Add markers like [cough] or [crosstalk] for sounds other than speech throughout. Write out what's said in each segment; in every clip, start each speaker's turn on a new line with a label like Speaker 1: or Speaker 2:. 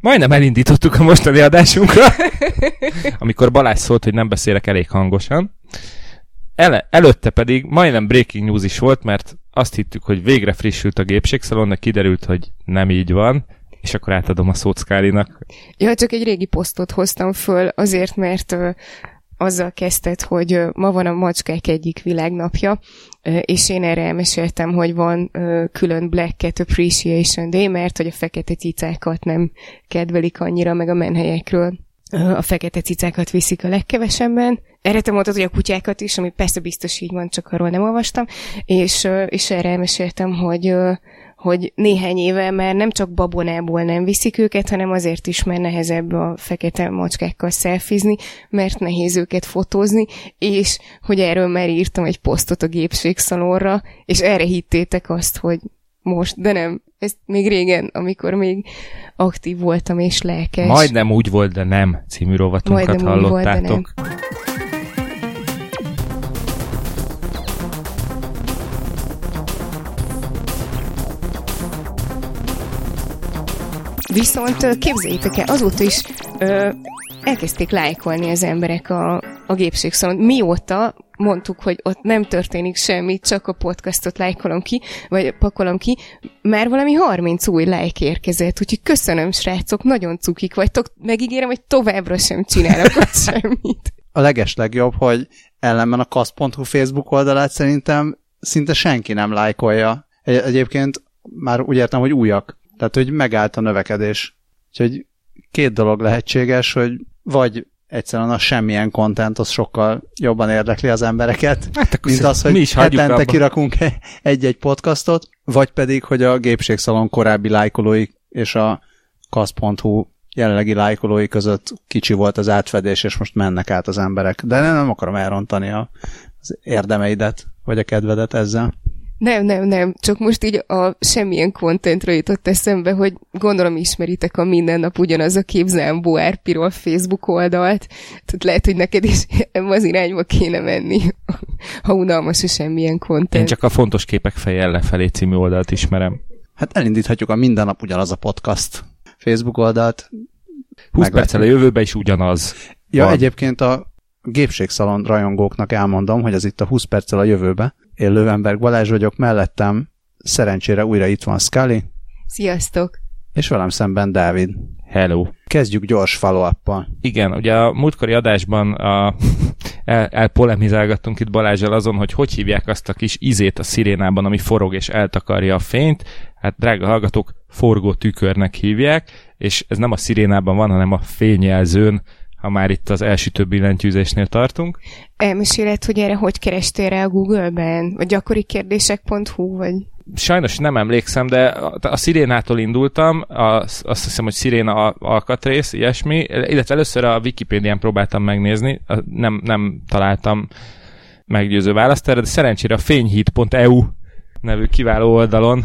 Speaker 1: Majdnem elindítottuk a mostani adásunkra, [laughs] amikor Balázs szólt, hogy nem beszélek elég hangosan. Ele, előtte pedig majdnem breaking news is volt, mert azt hittük, hogy végre frissült a gépségszalon, de kiderült, hogy nem így van, és akkor átadom a szót Skálinak.
Speaker 2: Ja, csak egy régi posztot hoztam föl, azért, mert azzal kezdett, hogy ma van a macskák egyik világnapja, és én erre elmeséltem, hogy van külön Black Cat Appreciation Day, mert hogy a fekete cicákat nem kedvelik annyira, meg a menhelyekről a fekete cicákat viszik a legkevesebben. Erre te mondtad, hogy a kutyákat is, ami persze biztos így van, csak arról nem olvastam, és, és erre elmeséltem, hogy hogy néhány éve már nem csak babonából nem viszik őket, hanem azért is, mert nehezebb a fekete macskákkal szelfizni, mert nehéz őket fotózni, és hogy erről már írtam egy posztot a gépségszalonra, és erre hittétek azt, hogy most, de nem, ez még régen, amikor még aktív voltam és lelkes.
Speaker 1: Majdnem úgy volt, de nem című rovatunkat
Speaker 2: Majdnem úgy volt, de
Speaker 1: hallottátok.
Speaker 2: Viszont képzeljétek el, azóta is ö, elkezdték lájkolni az emberek a, a gépségszalon. Mióta mondtuk, hogy ott nem történik semmi, csak a podcastot lájkolom ki, vagy pakolom ki, már valami 30 új lájk érkezett, úgyhogy köszönöm, srácok, nagyon cukik vagytok, megígérem, hogy továbbra sem csinálok ott [laughs] semmit.
Speaker 3: A leges legjobb, hogy ellenben a kasz.hu Facebook oldalát szerintem szinte senki nem lájkolja. Egy- Egyébként már úgy értem, hogy újak. Tehát, hogy megállt a növekedés. Úgyhogy két dolog lehetséges, hogy vagy egyszerűen a semmilyen content az sokkal jobban érdekli az embereket,
Speaker 1: Hát
Speaker 3: mint az, hogy
Speaker 1: mi is
Speaker 3: hetente
Speaker 1: abba.
Speaker 3: kirakunk [laughs] egy-egy podcastot, vagy pedig, hogy a gépségszalon korábbi lájkolói és a kasz.hu jelenlegi lájkolói között kicsi volt az átfedés, és most mennek át az emberek. De nem, nem akarom elrontani a, az érdemeidet, vagy a kedvedet ezzel.
Speaker 2: Nem, nem, nem, csak most így a semmilyen kontentra jutott eszembe, hogy gondolom ismeritek a minden nap ugyanaz a képzelem Árpiról Facebook oldalt, tehát lehet, hogy neked is az irányba kéne menni, ha unalmas a semmilyen kontent.
Speaker 1: Én csak a fontos képek fejjel lefelé című oldalt ismerem.
Speaker 3: Hát elindíthatjuk a minden nap ugyanaz a podcast Facebook oldalt.
Speaker 1: 20
Speaker 3: Meglátjuk.
Speaker 1: perccel a jövőben is ugyanaz.
Speaker 3: Ja,
Speaker 1: Van.
Speaker 3: egyébként a gépségszalon rajongóknak elmondom, hogy ez itt a 20 perccel a jövőbe. Én Lövenberg Balázs vagyok, mellettem szerencsére újra itt van Scully,
Speaker 2: Sziasztok!
Speaker 3: és velem szemben Dávid.
Speaker 1: Hello.
Speaker 3: Kezdjük gyors follow
Speaker 1: Igen, ugye a múltkori adásban a, [laughs] el, elpolemizálgattunk itt Balázsjal azon, hogy hogy hívják azt a kis izét a szirénában, ami forog és eltakarja a fényt. Hát, drága hallgatók, forgó tükörnek hívják, és ez nem a szirénában van, hanem a fényjelzőn, ha már itt az elsütő billentyűzésnél tartunk.
Speaker 2: Elmeséled, hogy erre hogy kerestél rá a Google-ben? Vagy gyakorikérdések.hu, vagy...
Speaker 1: Sajnos nem emlékszem, de a, szirénától indultam, az, azt hiszem, hogy sziréna al- alkatrész, ilyesmi, illetve először a Wikipédián próbáltam megnézni, nem, nem találtam meggyőző választ erre, de szerencsére a fényhit.eu nevű kiváló oldalon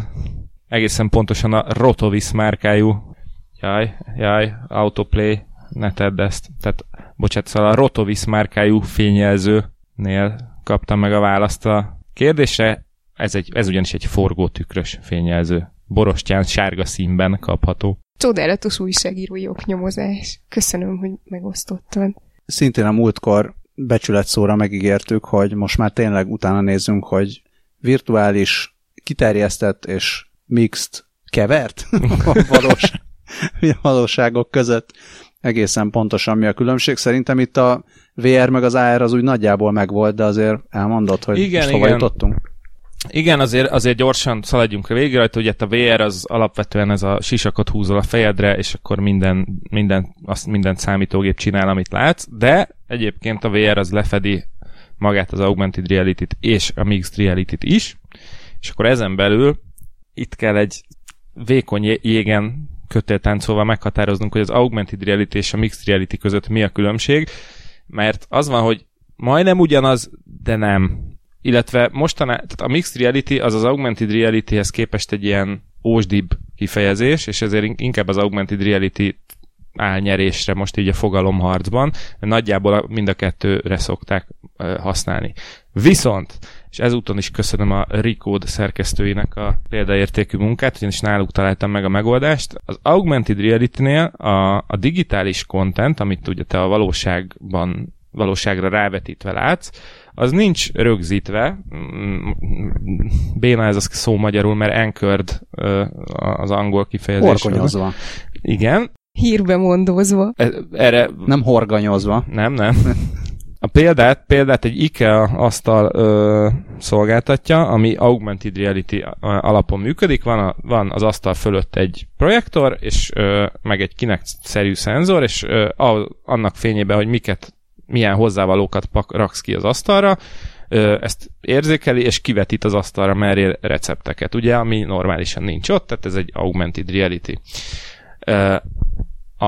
Speaker 1: egészen pontosan a Rotovis márkájú jaj, jaj, autoplay, ne tedd ezt. Tehát, bocsánat, szóval a Rotovis márkájú fényjelzőnél kaptam meg a választ a kérdésre. Ez, egy, ez ugyanis egy forgótükrös fényjelző. Borostyán sárga színben kapható.
Speaker 2: Csodálatos újságírói oknyomozás. Köszönöm, hogy megosztottad.
Speaker 3: Szintén a múltkor becsületszóra megígértük, hogy most már tényleg utána nézzünk, hogy virtuális, kiterjesztett és mixed kevert [laughs] a valós, a valóságok között egészen pontosan mi a különbség. Szerintem itt a VR meg az AR az úgy nagyjából megvolt, de azért elmondod, hogy
Speaker 1: Igen,
Speaker 3: most hova
Speaker 1: igen.
Speaker 3: jutottunk.
Speaker 1: Igen, azért, azért gyorsan szaladjunk végig rajta, ugye a VR az alapvetően ez a sisakot húzol a fejedre, és akkor minden, minden, azt minden számítógép csinál, amit látsz, de egyébként a VR az lefedi magát az augmented reality-t és a mixed reality-t is, és akkor ezen belül itt kell egy vékony jé- jégen kötéltáncolva meghatároznunk, hogy az augmented reality és a mixed reality között mi a különbség, mert az van, hogy majdnem ugyanaz, de nem. Illetve mostaná, tehát a mixed reality az az augmented realityhez képest egy ilyen ósdibb kifejezés, és ezért in- inkább az augmented reality áll nyerésre most így a fogalomharcban, nagyjából mind a kettőre szokták használni. Viszont, és ezúton is köszönöm a Recode szerkesztőinek a példaértékű munkát, ugyanis náluk találtam meg a megoldást. Az Augmented Reality-nél a, a digitális content, amit ugye te a valóságban valóságra rávetítve látsz, az nincs rögzítve, béna ez a szó magyarul, mert anchored az angol kifejezés.
Speaker 3: Horgonyozva.
Speaker 1: Igen.
Speaker 2: Hírbe mondozva.
Speaker 1: E, erre...
Speaker 3: Nem horganyozva.
Speaker 1: Nem, nem. A példát, példát egy IKEA asztal ö, szolgáltatja, ami augmented reality alapon működik. Van, a, van az asztal fölött egy projektor, és ö, meg egy Kinect-szerű szenzor, és ö, a, annak fényében, hogy miket milyen hozzávalókat pak, raksz ki az asztalra, ezt érzékeli, és kivetít az asztalra mellé recepteket, ugye, ami normálisan nincs ott, tehát ez egy augmented reality.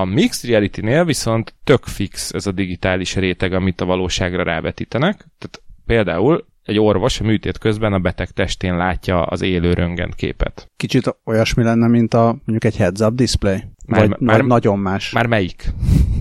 Speaker 1: A mixed reality-nél viszont tök fix ez a digitális réteg, amit a valóságra rávetítenek. Tehát például egy orvos a műtét közben a beteg testén látja az élő röntgen képet.
Speaker 3: Kicsit olyasmi lenne, mint a mondjuk egy heads-up display? Már, vagy, már, nagyon más?
Speaker 1: Már melyik?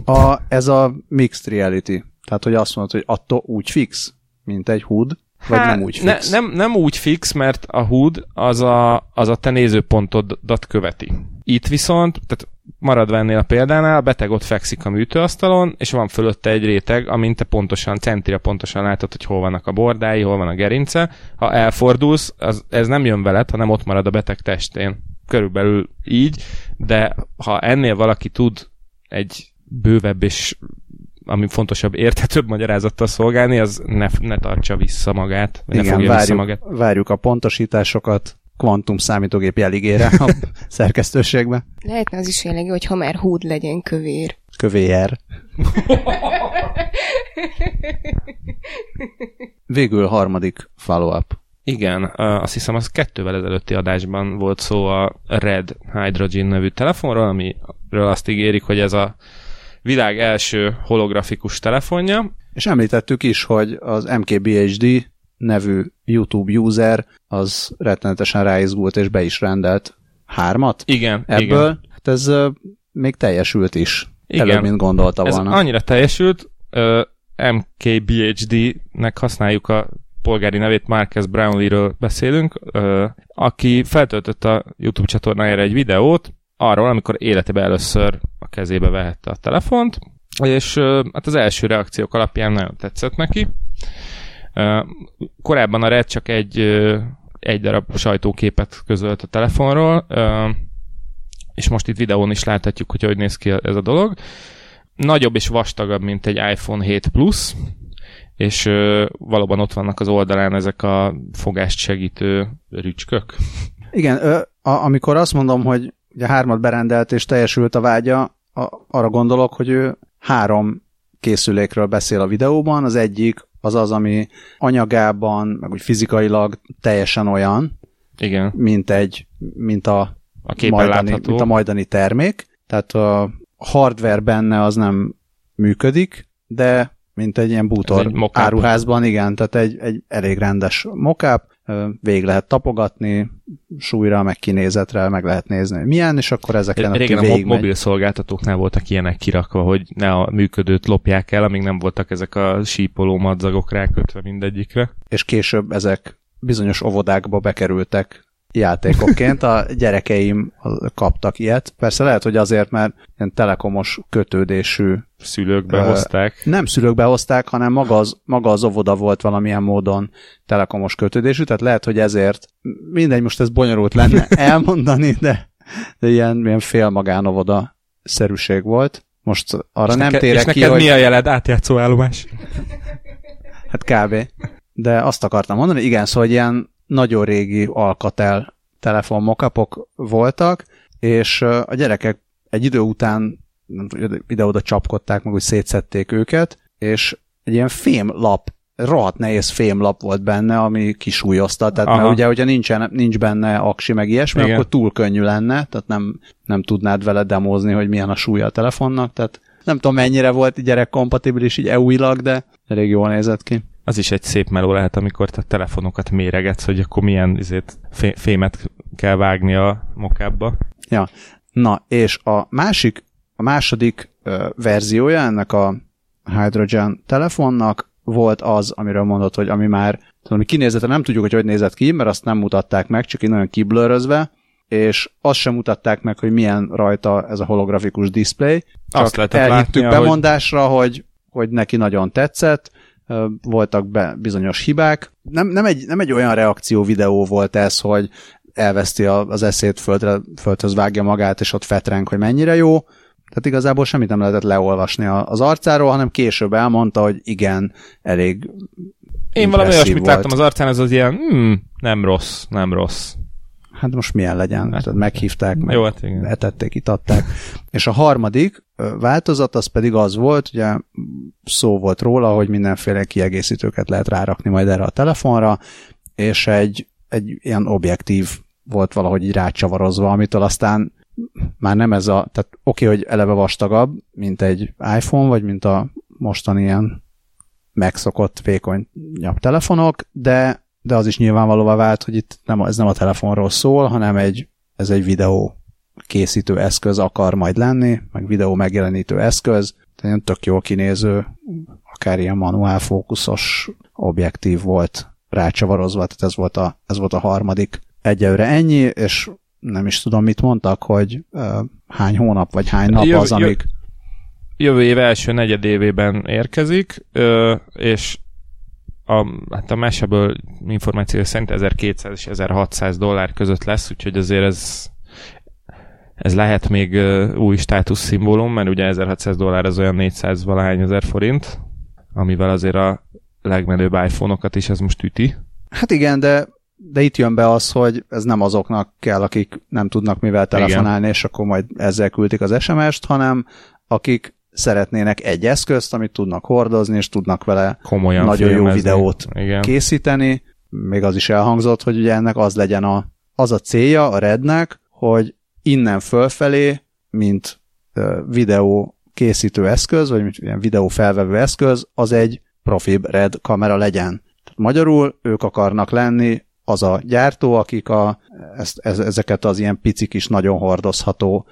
Speaker 3: A, ez a mixed reality. Tehát, hogy azt mondod, hogy attól úgy fix, mint egy HUD, vagy hát, nem úgy fix?
Speaker 1: Ne, nem, nem úgy fix, mert a HUD az a, az a te nézőpontodat követi. Itt viszont, tehát maradva ennél a példánál, a beteg ott fekszik a műtőasztalon, és van fölötte egy réteg, amint te pontosan, centire pontosan látod, hogy hol vannak a bordái, hol van a gerince. Ha elfordulsz, az, ez nem jön veled, hanem ott marad a beteg testén. Körülbelül így, de ha ennél valaki tud egy bővebb és ami fontosabb, érthetőbb magyarázattal szolgálni, az ne, ne tartsa vissza magát, vagy Igen, ne fogja várjuk, vissza magát.
Speaker 3: várjuk a pontosításokat kvantum számítógép jeligére a [laughs] szerkesztőségbe.
Speaker 2: Lehetne az is jellegű, hogy ha már húd legyen kövér.
Speaker 3: Kövér. Végül harmadik follow-up.
Speaker 1: Igen, azt hiszem az kettővel ezelőtti adásban volt szó a Red Hydrogen nevű telefonról, amiről azt ígérik, hogy ez a világ első holografikus telefonja.
Speaker 3: És említettük is, hogy az MKBHD nevű YouTube user az rettenetesen ráizgult és be is rendelt hármat.
Speaker 1: Igen.
Speaker 3: Ebből,
Speaker 1: igen.
Speaker 3: hát ez még teljesült is. Igen. Előbb, mint gondolta
Speaker 1: ez
Speaker 3: volna.
Speaker 1: annyira teljesült, MKBHD-nek használjuk a polgári nevét, Marcus Brownlee-ről beszélünk, aki feltöltött a YouTube csatornájára egy videót, arról, amikor életében először a kezébe vehette a telefont, és hát az első reakciók alapján nagyon tetszett neki. Korábban a Red csak egy, egy darab sajtóképet közölt a telefonról, és most itt videón is láthatjuk, hogy hogy néz ki ez a dolog. Nagyobb és vastagabb, mint egy iPhone 7 Plus, és valóban ott vannak az oldalán ezek a fogást segítő rücskök.
Speaker 3: Igen, ö, a, amikor azt mondom, hogy ugye hármat berendelt és teljesült a vágya, a, arra gondolok, hogy ő három készülékről beszél a videóban, az egyik az az, ami anyagában, meg úgy fizikailag teljesen olyan,
Speaker 1: Igen.
Speaker 3: mint egy, mint a,
Speaker 1: a
Speaker 3: majdani, mint a majdani termék. Tehát a hardware benne az nem működik, de mint egy ilyen bútor egy áruházban, igen, tehát egy, egy elég rendes mockup, végig lehet tapogatni, súlyra, meg kinézetre, meg lehet nézni, hogy milyen, és akkor ezeken
Speaker 1: Régen a mo- mobil szolgáltatóknál voltak ilyenek kirakva, hogy ne a működőt lopják el, amíg nem voltak ezek a sípoló madzagok rákötve mindegyikre.
Speaker 3: És később ezek bizonyos óvodákba bekerültek játékokként. A gyerekeim kaptak ilyet. Persze lehet, hogy azért, mert ilyen telekomos kötődésű
Speaker 1: szülők behozták.
Speaker 3: Nem szülők behozták, hanem maga az, maga az óvoda volt valamilyen módon telekomos kötődésű, tehát lehet, hogy ezért mindegy, most ez bonyolult lenne [laughs] elmondani, de, de ilyen, ilyen fél magánovoda szerűség volt. Most arra és nem neke, térek és
Speaker 1: ki, neked hogy... mi a jeled átjátszó állomás?
Speaker 3: Hát kb. De azt akartam mondani, igen, szóval ilyen nagyon régi Alcatel telefonmokapok voltak, és a gyerekek egy idő után ide-oda csapkodták, meg úgy szétszették őket, és egy ilyen fémlap, rohadt nehéz fémlap volt benne, ami kisúlyozta, tehát Aha. mert ugye, hogyha nincsen, nincs benne aksi, meg ilyesmi, Igen. akkor túl könnyű lenne, tehát nem, nem tudnád vele demozni, hogy milyen a súlya a telefonnak, tehát nem tudom mennyire volt gyerek kompatibilis így EU-ilag, de elég jól nézett ki.
Speaker 1: Az is egy szép meló lehet, amikor te telefonokat méregetsz, hogy akkor milyen izét, fé- fémet kell vágni a mokába.
Speaker 3: Ja, na, és a másik, a második ö, verziója ennek a Hydrogen telefonnak volt az, amiről mondott, hogy ami már mi kinézete nem tudjuk, hogy hogy nézett ki, mert azt nem mutatták meg, csak így nagyon kiblőrözve, és azt sem mutatták meg, hogy milyen rajta ez a holografikus display.
Speaker 1: Azt lehetett
Speaker 3: elhittük
Speaker 1: látnia,
Speaker 3: bemondásra, hogy, hogy neki nagyon tetszett, voltak be bizonyos hibák. Nem, nem, egy, nem egy olyan reakció videó volt ez, hogy elveszti az eszét, földre, földhöz vágja magát, és ott fetreng, hogy mennyire jó. Tehát igazából semmit nem lehetett leolvasni az arcáról, hanem később elmondta, hogy igen, elég
Speaker 1: Én valami olyasmit
Speaker 3: volt.
Speaker 1: láttam az arcán, ez az ilyen, hmm, nem rossz, nem rossz.
Speaker 3: Hát most milyen legyen?
Speaker 1: Hát,
Speaker 3: Tehát meghívták, meg
Speaker 1: Jó, hát igen.
Speaker 3: etették, itatták. És a harmadik változat az pedig az volt, ugye szó volt róla, hogy mindenféle kiegészítőket lehet rárakni majd erre a telefonra, és egy, egy ilyen objektív volt valahogy így rácsavarozva, amitől aztán már nem ez a, tehát oké, okay, hogy eleve vastagabb, mint egy iPhone, vagy mint a mostani ilyen megszokott vékonyabb telefonok, de, de az is nyilvánvalóvá vált, hogy itt nem, ez nem a telefonról szól, hanem egy, ez egy videó készítő eszköz akar majd lenni, meg videó megjelenítő eszköz, tehát tök jól kinéző, akár ilyen manuál fókuszos objektív volt rácsavarozva, tehát ez volt a, ez volt a harmadik. Egyelőre ennyi, és nem is tudom, mit mondtak, hogy uh, hány hónap, vagy hány nap
Speaker 1: Jö-
Speaker 3: az, amíg...
Speaker 1: Jövő év első negyedévében érkezik, és a, hát a meseből információ szerint 1200 és 1600 dollár között lesz, úgyhogy azért ez ez lehet még új státuszszimbólum, mert ugye 1600 dollár az olyan 400 valahány ezer forint, amivel azért a legmenőbb iPhone-okat is ez most üti.
Speaker 3: Hát igen, de, de itt jön be az, hogy ez nem azoknak kell, akik nem tudnak mivel telefonálni, és akkor majd ezzel küldik az SMS-t, hanem akik szeretnének egy eszközt, amit tudnak hordozni, és tudnak vele
Speaker 1: Komolyan
Speaker 3: nagyon jó
Speaker 1: filmezni.
Speaker 3: videót
Speaker 1: Igen.
Speaker 3: készíteni. Még az is elhangzott, hogy ugye ennek az legyen a, az a célja a rednek, hogy innen fölfelé, mint videó készítő eszköz, vagy mint ilyen videó felvevő eszköz, az egy profibb red kamera legyen. Magyarul ők akarnak lenni az a gyártó, akik a, ezt, ez, ezeket az ilyen pici kis, nagyon hordozható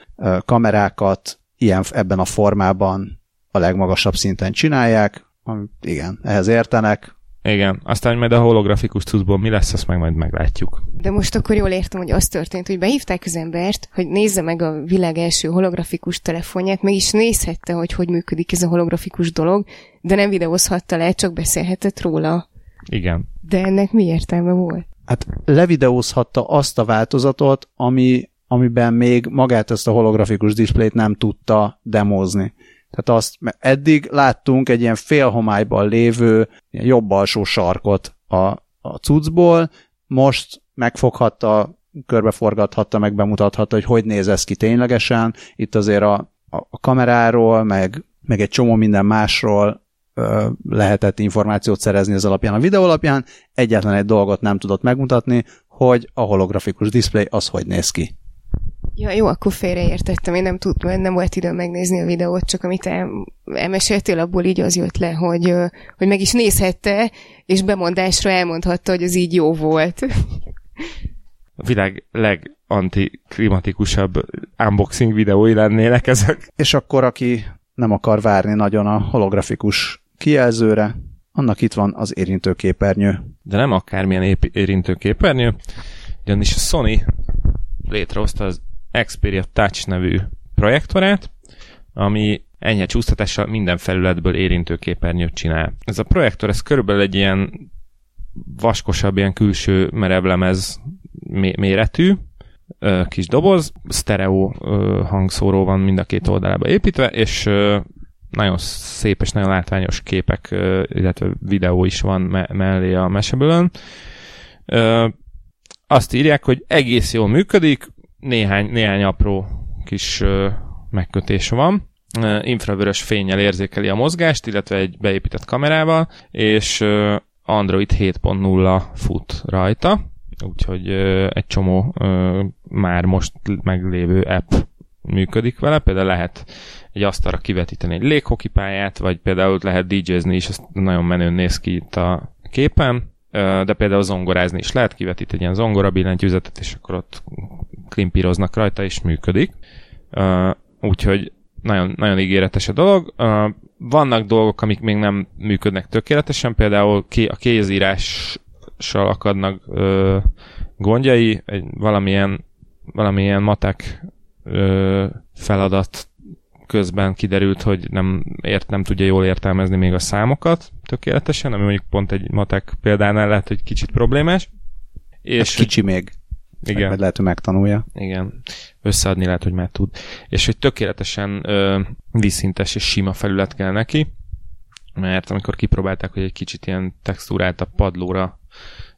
Speaker 3: kamerákat ilyen, ebben a formában a legmagasabb szinten csinálják. Amit igen, ehhez értenek,
Speaker 1: Igen. Aztán, hogy majd a holografikus cuccból mi lesz, azt meg majd meglátjuk.
Speaker 2: De most akkor jól értem, hogy az történt, hogy behívták az embert, hogy nézze meg a világ első holografikus telefonját, meg is nézhette, hogy hogy működik ez a holografikus dolog, de nem videózhatta le, csak beszélhetett róla.
Speaker 1: Igen.
Speaker 2: De ennek mi értelme volt?
Speaker 3: hát levideózhatta azt a változatot, ami, amiben még magát ezt a holografikus displayt nem tudta demozni. Tehát azt, eddig láttunk egy ilyen félhomályban lévő ilyen jobb alsó sarkot a, a cuccból, most megfoghatta, körbeforgathatta, meg bemutathatta, hogy hogy néz ez ki ténylegesen. Itt azért a, a kameráról, meg, meg egy csomó minden másról ö, lehetett információt szerezni az alapján, a videó alapján. Egyetlen egy dolgot nem tudott megmutatni, hogy a holografikus display az hogy néz ki.
Speaker 2: Ja, jó, akkor félreértettem, én nem tudtam, nem volt időm megnézni a videót, csak amit el, elmeséltél, abból így az jött le, hogy, hogy meg is nézhette, és bemondásra elmondhatta, hogy az így jó volt.
Speaker 1: A világ legantiklimatikusabb unboxing videói lennének ezek.
Speaker 3: És akkor, aki nem akar várni nagyon a holografikus kijelzőre, annak itt van az érintőképernyő.
Speaker 1: De nem akármilyen ép- érintőképernyő, ugyanis a Sony létrehozta az Xperia Touch nevű projektorát, ami enyhe csúsztatással minden felületből érintőképernyőt csinál. Ez a projektor, ez körülbelül egy ilyen vaskosabb, ilyen külső merevlemez mé- méretű, kis doboz, sztereó hangszóró van mind a két oldalába építve, és nagyon szép és nagyon látványos képek, illetve videó is van me- mellé a mesebülön. Ö, azt írják, hogy egész jól működik, néhány, néhány apró kis ö, megkötés van. Ö, infravörös fényjel érzékeli a mozgást, illetve egy beépített kamerával, és ö, Android 7.0 fut rajta, úgyhogy ö, egy csomó ö, már most meglévő app működik vele, például lehet egy asztalra kivetíteni egy léghokipályát, vagy például lehet DJ-zni is, ez nagyon menőn néz ki itt a képen, de például zongorázni is lehet, kivetít egy ilyen zongora billentyűzetet, és akkor ott klimpíroznak rajta, és működik. Ö, Úgyhogy nagyon, nagyon ígéretes a dolog. Ö, Vannak dolgok, amik még nem működnek tökéletesen, például ké- a kézírás laptopossal akadnak ö, gondjai, egy valamilyen, valamilyen matek ö, feladat közben kiderült, hogy nem, ért, nem tudja jól értelmezni még a számokat tökéletesen, ami mondjuk pont egy matek példánál lehet, hogy kicsit problémás.
Speaker 3: És hát kicsi még. Igen. Meg lehet, hogy megtanulja.
Speaker 1: Igen. Összeadni lehet, hogy már tud. És hogy tökéletesen ö, vízszintes és sima felület kell neki, mert amikor kipróbálták, hogy egy kicsit ilyen textúrát a padlóra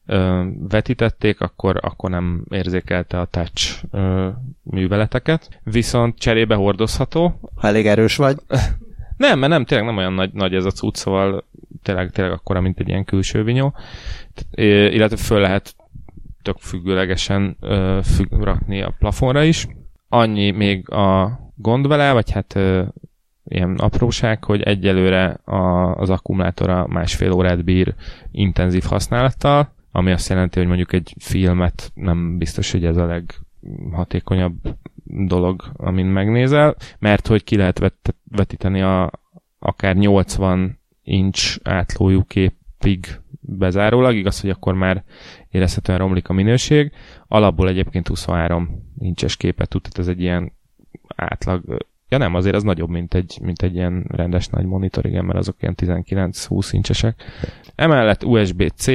Speaker 1: ö, vetítették, akkor, akkor nem érzékelte a touch ö, műveleteket. Viszont cserébe hordozható.
Speaker 3: Ha elég erős vagy. [laughs]
Speaker 1: nem, mert nem, tényleg nem olyan nagy, nagy ez a cucc, szóval tényleg, tényleg akkora, mint egy ilyen külső vinyó. Illetve föl lehet tök függőlegesen ö, függ, rakni a plafonra is. Annyi még a gond vele, vagy hát ö, ilyen apróság, hogy egyelőre a, az akkumulátora másfél órát bír intenzív használattal, ami azt jelenti, hogy mondjuk egy filmet nem biztos, hogy ez a leghatékonyabb dolog, amin megnézel, mert hogy ki lehet vet- vetíteni a akár 80 inch átlójú képig bezárólag, igaz, hogy akkor már érezhetően romlik a minőség. Alapból egyébként 23 incses képet tud, tehát ez egy ilyen átlag Ja nem, azért az nagyobb, mint egy, mint egy ilyen rendes nagy monitor, igen, mert azok ilyen 19-20 incsesek. Emellett USB-C,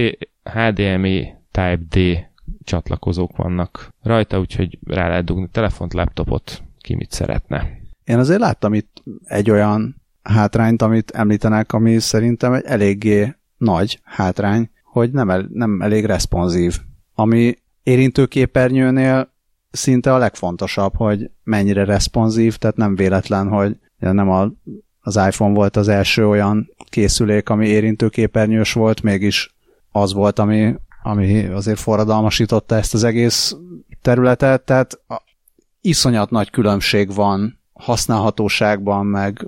Speaker 1: HDMI, Type-D csatlakozók vannak rajta, úgyhogy rá lehet dugni telefont, laptopot, ki mit szeretne.
Speaker 3: Én azért láttam itt egy olyan hátrányt, amit említenek, ami szerintem egy eléggé nagy hátrány, hogy nem, el, nem elég responsív. Ami érintőképernyőnél szinte a legfontosabb, hogy mennyire responsív, tehát nem véletlen, hogy nem a, az iPhone volt az első olyan készülék, ami érintőképernyős volt, mégis az volt, ami, ami azért forradalmasította ezt az egész területet, tehát iszonyat nagy különbség van használhatóságban, meg,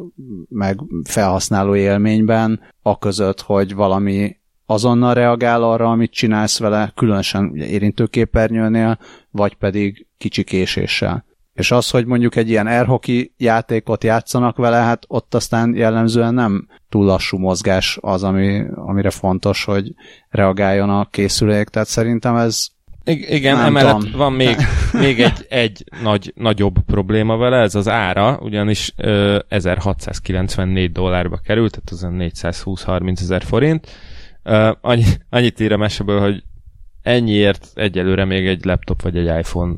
Speaker 3: meg felhasználó élményben, a között, hogy valami azonnal reagál arra, amit csinálsz vele, különösen ugye érintőképernyőnél, vagy pedig kicsi késéssel. És az, hogy mondjuk egy ilyen airhockey játékot játszanak vele, hát ott aztán jellemzően nem túl lassú mozgás az, ami, amire fontos, hogy reagáljon a készülék, tehát szerintem ez
Speaker 1: I- igen, nem emellett tudom. van még, még egy, egy nagy, nagyobb probléma vele, ez az ára, ugyanis ö, 1694 dollárba került, tehát az 420-30 ezer forint. Ö, annyi, annyit ír a meseből, hogy ennyiért egyelőre még egy laptop vagy egy iPhone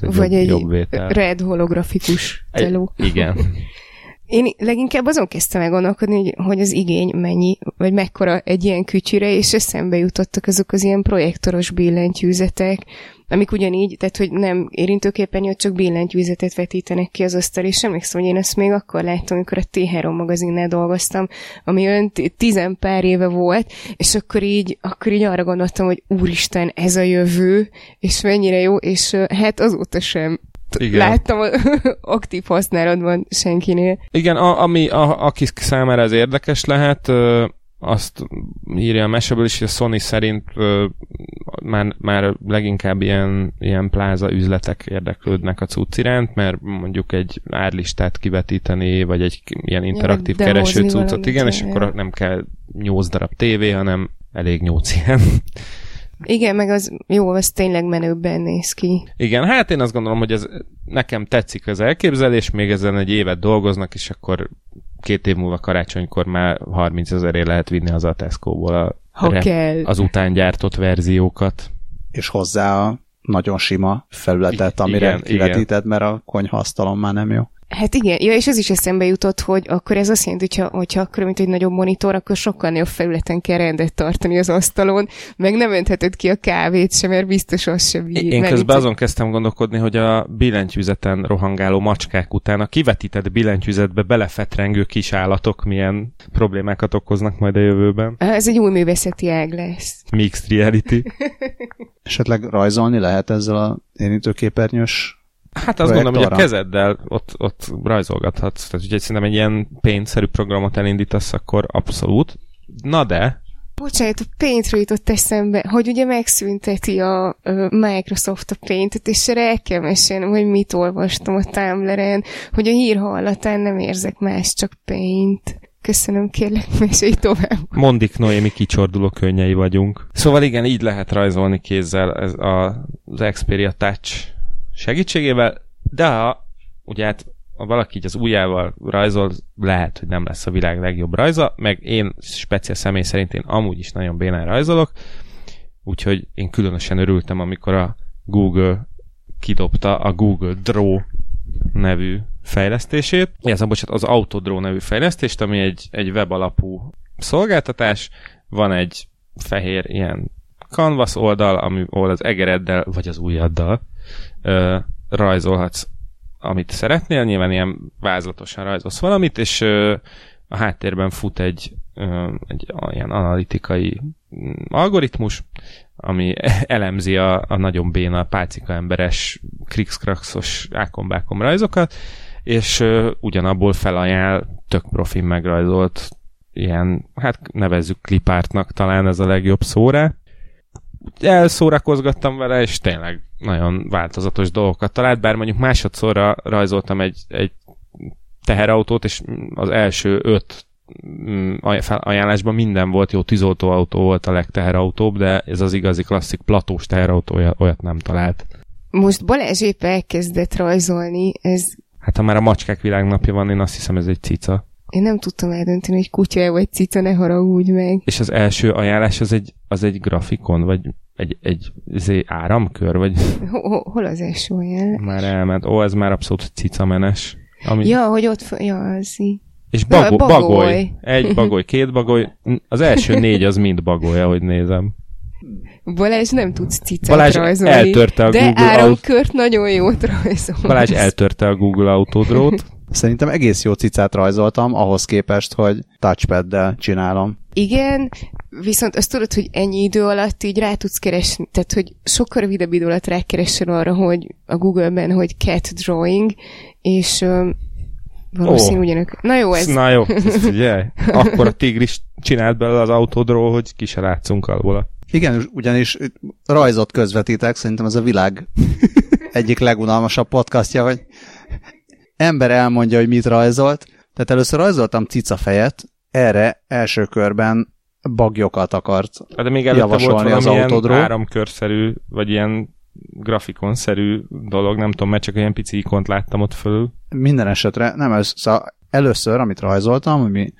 Speaker 2: egy vagy jobb, egy jobb vétel. red holografikus teló.
Speaker 1: igen.
Speaker 2: Én leginkább azon kezdtem el gondolkodni, hogy, hogy az igény mennyi, vagy mekkora egy ilyen kütyűre, és eszembe jutottak azok az ilyen projektoros billentyűzetek, amik ugyanígy, tehát hogy nem érintőképernyő, csak billentyűzetet vetítenek ki az asztal, és emlékszem, hogy én ezt még akkor láttam, amikor a T3 magazinnál dolgoztam, ami olyan tizen pár éve volt, és akkor így, akkor így arra gondoltam, hogy úristen, ez a jövő, és mennyire jó, és hát azóta sem igen. láttam [laughs] aktív használatban senkinél.
Speaker 1: Igen, a, ami a, aki számára ez érdekes lehet, azt írja a meseből is, hogy a Sony szerint ö, már, már leginkább ilyen, ilyen pláza üzletek érdeklődnek a cucc iránt, mert mondjuk egy árlistát kivetíteni, vagy egy ilyen interaktív ja, kereső cuccot, igen, és akkor nem kell 8 darab tévé, hanem elég 8 ilyen.
Speaker 2: Igen, meg az jó, az tényleg menőbben néz ki.
Speaker 1: Igen, hát én azt gondolom, hogy ez nekem tetszik az elképzelés, még ezen egy évet dolgoznak, és akkor két év múlva karácsonykor már 30 ezerért lehet vinni az a Tesco-ból a
Speaker 2: ha rep, kell.
Speaker 1: az után gyártott verziókat.
Speaker 3: És hozzá a nagyon sima felületet, amire igen, kivetíted, igen. mert a konyhaasztalon már nem jó.
Speaker 2: Hát igen, ja, és az is eszembe jutott, hogy akkor ez azt jelenti, hogyha, hogyha akkor, mint egy nagyobb monitor, akkor sokkal nagyobb felületen kell rendet tartani az asztalon, meg nem öntheted ki a kávét sem, mert biztos az sem
Speaker 1: bír. Én közben azon kezdtem gondolkodni, hogy a billentyűzeten rohangáló macskák után a kivetített billentyűzetbe belefetrengő kis állatok milyen problémákat okoznak majd a jövőben.
Speaker 2: Ez egy új művészeti ág lesz.
Speaker 1: Mixed reality. [laughs]
Speaker 3: Esetleg rajzolni lehet ezzel a érintőképernyős
Speaker 1: Hát azt gondolom, hogy a kezeddel ott, ott rajzolgathatsz. Tehát, hogyha szerintem egy ilyen pénzszerű programot elindítasz, akkor abszolút. Na de...
Speaker 2: Bocsánat, a Paintről jutott eszembe, hogy ugye megszünteti a, a Microsoft a Paintet, és erre el kell mesélnem, hogy mit olvastam a Tumblr-en, hogy a hír hallatán nem érzek más, csak Paint. Köszönöm, kérlek, mesélj tovább.
Speaker 1: Mondik Noémi kicsorduló könnyei vagyunk. Szóval igen, így lehet rajzolni kézzel ez a, az Xperia Touch segítségével, de ha ugye hát ha valaki így az ujjával rajzol, lehet, hogy nem lesz a világ legjobb rajza, meg én speciál személy szerint én amúgy is nagyon bénán rajzolok, úgyhogy én különösen örültem, amikor a Google kidobta a Google Draw nevű fejlesztését. Ez a bocsánat, az Autodraw nevű fejlesztést, ami egy, egy web alapú szolgáltatás. Van egy fehér ilyen canvas oldal, ami, ahol az egereddel vagy az ujjaddal ö, rajzolhatsz, amit szeretnél. Nyilván ilyen vázlatosan rajzolsz valamit, és ö, a háttérben fut egy, ö, egy ilyen analitikai mm, algoritmus, ami [laughs] elemzi a, a nagyon béna, pálcika emberes, krikszkrakszos ákombákom rajzokat, és uh, ugyanabból felajánl tök profin megrajzolt ilyen, hát nevezzük klipártnak talán ez a legjobb szóra. Elszórakozgattam vele, és tényleg nagyon változatos dolgokat talált, bár mondjuk másodszorra rajzoltam egy, egy teherautót, és az első öt mm, ajánlásban minden volt, jó tűzoltóautó volt a legteherautóbb, de ez az igazi klasszik platós teherautó olyat nem talált.
Speaker 2: Most Balázs épp elkezdett rajzolni, ez
Speaker 1: Hát ha már a macskák világnapja van, én azt hiszem ez egy cica.
Speaker 2: Én nem tudtam eldönteni, hogy kutya vagy cica, ne haragudj meg.
Speaker 1: És az első ajánlás az egy, az egy grafikon, vagy egy, egy, egy áramkör, vagy...
Speaker 2: Hol, az első ajánlás?
Speaker 1: Már elment. Ó, ez már abszolút cicamenes.
Speaker 2: Ami... Ja, hogy ott... Ja, az
Speaker 1: És bago- bagoly. bagoly. Egy bagoly, két bagoly. Az első [laughs] négy az mind bagoly, ahogy nézem.
Speaker 2: Balázs nem tudsz cicát Balázs rajzolni.
Speaker 1: eltörte a
Speaker 2: de
Speaker 1: Google
Speaker 2: áramkört nagyon jót rajzol.
Speaker 1: Balázs eltörte a Google Autodrót.
Speaker 3: Szerintem egész jó cicát rajzoltam, ahhoz képest, hogy touchpaddel csinálom.
Speaker 2: Igen, viszont azt tudod, hogy ennyi idő alatt így rá tudsz keresni, tehát hogy sokkal rövidebb idő alatt rákeresel arra, hogy a Google-ben, hogy cat drawing, és um, valószínű oh. ugyanök. Na jó ez.
Speaker 1: Na jó, [laughs] ugye? Akkor a tigris csinált belőle az autodról, hogy ki se látszunk alól.
Speaker 3: Igen, ugyanis rajzot közvetítek, szerintem ez a világ egyik legunalmasabb podcastja, hogy ember elmondja, hogy mit rajzolt. Tehát először rajzoltam cica fejet, erre első körben bagyokat akart
Speaker 1: hát De még előtte volt az autodról. áramkörszerű, vagy ilyen grafikonszerű dolog, nem tudom, mert csak olyan pici ikont láttam ott fölül.
Speaker 3: Minden esetre, nem, ez, szóval először, amit rajzoltam, ami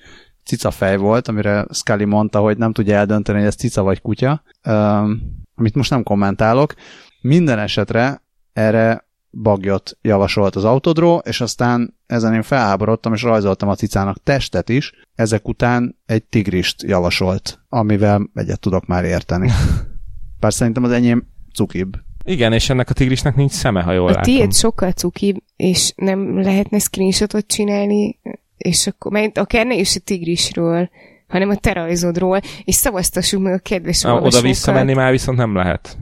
Speaker 3: cica fej volt, amire Scully mondta, hogy nem tudja eldönteni, hogy ez cica vagy kutya, um, amit most nem kommentálok. Minden esetre erre bagyot javasolt az autodró, és aztán ezen én felháborodtam, és rajzoltam a cicának testet is, ezek után egy tigrist javasolt, amivel egyet tudok már érteni. [laughs] Bár szerintem az enyém cukibb.
Speaker 1: Igen, és ennek a tigrisnek nincs szeme, ha jól
Speaker 2: a
Speaker 1: látom.
Speaker 2: tiéd sokkal cukibb, és nem lehetne screenshotot csinálni és akkor mert akár ne is a tigrisről, hanem a te rajzodról, és szavaztassuk meg a kedves
Speaker 1: a, Oda visszamenni már viszont nem lehet.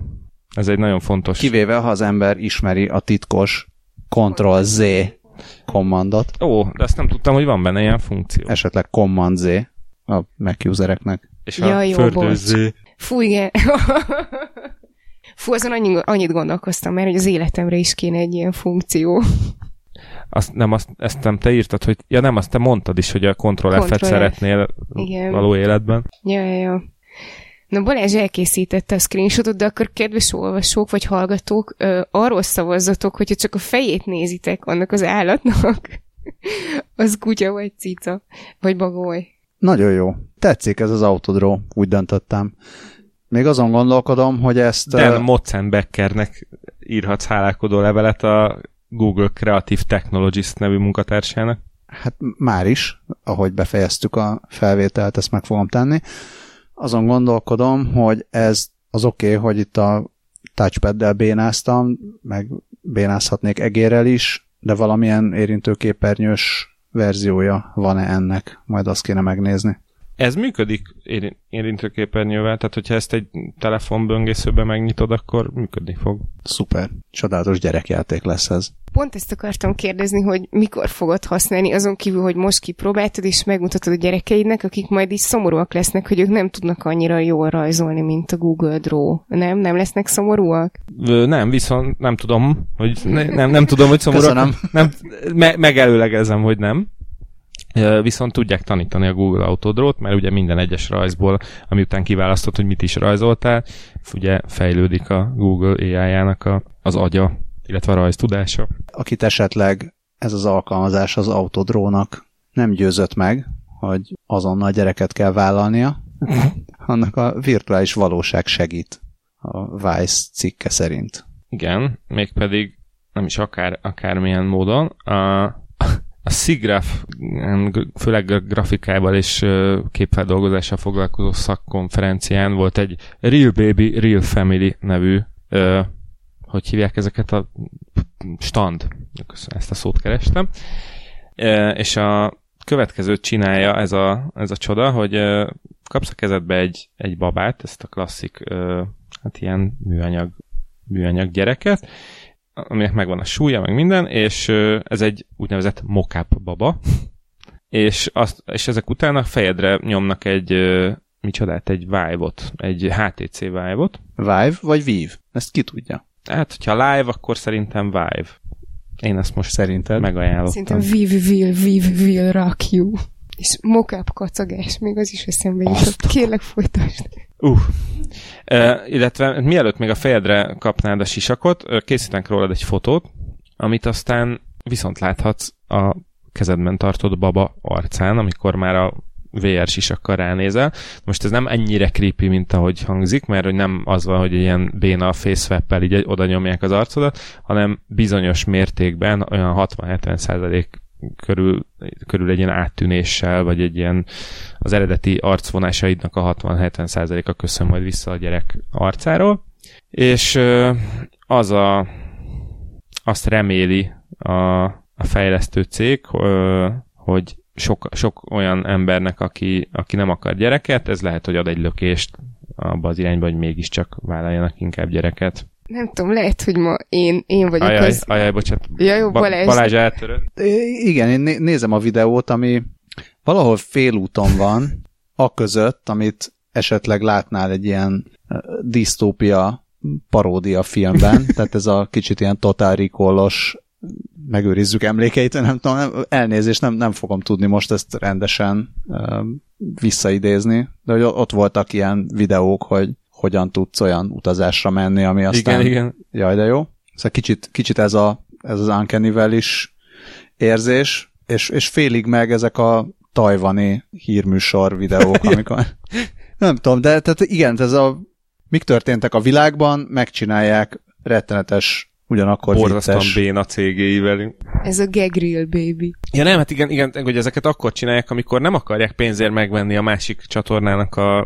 Speaker 1: Ez egy nagyon fontos.
Speaker 3: Kivéve, ha az ember ismeri a titkos Ctrl-Z kommandot.
Speaker 1: Ó, de ezt nem tudtam, hogy van benne ilyen funkció.
Speaker 3: Esetleg Command-Z a Mac usereknek.
Speaker 1: És ja, a jó, Z.
Speaker 2: Fú, igen. [laughs] Fú, azon annyi, annyit gondolkoztam mert hogy az életemre is kéne egy ilyen funkció
Speaker 1: azt nem, azt, ezt nem te írtad, hogy ja nem, azt te mondtad is, hogy a Ctrl F-et szeretnél Igen. való életben.
Speaker 2: Ja, ja, ja. Na Balázs elkészítette a screenshotot, de akkor kedves olvasók vagy hallgatók, ö, arról szavazzatok, hogyha csak a fejét nézitek annak az állatnak, [laughs] az kutya vagy cica, vagy bagoly.
Speaker 3: Nagyon jó. Tetszik ez az autodró, úgy döntöttem. Még azon gondolkodom, hogy ezt...
Speaker 1: Dan uh... Motzenbeckernek írhatsz hálálkodó levelet a Google Creative Technologies nevű munkatársának?
Speaker 3: Hát már is, ahogy befejeztük a felvételt, ezt meg fogom tenni. Azon gondolkodom, hogy ez az oké, okay, hogy itt a touchpaddel bénáztam, meg bénázhatnék egérrel is, de valamilyen érintőképernyős verziója van-e ennek? Majd azt kéne megnézni.
Speaker 1: Ez működik érintőképernyővel, tehát hogyha ezt egy telefonböngészőbe megnyitod, akkor működni fog.
Speaker 3: Szuper. Csodálatos gyerekjáték lesz ez.
Speaker 2: Pont ezt akartam kérdezni, hogy mikor fogod használni, azon kívül, hogy most kipróbáltad és megmutatod a gyerekeidnek, akik majd is szomorúak lesznek, hogy ők nem tudnak annyira jól rajzolni, mint a Google Draw. Nem? Nem lesznek szomorúak?
Speaker 1: Ö, nem, viszont nem tudom, hogy ne, nem, nem tudom, hogy szomorúak.
Speaker 3: Köszönöm.
Speaker 1: Nem, me, megelőlegezem, hogy nem viszont tudják tanítani a Google Autodrót, mert ugye minden egyes rajzból, ami után kiválasztott, hogy mit is rajzoltál, ugye fejlődik a Google AI-jának a, az agya, illetve a rajz tudása.
Speaker 3: Akit esetleg ez az alkalmazás az Autodrónak nem győzött meg, hogy azonnal gyereket kell vállalnia, [laughs] annak a virtuális valóság segít a Vice cikke szerint.
Speaker 1: Igen, mégpedig nem is akár, akármilyen módon. A, a SIGGRAPH, főleg grafikával és képfeldolgozással foglalkozó szakkonferencián volt egy Real Baby, Real Family nevű, hogy hívják ezeket a stand, ezt a szót kerestem, és a következőt csinálja ez a, ez a csoda, hogy kapsz a kezedbe egy, egy babát, ezt a klasszik, hát ilyen műanyag, műanyag gyereket, aminek megvan a súlya, meg minden, és ez egy úgynevezett mockup baba, és, azt, és ezek után a fejedre nyomnak egy, micsodát, egy Vive-ot, egy HTC Vive-ot.
Speaker 3: Vive vagy Vive? Ezt ki tudja?
Speaker 1: Hát, hogyha live, akkor szerintem Vive. Én ezt most szerinted megajánlottam.
Speaker 2: Szerintem Vive will, Vive will rock you. És mockup kacagás, még az is eszembe jutott. Kérlek, folytasd.
Speaker 1: Uh. Uh, illetve mielőtt még a fejedre kapnád a sisakot, készítenek rólad egy fotót, amit aztán viszont láthatsz a kezedben tartod baba arcán, amikor már a VR sisakkal ránézel. Most ez nem ennyire creepy, mint ahogy hangzik, mert hogy nem az van, hogy ilyen béna facewap így oda nyomják az arcodat, hanem bizonyos mértékben olyan 60-70 százalék körül, körül egy ilyen áttűnéssel, vagy egy ilyen az eredeti arcvonásaidnak a 60-70% a köszön majd vissza a gyerek arcáról. És az a azt reméli a, a fejlesztő cég, hogy sok, sok olyan embernek, aki, aki nem akar gyereket, ez lehet, hogy ad egy lökést abba az irányba, hogy mégiscsak vállaljanak inkább gyereket.
Speaker 2: Nem tudom, lehet, hogy ma én, én vagyok
Speaker 1: ajaj,
Speaker 2: az...
Speaker 1: Ajaj, bocsánat.
Speaker 2: Ja, jó, Balázs.
Speaker 1: Balázs eltörött.
Speaker 3: Igen, én nézem a videót, ami valahol félúton van, a között, amit esetleg látnál egy ilyen disztópia paródia filmben, [laughs] tehát ez a kicsit ilyen Total Recall-os megőrizzük emlékeit, nem tudom, nem, elnézést nem, nem fogom tudni most ezt rendesen uh, visszaidézni, de hogy ott voltak ilyen videók, hogy hogyan tudsz olyan utazásra menni, ami aztán...
Speaker 1: Igen, igen.
Speaker 3: Jaj, de jó. Szóval kicsit, kicsit ez, a, ez az uncanny is érzés, és, és félig meg ezek a tajvani hírműsor videók, [laughs] amikor... nem tudom, de tehát igen, ez a mik történtek a világban, megcsinálják rettenetes ugyanakkor
Speaker 1: Borzasztóan
Speaker 3: vicces.
Speaker 1: béna cégéivel.
Speaker 2: Ez a gag real baby.
Speaker 1: Ja nem, hát igen, igen, hogy ezeket akkor csinálják, amikor nem akarják pénzért megvenni a másik csatornának a,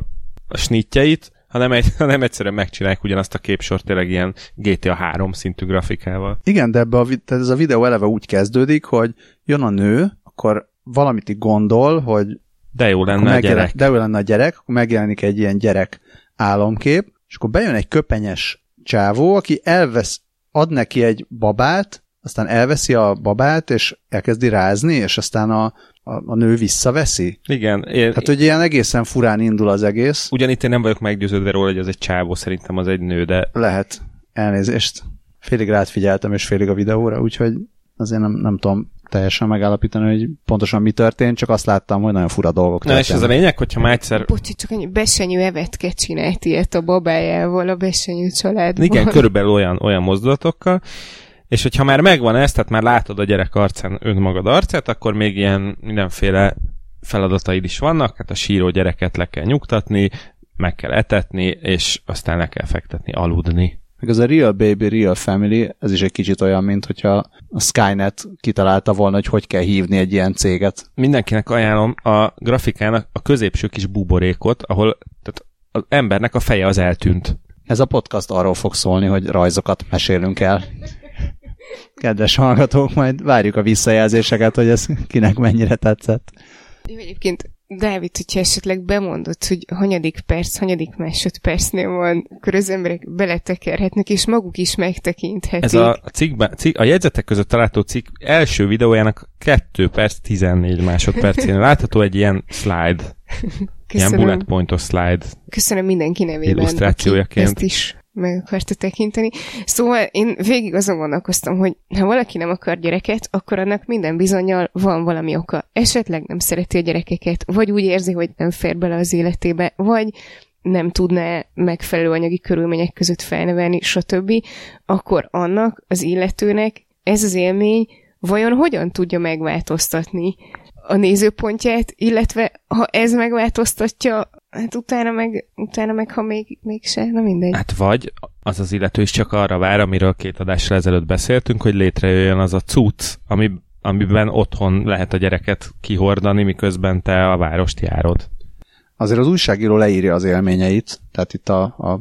Speaker 1: a snitjeit, hanem, egy, hanem egyszerűen megcsinálják ugyanazt a képsort tényleg ilyen GTA 3 szintű grafikával.
Speaker 3: Igen, de ebbe a, tehát ez a videó eleve úgy kezdődik, hogy jön a nő, akkor valamit így gondol, hogy
Speaker 1: de jó lenne a gyerek.
Speaker 3: De jó lenne a gyerek, akkor megjelenik egy ilyen gyerek álomkép, és akkor bejön egy köpenyes csávó, aki elvesz ad neki egy babát, aztán elveszi a babát, és elkezdi rázni, és aztán a, a, a nő visszaveszi.
Speaker 1: Igen. Én,
Speaker 3: Tehát, hogy ilyen egészen furán indul az egész.
Speaker 1: Ugyanitt én nem vagyok meggyőződve róla, hogy az egy csávó, szerintem az egy nő, de...
Speaker 3: Lehet. Elnézést. Félig rád figyeltem, és félig a videóra, úgyhogy azért nem, nem tudom teljesen megállapítani, hogy pontosan mi történt, csak azt láttam, hogy nagyon fura dolgok
Speaker 1: Na és ez a lényeg, hogyha már egyszer...
Speaker 2: Bocsi, csak annyi besenyő evetke csinált ilyet a babájával a besenyő családban.
Speaker 1: Igen, körülbelül olyan, olyan mozdulatokkal, és hogyha már megvan ez, tehát már látod a gyerek arcán önmagad arcát, akkor még ilyen mindenféle feladataid is vannak, hát a síró gyereket le kell nyugtatni, meg kell etetni, és aztán le kell fektetni, aludni.
Speaker 3: Meg az a Real Baby, Real Family, ez is egy kicsit olyan, mint hogyha a Skynet kitalálta volna, hogy hogy kell hívni egy ilyen céget.
Speaker 1: Mindenkinek ajánlom a grafikának a középső kis buborékot, ahol tehát az embernek a feje az eltűnt.
Speaker 3: Ez a podcast arról fog szólni, hogy rajzokat mesélünk el. Kedves hallgatók, majd várjuk a visszajelzéseket, hogy ez kinek mennyire tetszett.
Speaker 2: Jó, egyébként Dávid, hogyha esetleg bemondod, hogy hanyadik perc, hanyadik másodpercnél van, akkor az emberek beletekerhetnek, és maguk is megtekinthetik.
Speaker 1: Ez a, cikkben, cikk, a jegyzetek között található cikk első videójának 2 perc 14 másodpercén látható egy ilyen slide. [laughs] Köszönöm. Ilyen bullet pointos slide.
Speaker 2: Köszönöm mindenki nevében,
Speaker 1: illusztrációjaként.
Speaker 2: ezt is meg akarta tekinteni. Szóval én végig azon gondolkoztam, hogy ha valaki nem akar gyereket, akkor annak minden bizonyal van valami oka. Esetleg nem szereti a gyerekeket, vagy úgy érzi, hogy nem fér bele az életébe, vagy nem tudná megfelelő anyagi körülmények között felnevelni, stb., akkor annak, az illetőnek ez az élmény vajon hogyan tudja megváltoztatni a nézőpontját, illetve ha ez megváltoztatja, hát utána meg, utána meg ha még, mégse, na mindegy.
Speaker 1: Hát vagy az az illető is csak arra vár, amiről két adásra ezelőtt beszéltünk, hogy létrejöjjön az a cucc, ami, amiben otthon lehet a gyereket kihordani, miközben te a várost járod.
Speaker 3: Azért az újságíró leírja az élményeit, tehát itt a, a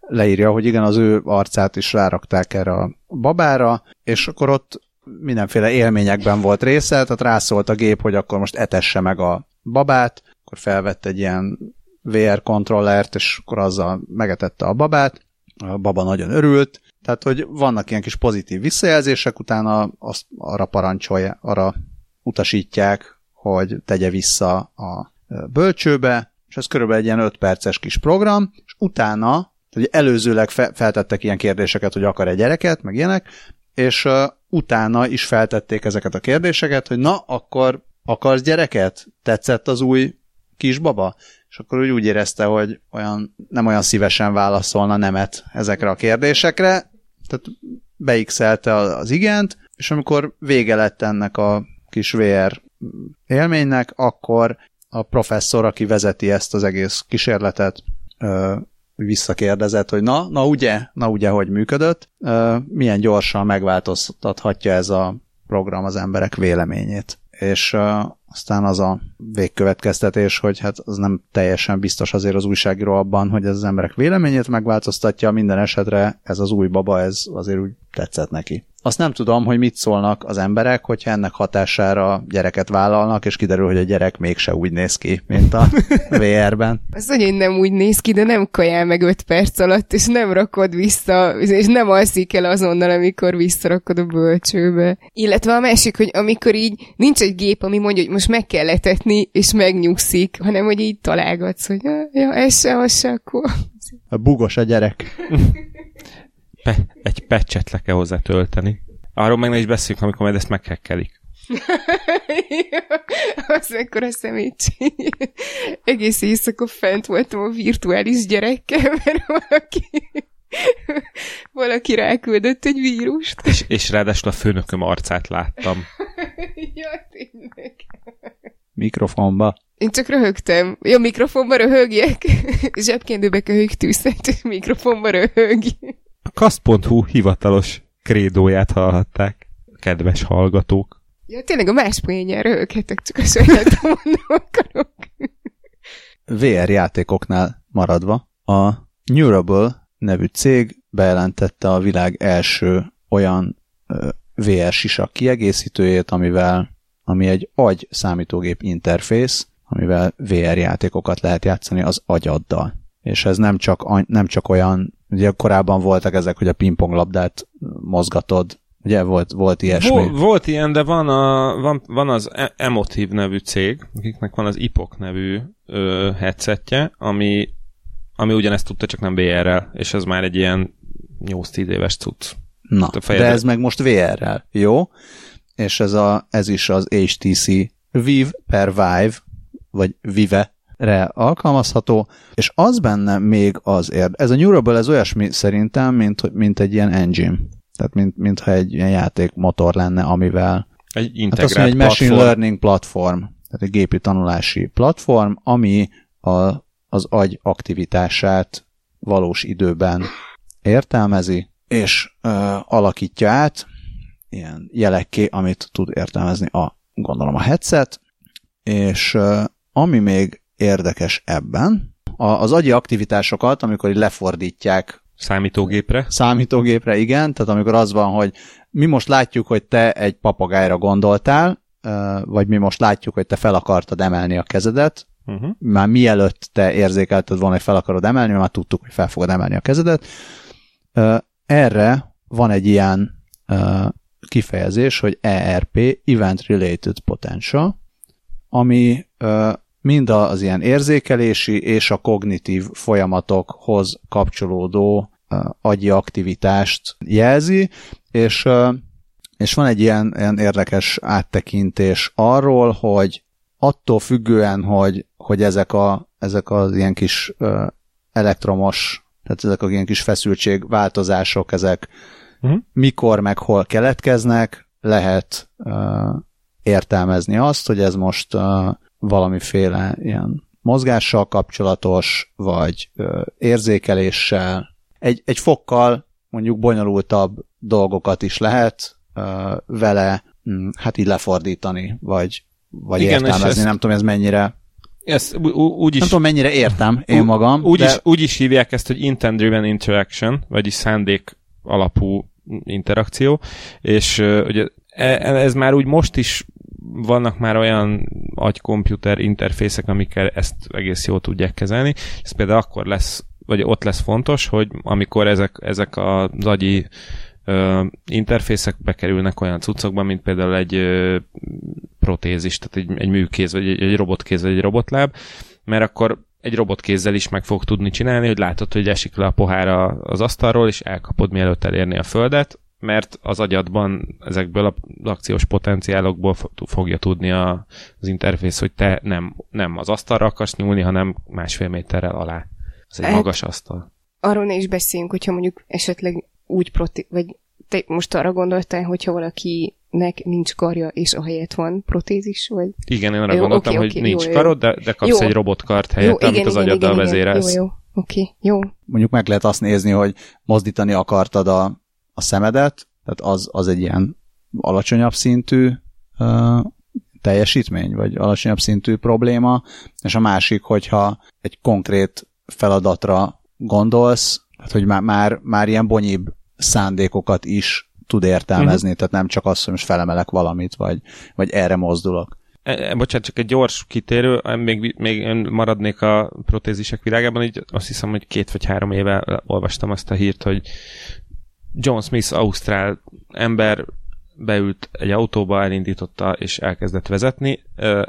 Speaker 3: leírja, hogy igen, az ő arcát is rárakták erre a babára, és akkor ott mindenféle élményekben volt része, tehát rászólt a gép, hogy akkor most etesse meg a babát, akkor felvett egy ilyen VR kontrollert, és akkor azzal megetette a babát, a baba nagyon örült, tehát, hogy vannak ilyen kis pozitív visszajelzések, utána azt arra parancsolja, arra utasítják, hogy tegye vissza a bölcsőbe, és ez körülbelül egy ilyen 5 perces kis program, és utána, hogy előzőleg fe, feltettek ilyen kérdéseket, hogy akar egy gyereket, meg ilyenek, és utána is feltették ezeket a kérdéseket, hogy na, akkor akarsz gyereket? Tetszett az új kisbaba? És akkor úgy, úgy érezte, hogy olyan, nem olyan szívesen válaszolna nemet ezekre a kérdésekre, tehát beixelte az igent, és amikor vége lett ennek a kis VR élménynek, akkor a professzor, aki vezeti ezt az egész kísérletet, visszakérdezett, hogy na, na ugye, na ugye, hogy működött, milyen gyorsan megváltoztathatja ez a program az emberek véleményét. És aztán az a végkövetkeztetés, hogy hát az nem teljesen biztos azért az újságíró abban, hogy ez az emberek véleményét megváltoztatja, minden esetre ez az új baba, ez azért úgy tetszett neki. Azt nem tudom, hogy mit szólnak az emberek, hogyha ennek hatására gyereket vállalnak, és kiderül, hogy a gyerek mégse úgy néz ki, mint a [laughs] VR-ben.
Speaker 2: Az hogy nem úgy néz ki, de nem kajál meg 5 perc alatt, és nem rakod vissza, és nem alszik el azonnal, amikor visszarakod a bölcsőbe. Illetve a másik, hogy amikor így nincs egy gép, ami mondja, hogy most meg kell letetni, és megnyugszik, hanem hogy így találgatsz, hogy ja, ez se, az se, akkor...
Speaker 3: A bugos a gyerek. [laughs]
Speaker 1: pe- egy pecset le kell hozzá tölteni. Arról meg ne is beszéljünk, amikor majd ezt meghekkelik. [laughs]
Speaker 2: az mekkora szemétség. Egész éjszaka fent voltam a virtuális gyerekkel, [laughs] mert valaki valaki ráküldött egy vírust.
Speaker 1: És, és ráadásul a főnököm arcát láttam. [laughs]
Speaker 2: ja, tényleg.
Speaker 3: Mikrofonba.
Speaker 2: Én csak röhögtem. Ja, mikrofonba röhögjek. Zsebkendőbe köhög tűzhet, mikrofonba röhög.
Speaker 1: A kast.hu hivatalos krédóját hallhatták, kedves hallgatók.
Speaker 2: Ja, tényleg a más poénján röhöghetek, csak a sajátom [laughs] mondom akarok.
Speaker 3: VR játékoknál maradva, a Neurable nevű cég bejelentette a világ első olyan VR sisak kiegészítőjét, amivel, ami egy agy számítógép interfész, amivel VR játékokat lehet játszani az agyaddal. És ez nem csak, nem csak olyan Ugye korábban voltak ezek, hogy a pingponglabdát mozgatod, Ugye volt, volt ilyesmi?
Speaker 1: Vol, volt ilyen, de van, a, van, van az e- Emotive nevű cég, akiknek van az IPOC nevű ö, headsetje, ami, ami ugyanezt tudta, csak nem VR-rel, és ez már egy ilyen 8-10 éves cucc.
Speaker 3: Na, de ez meg most VR-rel, jó? És ez, a, ez is az HTC Vive per Vive, vagy Vive re alkalmazható, és az benne még az érd. Ez a Neurable, ez olyasmi szerintem, mint, mint egy ilyen engine. Tehát mint, mintha egy ilyen játékmotor lenne, amivel
Speaker 1: egy integrált
Speaker 3: hát azt mondja, egy machine learning platform, tehát egy gépi tanulási platform, ami a, az agy aktivitását valós időben értelmezi, és ö, alakítja át ilyen jelekké, amit tud értelmezni a, gondolom a headset, és ö, ami még érdekes ebben. A, az agyi aktivitásokat, amikor lefordítják
Speaker 1: Számítógépre?
Speaker 3: Számítógépre, igen. Tehát amikor az van, hogy mi most látjuk, hogy te egy papagájra gondoltál, vagy mi most látjuk, hogy te fel akartad emelni a kezedet, uh-huh. már mielőtt te érzékelted volna, hogy fel akarod emelni, már tudtuk, hogy fel fogod emelni a kezedet. Erre van egy ilyen kifejezés, hogy ERP, Event Related Potential, ami mind az ilyen érzékelési és a kognitív folyamatokhoz kapcsolódó agyi aktivitást jelzi, és, és van egy ilyen, ilyen érdekes áttekintés arról, hogy attól függően, hogy, hogy ezek, a, ezek az ilyen kis elektromos, tehát ezek a ilyen kis feszültség változások, ezek uh-huh. mikor meg hol keletkeznek, lehet uh, értelmezni azt, hogy ez most uh, valamiféle ilyen mozgással kapcsolatos, vagy uh, érzékeléssel, egy, egy fokkal mondjuk bonyolultabb dolgokat is lehet uh, vele hm, hát így lefordítani, vagy, vagy Igen, értelmezni. Ezt, nem tudom, ez mennyire
Speaker 1: ezt úgy is,
Speaker 3: nem tudom, mennyire értem én magam.
Speaker 1: Úgy, de... is, úgy is hívják ezt, hogy intent-driven interaction, vagyis szándék alapú interakció, és uh, ugye e, ez már úgy most is vannak már olyan agy-komputer interfészek, amikkel ezt egész jól tudják kezelni. Ez például akkor lesz, vagy ott lesz fontos, hogy amikor ezek, ezek az agyi ö, interfészek bekerülnek olyan cuccokba, mint például egy ö, protézis, tehát egy, egy műkéz, vagy egy, egy robotkéz, vagy egy robotláb, mert akkor egy robotkézzel is meg fog tudni csinálni, hogy látod, hogy esik le a pohára az asztalról, és elkapod, mielőtt elérni a földet, mert az agyadban ezekből az akciós potenciálokból fogja tudni a, az interfész, hogy te nem, nem az asztalra akarsz nyúlni, hanem másfél méterrel alá. Ez egy hát, magas asztal.
Speaker 2: Arról ne is beszéljünk, hogyha mondjuk esetleg úgy proti- vagy te most arra gondoltál, hogyha valakinek nincs karja, és a helyet van protézis, vagy...
Speaker 1: Igen, én arra jó, gondoltam, okay, hogy okay, nincs jó, karod, de, de kapsz jó. egy robotkart helyett, jó, amit igen, az igen, agyaddal igen, vezérelsz.
Speaker 2: Jó, jó, oké, okay, jó.
Speaker 3: Mondjuk meg lehet azt nézni, hogy mozdítani akartad a, a szemedet, tehát az, az egy ilyen alacsonyabb szintű uh, teljesítmény, vagy alacsonyabb szintű probléma, és a másik, hogyha egy konkrét feladatra gondolsz, tehát hogy már, már, már ilyen bonyibb szándékokat is tud értelmezni, uh-huh. tehát nem csak az, hogy most felemelek valamit, vagy, vagy erre mozdulok.
Speaker 1: E, e, bocsánat, csak egy gyors kitérő, még, még maradnék a protézisek világában, így azt hiszem, hogy két vagy három éve olvastam azt a hírt, hogy John Smith, ausztrál ember beült egy autóba, elindította és elkezdett vezetni.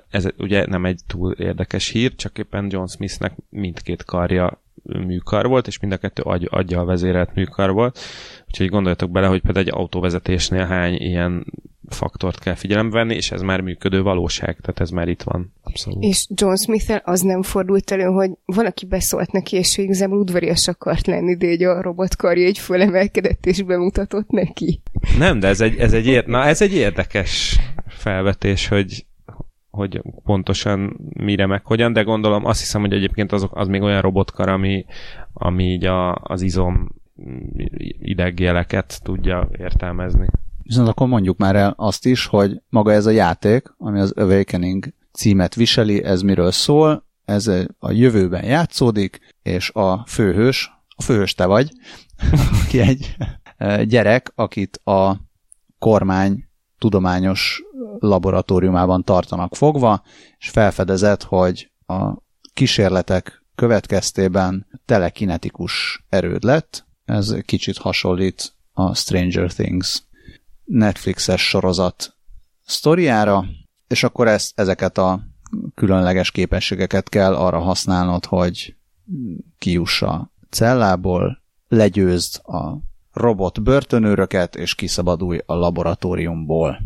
Speaker 1: Ez ugye nem egy túl érdekes hír, csak éppen John Smithnek mindkét karja műkar volt, és mind a kettő agy, aggyal vezérelt műkar volt. Úgyhogy gondoljatok bele, hogy például egy autóvezetésnél hány ilyen faktort kell figyelembe venni, és ez már működő valóság, tehát ez már itt van. Abszolút.
Speaker 2: És John smith az nem fordult elő, hogy valaki beszólt neki, és ő igazából udvarias akart lenni, de egy a robotkarja egy fölemelkedett és bemutatott neki.
Speaker 1: Nem, de ez egy, ez egy, ér... Na, ez egy érdekes felvetés, hogy hogy pontosan mire meg hogyan, de gondolom azt hiszem, hogy egyébként azok, az még olyan robotkar, ami, ami így a, az izom idegjeleket tudja értelmezni.
Speaker 3: Viszont akkor mondjuk már el azt is, hogy maga ez a játék, ami az Awakening címet viseli, ez miről szól, ez a jövőben játszódik, és a főhős, a főhős te vagy, [laughs] aki egy gyerek, akit a kormány tudományos laboratóriumában tartanak fogva, és felfedezett, hogy a kísérletek következtében telekinetikus erőd lett. Ez kicsit hasonlít a Stranger Things Netflixes sorozat sztoriára, és akkor ezt, ezeket a különleges képességeket kell arra használnod, hogy kiuss a cellából, legyőzd a robot börtönőröket, és kiszabadulj a laboratóriumból.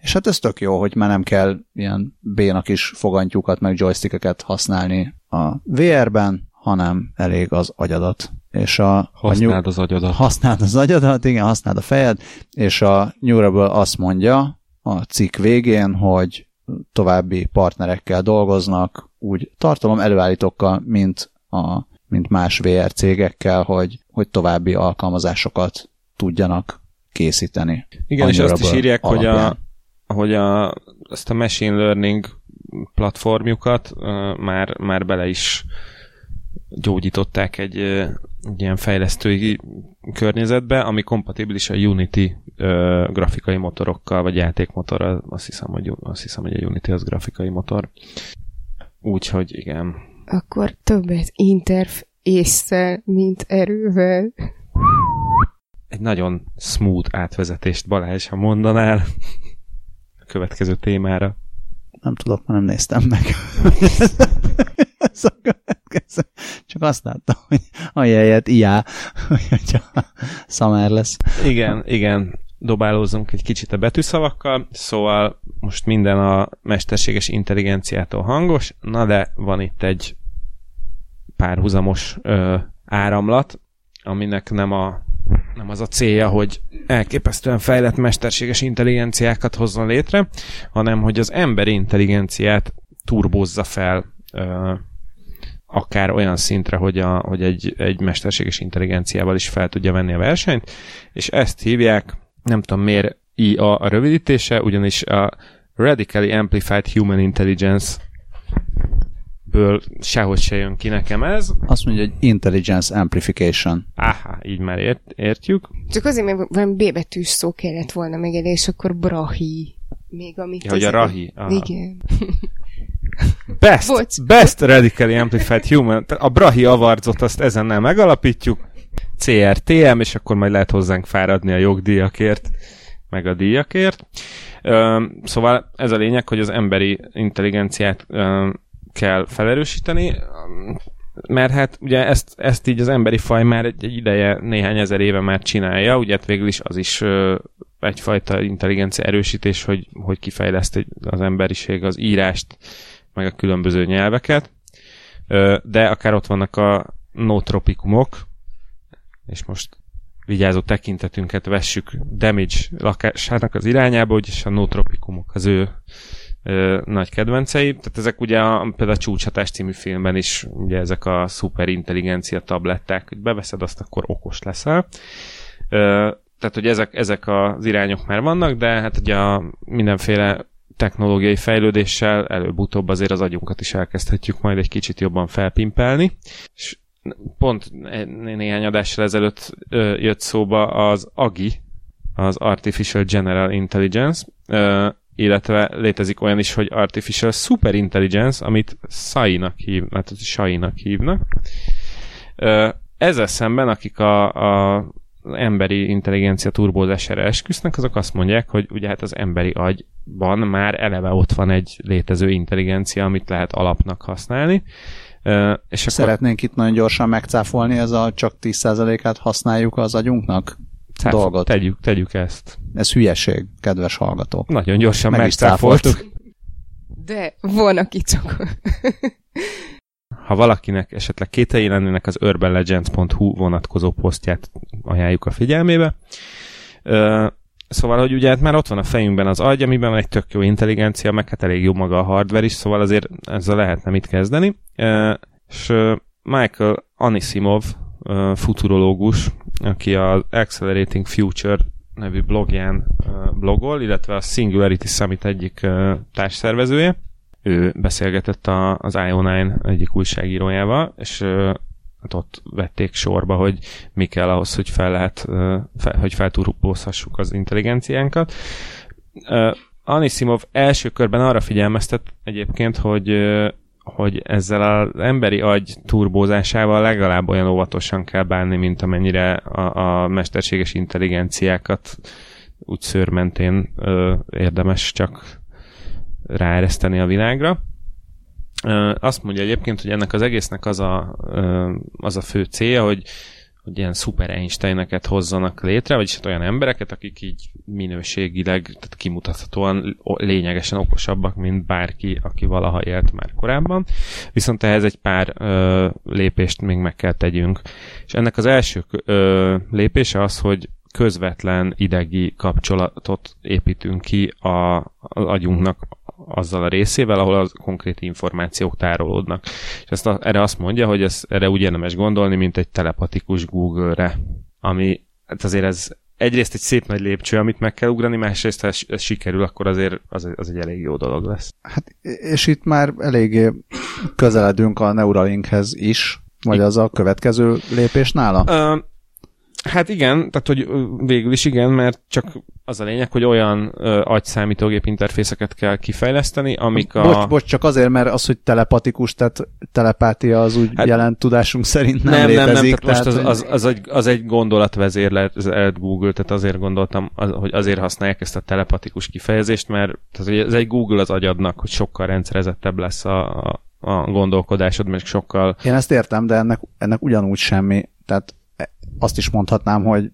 Speaker 3: És hát ez tök jó, hogy már nem kell ilyen bénak is fogantyúkat, meg joystickeket használni a VR-ben, hanem elég az agyadat. És a,
Speaker 1: használd a az agyadat.
Speaker 3: Használd az agyadat, igen, használd a fejed, és a Newrable azt mondja a cikk végén, hogy további partnerekkel dolgoznak, úgy tartalom előállítókkal, mint, a, mint más VR cégekkel, hogy, hogy további alkalmazásokat tudjanak készíteni.
Speaker 1: Igen, és azt is írják, hogy, a, hogy a, ezt a machine learning platformjukat uh, már, már bele is gyógyították egy, egy ilyen fejlesztői környezetbe, ami kompatibilis a Unity ö, grafikai motorokkal, vagy játékmotorral. Azt hiszem, hogy, azt hiszem, hogy a Unity az grafikai motor. Úgyhogy igen.
Speaker 2: Akkor többet interf észre, mint erővel.
Speaker 1: Egy nagyon smooth átvezetést Balázs, ha mondanál a következő témára.
Speaker 3: Nem tudok, nem néztem meg. [laughs] Ez a következő. Csak azt látta, hogy a helyet IA, hogyha Summer lesz.
Speaker 1: Igen, igen. Dobálózzunk egy kicsit a betűszavakkal, szóval most minden a mesterséges intelligenciától hangos, na de van itt egy párhuzamos ö, áramlat, aminek nem, a, nem az a célja, hogy elképesztően fejlett mesterséges intelligenciákat hozzon létre, hanem hogy az emberi intelligenciát turbozza fel ö, akár olyan szintre, hogy, a, hogy egy, egy mesterséges intelligenciával is fel tudja venni a versenyt, és ezt hívják, nem tudom miért IA a rövidítése, ugyanis a Radically Amplified Human Intelligence ből sehogy se jön ki nekem ez.
Speaker 3: Azt mondja, hogy Intelligence Amplification.
Speaker 1: Áhá, így már ért, értjük.
Speaker 2: Csak azért, mert valami B betűs szó kellett volna meg elé, és akkor brahi. Még amit...
Speaker 1: Ja, hogy a rahi. Aha.
Speaker 2: Igen. [laughs]
Speaker 1: Best,
Speaker 2: Bocs.
Speaker 1: best Radically Amplified Human. A Brahi avarcot azt ezennel megalapítjuk. CRTM, és akkor majd lehet hozzánk fáradni a jogdíjakért, meg a díjakért. Szóval ez a lényeg, hogy az emberi intelligenciát kell felerősíteni, mert hát ugye ezt, ezt így az emberi faj már egy, egy ideje, néhány ezer éve már csinálja, ugye hát végül is az is egyfajta intelligencia erősítés, hogy, hogy kifejleszt az emberiség az írást, meg a különböző nyelveket, de akár ott vannak a notropikumok, és most vigyázó tekintetünket vessük Damage lakásának az irányába, úgyis a notropikumok az ő ö, nagy kedvencei. Tehát ezek ugye a, például a Csúcshatás című filmben is ugye ezek a szuperintelligencia tabletták, hogy beveszed azt, akkor okos leszel. Ö, tehát, hogy ezek, ezek az irányok már vannak, de hát ugye a mindenféle technológiai fejlődéssel előbb-utóbb azért az agyunkat is elkezdhetjük majd egy kicsit jobban felpimpelni. És pont néhány adással ezelőtt jött szóba az AGI, az Artificial General Intelligence, illetve létezik olyan is, hogy Artificial Superintelligence, amit SAI-nak hív, hát SAI-nak hívnak. Ezzel szemben, akik a, a emberi intelligencia turbózására esküsznek, azok azt mondják, hogy ugye hát az emberi agyban már eleve ott van egy létező intelligencia, amit lehet alapnak használni. És akkor
Speaker 3: Szeretnénk itt nagyon gyorsan megcáfolni, ez a csak 10%-át használjuk az agyunknak
Speaker 1: cáf-
Speaker 3: dolgot.
Speaker 1: Tegyük, tegyük ezt.
Speaker 3: Ez hülyeség, kedves hallgatók.
Speaker 1: Nagyon gyorsan
Speaker 3: Meg
Speaker 1: megcáfoltuk.
Speaker 2: De van, aki csak...
Speaker 1: Ha valakinek esetleg kételji lennének, az urbanlegends.hu vonatkozó posztját ajánljuk a figyelmébe. Szóval, hogy ugye hát már ott van a fejünkben az agy, amiben van egy tök jó intelligencia, meg hát elég jó maga a hardware is, szóval azért ezzel lehetne mit kezdeni. És Michael Anisimov, futurológus, aki az Accelerating Future nevű blogján blogol, illetve a Singularity Summit egyik társszervezője. Ő beszélgetett a, az IO9 egyik újságírójával, és hát ott vették sorba, hogy mi kell ahhoz, hogy fel lehet, fel, hogy felturbózhassuk az intelligenciánkat. Anisimov első körben arra figyelmeztet egyébként, hogy hogy ezzel az emberi agy turbózásával legalább olyan óvatosan kell bánni, mint amennyire a, a mesterséges intelligenciákat úgy szőrmentén ö, érdemes csak ráereszteni a világra. Azt mondja egyébként, hogy ennek az egésznek az a, az a fő célja, hogy, hogy ilyen szuper Einsteineket hozzanak létre, vagyis hát olyan embereket, akik így minőségileg, tehát kimutathatóan lényegesen okosabbak, mint bárki, aki valaha élt már korábban. Viszont ehhez egy pár ö, lépést még meg kell tegyünk. És ennek az első ö, lépése az, hogy közvetlen idegi kapcsolatot építünk ki a, az agyunknak azzal a részével, ahol az konkrét információk tárolódnak. És ezt a, erre azt mondja, hogy ez, erre úgy érdemes gondolni, mint egy telepatikus Google-re, ami hát azért ez egyrészt egy szép nagy lépcső, amit meg kell ugrani, másrészt ha ez, ez sikerül, akkor azért az, az egy elég jó dolog lesz.
Speaker 3: Hát, és itt már eléggé közeledünk a Neuralinkhez is, vagy az a következő lépés nála?
Speaker 1: Ö, hát igen, tehát hogy végül is igen, mert csak az a lényeg, hogy olyan ö, agyszámítógép interfészeket kell kifejleszteni, amik a...
Speaker 3: Bocs, bocs, csak azért, mert az, hogy telepatikus, tehát telepátia az úgy
Speaker 1: Hát-
Speaker 3: jelent tudásunk szerint nem,
Speaker 1: nem, nem, nem,
Speaker 3: létezik.
Speaker 1: tehát most az, az, az, egy, az egy gondolatvezérlet Google, tehát azért gondoltam, az, hogy azért használják ezt a telepatikus kifejezést, mert tehát, hogy ez egy Google az agyadnak, hogy sokkal rendszerezettebb lesz a, a, a gondolkodásod, meg sokkal...
Speaker 3: Én ezt értem, de ennek, ennek ugyanúgy semmi. Tehát azt is mondhatnám, hogy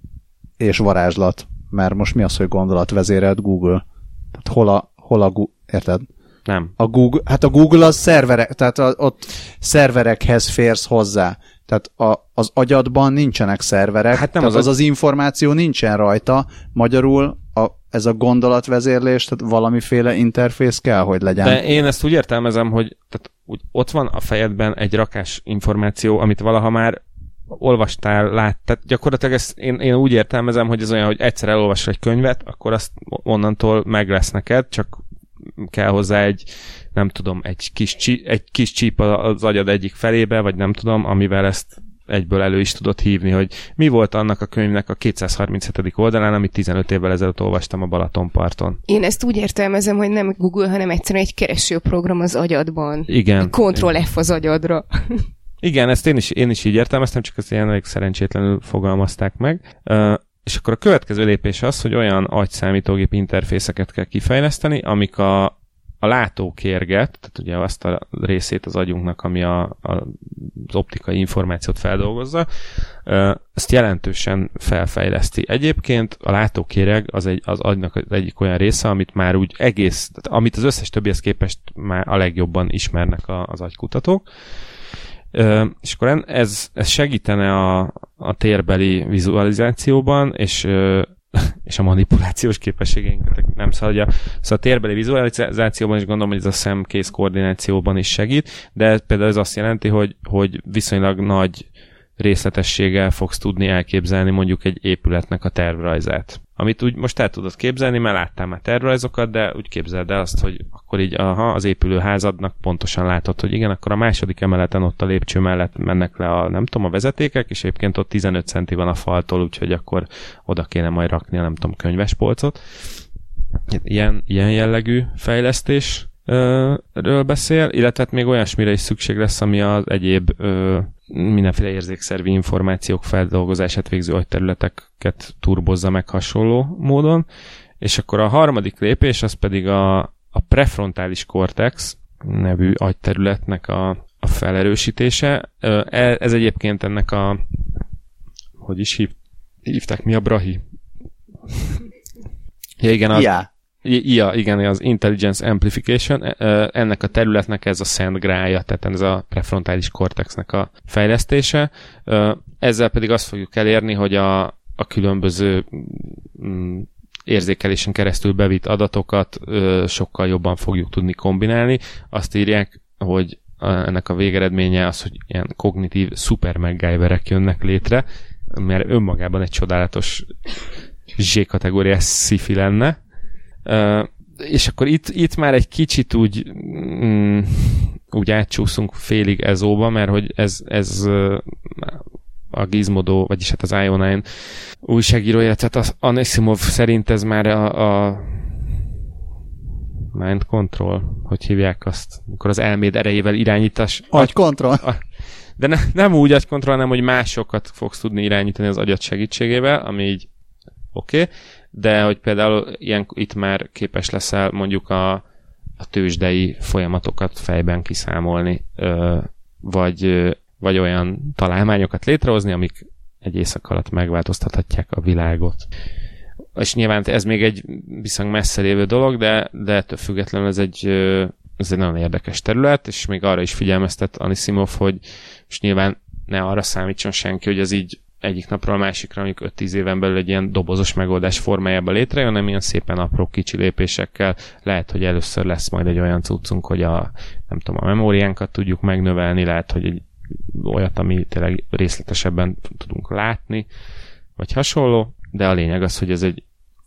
Speaker 3: és varázslat, mert most mi az, hogy gondolatvezérelt Google? Tehát hol a, hol a Google, érted?
Speaker 1: Nem.
Speaker 3: A Google, hát a Google az szerverek, tehát a, ott szerverekhez férsz hozzá. Tehát a, az agyadban nincsenek szerverek, hát nem az, az az információ nincsen rajta, magyarul a, ez a gondolatvezérlés, tehát valamiféle interfész kell, hogy legyen.
Speaker 1: De én ezt úgy értelmezem, hogy tehát úgy ott van a fejedben egy rakás információ, amit valaha már olvastál, lát, tehát gyakorlatilag ezt én, én úgy értelmezem, hogy ez olyan, hogy egyszer elolvasol egy könyvet, akkor azt onnantól meg lesz neked, csak kell hozzá egy, nem tudom, egy kis, csí, egy kis csíp az agyad egyik felébe, vagy nem tudom, amivel ezt egyből elő is tudott hívni, hogy mi volt annak a könyvnek a 237. oldalán, amit 15 évvel ezelőtt olvastam a Balatonparton.
Speaker 2: Én ezt úgy értelmezem, hogy nem Google, hanem egyszerűen egy keresőprogram az agyadban.
Speaker 1: Igen.
Speaker 2: Ctrl F az agyadra.
Speaker 1: Igen, ezt én is, én is így értelmeztem, csak ezt ilyen elég szerencsétlenül fogalmazták meg. Uh, és akkor a következő lépés az, hogy olyan agyszámítógép interfészeket kell kifejleszteni, amik a, a látókérget, tehát ugye azt a részét az agyunknak, ami a, a, az optikai információt feldolgozza, ezt jelentősen felfejleszti. Egyébként a látókéreg az, egy, az agynak az egyik olyan része, amit már úgy egész, tehát amit az összes többihez képest már a legjobban ismernek a, az agykutatók. És akkor ez, ez segítene a, a térbeli vizualizációban, és [laughs] és a manipulációs képességeinket nem szaladja. Szóval a térbeli vizualizációban is gondolom, hogy ez a szemkész koordinációban is segít, de például ez azt jelenti, hogy, hogy viszonylag nagy részletességgel fogsz tudni elképzelni mondjuk egy épületnek a tervrajzát. Amit úgy most el tudod képzelni, mert láttál már tervrajzokat, de úgy képzeld el azt, hogy akkor így aha, az épülő házadnak pontosan látod, hogy igen, akkor a második emeleten ott a lépcső mellett mennek le a, nem tudom, a vezetékek, és egyébként ott 15 centi van a faltól, úgyhogy akkor oda kéne majd rakni a, nem tudom, könyvespolcot. Ilyen, ilyen jellegű fejlesztés ről beszél, illetve hát még olyasmire is szükség lesz, ami az egyéb ö, mindenféle érzékszervi információk feldolgozását végző agyterületeket turbozza meg hasonló módon. És akkor a harmadik lépés az pedig a, a prefrontális cortex nevű agyterületnek a, a felerősítése. E, ez egyébként ennek a hogy is hív, hívták, mi a Brahi? [laughs] Ja, igen, az, yeah. IA, igen, az Intelligence Amplification, e, e, ennek a területnek ez a szent grája, tehát ez a prefrontális kortexnek a fejlesztése. Ezzel pedig azt fogjuk elérni, hogy a, a különböző mm, érzékelésen keresztül bevitt adatokat sokkal jobban fogjuk tudni kombinálni. Azt írják, hogy ennek a végeredménye az, hogy ilyen kognitív szuper jönnek létre, mert önmagában egy csodálatos Z-kategóriás sci lenne, és akkor itt, itt már egy kicsit úgy mm, úgy átcsúszunk félig ezóba, mert hogy ez, ez a Gizmodo, vagyis hát az IO9 újságírója, tehát az Anisimov szerint ez már a, a mind control, hogy hívják azt, amikor az elméd erejével irányítás.
Speaker 3: Agy control.
Speaker 1: De ne, nem úgy agy control, hanem hogy másokat fogsz tudni irányítani az agyat segítségével, ami így oké, okay de hogy például ilyen, itt már képes leszel mondjuk a, a tőzsdei folyamatokat fejben kiszámolni, ö, vagy, vagy olyan találmányokat létrehozni, amik egy éjszak alatt megváltoztathatják a világot. És nyilván ez még egy viszonylag messze lévő dolog, de, de ettől függetlenül ez egy, ez egy nagyon érdekes terület, és még arra is figyelmeztet Anisimov, hogy most nyilván ne arra számítson senki, hogy ez így egyik napról a másikra, amikor 5-10 éven belül egy ilyen dobozos megoldás formájában létrejön, hanem ilyen szépen apró kicsi lépésekkel lehet, hogy először lesz majd egy olyan cuccunk, hogy a, nem tudom, a memóriánkat tudjuk megnövelni, lehet, hogy egy olyat, ami tényleg részletesebben tudunk látni, vagy hasonló, de a lényeg az, hogy ez egy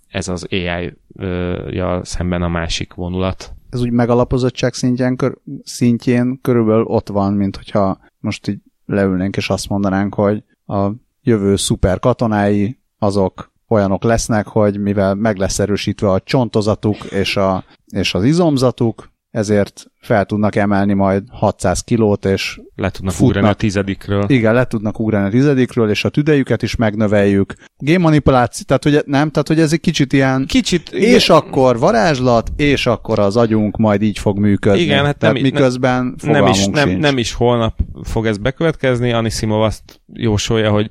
Speaker 1: ez az AI-ja szemben a másik vonulat.
Speaker 3: Ez úgy megalapozottság szintjén, kör, szintjén körülbelül ott van, mint hogyha most így leülnénk és azt mondanánk, hogy a jövő szuper katonái, azok olyanok lesznek, hogy mivel meg lesz erősítve a csontozatuk és, a, és az izomzatuk, ezért fel tudnak emelni majd 600 kilót, és
Speaker 1: Le tudnak
Speaker 3: Futnak.
Speaker 1: ugrani a tizedikről.
Speaker 3: igen, le tudnak ugrani a tizedikről, és a tüdejüket is megnöveljük. Game manipuláció, tehát hogy nem, tehát hogy ez egy kicsit ilyen
Speaker 1: Kicsit,
Speaker 3: és akkor varázslat, és akkor az agyunk majd így fog működni.
Speaker 1: Igen, hát
Speaker 3: Tehát
Speaker 1: nem-
Speaker 3: miközben
Speaker 1: nem is, nem,
Speaker 3: sincs.
Speaker 1: nem is holnap fog ez bekövetkezni. Anisimov azt jósolja, hogy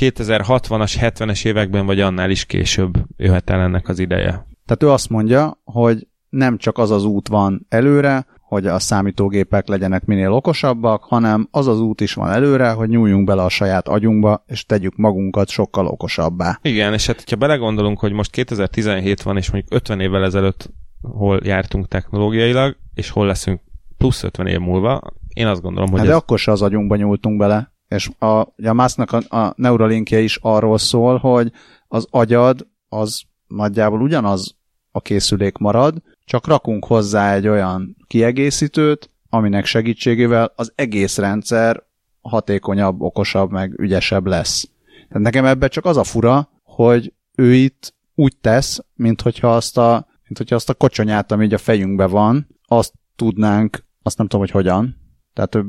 Speaker 1: 2060-as, 70-es években, vagy annál is később jöhet el ennek az ideje.
Speaker 3: Tehát ő azt mondja, hogy nem csak az az út van előre, hogy a számítógépek legyenek minél okosabbak, hanem az az út is van előre, hogy nyúljunk bele a saját agyunkba, és tegyük magunkat sokkal okosabbá.
Speaker 1: Igen, és hát ha belegondolunk, hogy most 2017 van, és mondjuk 50 évvel ezelőtt hol jártunk technológiailag, és hol leszünk plusz 50 év múlva, én azt gondolom, hogy
Speaker 3: Hát
Speaker 1: ez...
Speaker 3: de akkor se az agyunkba nyúltunk bele. És a, a Musknak a, a Neuralinkje is arról szól, hogy az agyad az nagyjából ugyanaz a készülék marad, csak rakunk hozzá egy olyan kiegészítőt, aminek segítségével az egész rendszer hatékonyabb, okosabb, meg ügyesebb lesz. Tehát nekem ebben csak az a fura, hogy ő itt úgy tesz, mint hogyha azt a, mint hogyha azt a kocsonyát, ami így a fejünkben van, azt tudnánk, azt nem tudom, hogy hogyan, tehát ő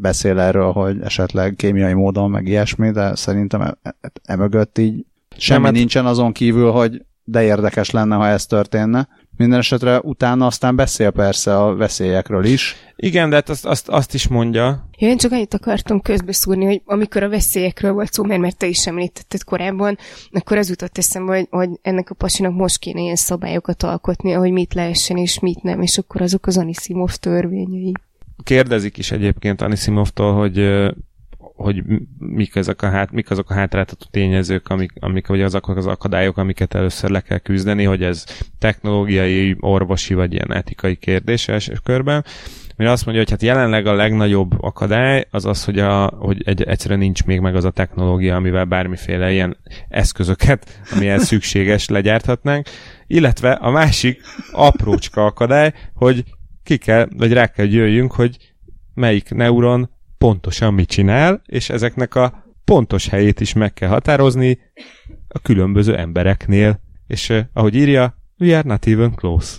Speaker 3: beszél erről, hogy esetleg kémiai módon, meg ilyesmi, de szerintem e- e- emögött így semmi
Speaker 1: hát-
Speaker 3: nincsen azon kívül, hogy de érdekes lenne, ha ez történne. Minden esetre utána aztán beszél persze a veszélyekről is.
Speaker 1: Igen, de hát azt, azt, azt is mondja,
Speaker 2: Ja, én csak annyit akartam közbeszúrni, hogy amikor a veszélyekről volt szó, mert, mert te is említetted korábban, akkor az jutott eszembe, hogy, hogy ennek a pasinak most kéne ilyen szabályokat alkotni, hogy mit lehessen és mit nem, és akkor azok az Anisimov törvényei.
Speaker 1: Kérdezik is egyébként Anisimovtól, hogy hogy mik, ezek a hát, mik azok a hátráltató tényezők, amik, amik, vagy azok az akadályok, amiket először le kell küzdeni, hogy ez technológiai, orvosi vagy ilyen etikai kérdés első körben. Mire azt mondja, hogy hát jelenleg a legnagyobb akadály az az, hogy, a, hogy egy, egyszerűen nincs még meg az a technológia, amivel bármiféle ilyen eszközöket, amihez [laughs] szükséges, legyárthatnánk. Illetve a másik aprócska akadály, hogy ki kell, vagy rá kell jöjjünk, hogy melyik neuron pontosan mit csinál, és ezeknek a pontos helyét is meg kell határozni a különböző embereknél. És ahogy írja, we are not even close.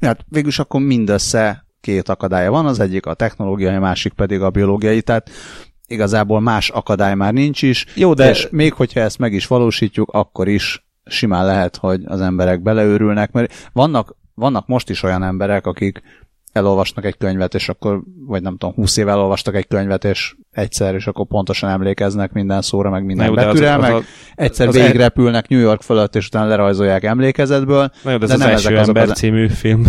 Speaker 3: Hát végülis akkor mindössze két akadálya van, az egyik a technológiai, a másik pedig a biológiai, tehát igazából más akadály már nincs is,
Speaker 1: Jó, de-
Speaker 3: és még hogyha ezt meg is valósítjuk, akkor is simán lehet, hogy az emberek beleőrülnek, mert vannak, vannak most is olyan emberek, akik elolvasnak egy könyvet, és akkor, vagy nem tudom, 20 éve elolvastak egy könyvet, és egyszer, és akkor pontosan emlékeznek minden szóra, meg minden
Speaker 1: jó, az-
Speaker 3: betűre,
Speaker 1: az
Speaker 3: meg
Speaker 1: a-
Speaker 3: egyszer
Speaker 1: az
Speaker 3: végigrepülnek New York fölött, és utána lerajzolják emlékezetből.
Speaker 1: Na jó, de ez
Speaker 3: De
Speaker 1: az
Speaker 3: nem
Speaker 1: első
Speaker 3: ezek azok
Speaker 1: ember
Speaker 3: az-
Speaker 1: című film.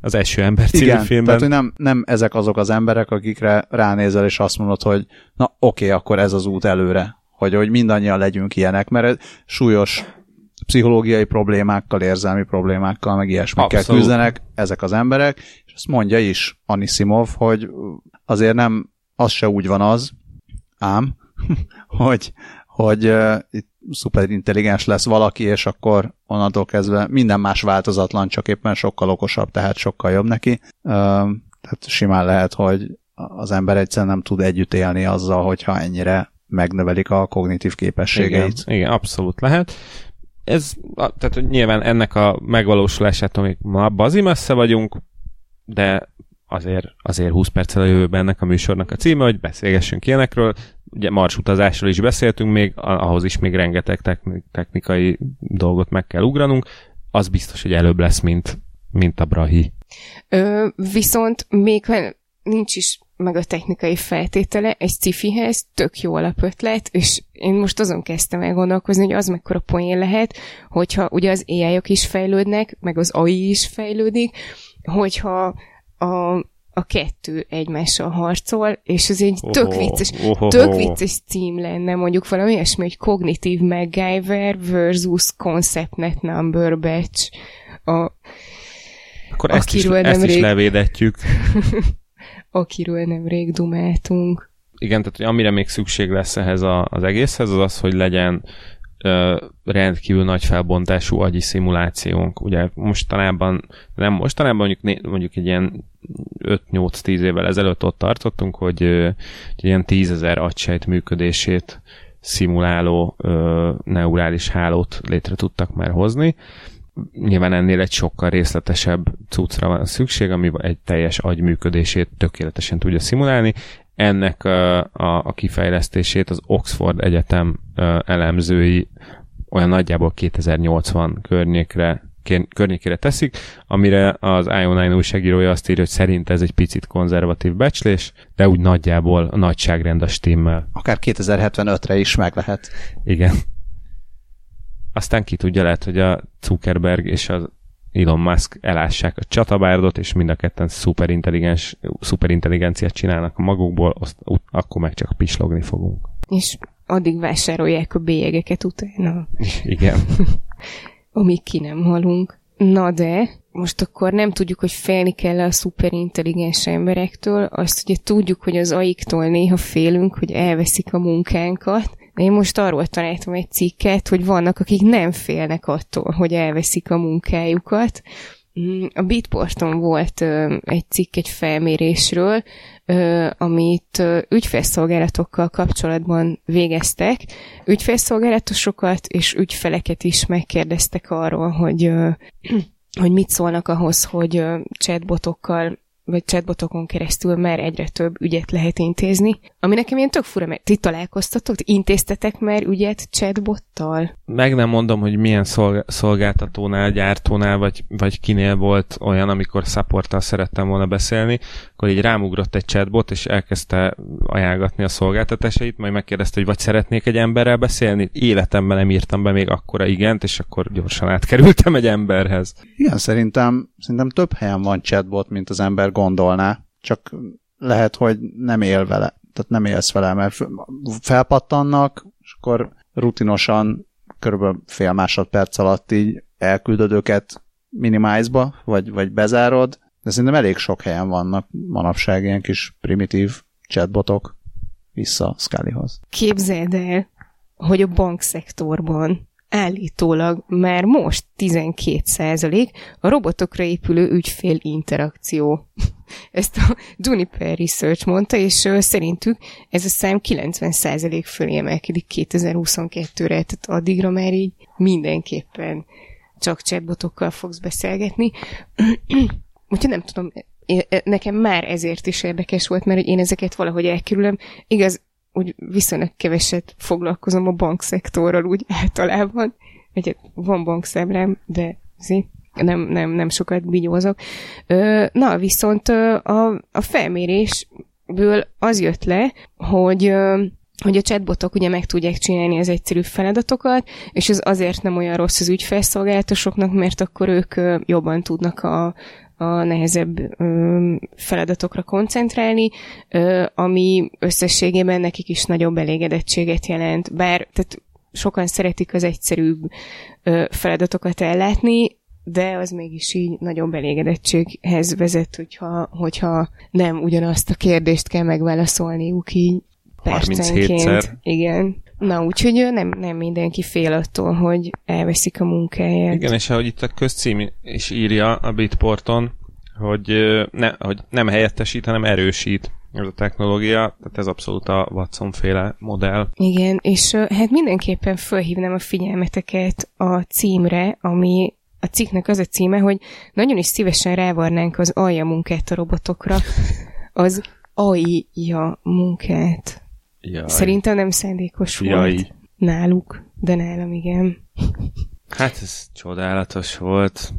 Speaker 1: Az első ember című
Speaker 3: Igen,
Speaker 1: filmben.
Speaker 3: tehát hogy nem, nem ezek azok az emberek, akikre ránézel, és azt mondod, hogy na oké, akkor ez az út előre. Hogy, hogy mindannyian legyünk ilyenek, mert ez súlyos pszichológiai problémákkal, érzelmi problémákkal, meg ilyesmikkel
Speaker 1: Abszolút.
Speaker 3: küzdenek ezek az emberek, azt mondja is Anisimov, hogy azért nem, az se úgy van az, ám, [laughs] hogy, hogy uh, itt szuperintelligens lesz valaki, és akkor onnantól kezdve minden más változatlan, csak éppen sokkal okosabb, tehát sokkal jobb neki. Uh, tehát simán lehet, hogy az ember egyszerűen nem tud együtt élni azzal, hogyha ennyire megnövelik a kognitív
Speaker 1: igen,
Speaker 3: képességeit.
Speaker 1: igen, abszolút lehet. Ez, tehát nyilván ennek a megvalósulásától még ma bazi messze vagyunk, de azért, azért 20 perccel a jövőben ennek a műsornak a címe, hogy beszélgessünk ilyenekről. Ugye Mars utazásról is beszéltünk még, ahhoz is még rengeteg techni- technikai dolgot meg kell ugranunk. Az biztos, hogy előbb lesz, mint, mint a Brahi.
Speaker 2: Ö, viszont még ha nincs is meg a technikai feltétele, egy sci-fihez tök jó alapötlet, és én most azon kezdtem el gondolkozni, hogy az mekkora poén lehet, hogyha ugye az AI-ok is fejlődnek, meg az AI is fejlődik, hogyha a, a kettő egymással harcol, és ez egy tök
Speaker 1: Oho,
Speaker 2: vicces,
Speaker 1: ohoho.
Speaker 2: tök vicces cím lenne, mondjuk valami ilyesmi, hogy Cognitive MacGyver versus ConceptNet Number Batch. A,
Speaker 1: Akkor ezt is,
Speaker 2: Akiről
Speaker 1: ezt is
Speaker 2: nemrég-
Speaker 1: levédetjük. [laughs]
Speaker 2: akiről nemrég dumáltunk.
Speaker 1: igen, tehát amire még szükség lesz ehhez a, az egészhez, az az, hogy legyen rendkívül nagy felbontású agyi szimulációnk. Ugye mostanában, nem mostanában, mondjuk, né- mondjuk egy ilyen 5-8-10 évvel ezelőtt ott tartottunk, hogy egy ilyen 10 ezer agysejt működését szimuláló ö, neurális hálót létre tudtak már hozni. nyilván ennél egy sokkal részletesebb cuccra van szükség, ami egy teljes agy működését tökéletesen tudja szimulálni. Ennek a, a, a kifejlesztését az Oxford Egyetem elemzői olyan nagyjából 2080 környékre környékére teszik, amire az IO9 újságírója azt írja, hogy szerint ez egy picit konzervatív becslés, de úgy nagyjából a nagyságrend a stimmel.
Speaker 3: Akár 2075-re is meg lehet.
Speaker 1: Igen. Aztán ki tudja, lehet, hogy a Zuckerberg és az Elon Musk elássák a csatabárdot, és mind a ketten szuperintelligens, szuperintelligenciát csinálnak magukból, azt, akkor meg csak pislogni fogunk.
Speaker 2: És addig vásárolják a bélyegeket utána. [laughs]
Speaker 1: Igen. [laughs]
Speaker 2: Amíg ki nem halunk. Na de, most akkor nem tudjuk, hogy félni kell a szuperintelligens emberektől, azt ugye tudjuk, hogy az aiktól néha félünk, hogy elveszik a munkánkat, én most arról találtam egy cikket, hogy vannak, akik nem félnek attól, hogy elveszik a munkájukat. Mm, a Bitporton volt egy cikk egy felmérésről, amit ügyfélszolgálatokkal kapcsolatban végeztek. Ügyfélszolgálatosokat és ügyfeleket is megkérdeztek arról, hogy, [clears throat] hogy mit szólnak ahhoz, hogy chatbotokkal vagy chatbotokon keresztül már egyre több ügyet lehet intézni, ami nekem ilyen tök fura, mert ti találkoztatok, intéztetek már ügyet chatbottal?
Speaker 1: Meg nem mondom, hogy milyen szolgáltatónál, gyártónál, vagy, vagy kinél volt olyan, amikor supporttal szerettem volna beszélni, akkor így rámugrott egy chatbot, és elkezdte ajánlgatni a szolgáltatásait, majd megkérdezte, hogy vagy szeretnék egy emberrel beszélni. Életemben nem írtam be még akkora igent, és akkor gyorsan átkerültem egy emberhez.
Speaker 3: Igen, szerintem, szerintem több helyen van chatbot, mint az ember gondolná, csak lehet, hogy nem él vele. Tehát nem élsz vele, mert felpattannak, és akkor rutinosan körülbelül fél másodperc alatt így elküldöd őket minimize-ba, vagy, vagy bezárod, de szerintem elég sok helyen vannak manapság ilyen kis primitív chatbotok vissza Scullyhoz.
Speaker 2: Képzeld el, hogy a bankszektorban állítólag már most 12% a robotokra épülő ügyfél interakció. [laughs] Ezt a Juniper Research mondta, és szerintük ez a szám 90% fölé emelkedik 2022-re, tehát addigra már így mindenképpen csak chatbotokkal fogsz beszélgetni. [clears throat] Úgyhogy nem tudom, nekem már ezért is érdekes volt, mert hogy én ezeket valahogy elkerülöm. Igaz, úgy viszonylag keveset foglalkozom a bankszektorral úgy [laughs] általában. Egyet van bankszámlám, de zi, nem, nem, nem sokat bigyózok. Na, viszont a, a felmérésből az jött le, hogy hogy a chatbotok ugye meg tudják csinálni az egyszerű feladatokat, és ez azért nem olyan rossz az ügyfelszolgálatosoknak, mert akkor ők jobban tudnak a, a nehezebb ö, feladatokra koncentrálni, ö, ami összességében nekik is nagyobb elégedettséget jelent. Bár tehát sokan szeretik az egyszerűbb ö, feladatokat ellátni, de az mégis így nagyobb elégedettséghez vezet, hogyha, hogyha nem ugyanazt a kérdést kell megválaszolniuk így percenként. Igen. Na, úgyhogy nem, nem mindenki fél attól, hogy elveszik a munkáját.
Speaker 1: Igen, és ahogy itt a közcím is írja a Bitporton, hogy, ne, hogy nem helyettesít, hanem erősít ez a technológia, tehát ez abszolút a Watson féle modell.
Speaker 2: Igen, és hát mindenképpen felhívnám a figyelmeteket a címre, ami a cikknek az a címe, hogy nagyon is szívesen rávarnánk az alja munkát a robotokra. [laughs] Az alja munkát. Jaj. Szerintem nem szándékos Jaj. volt náluk, de nálam igen.
Speaker 1: Hát ez csodálatos volt.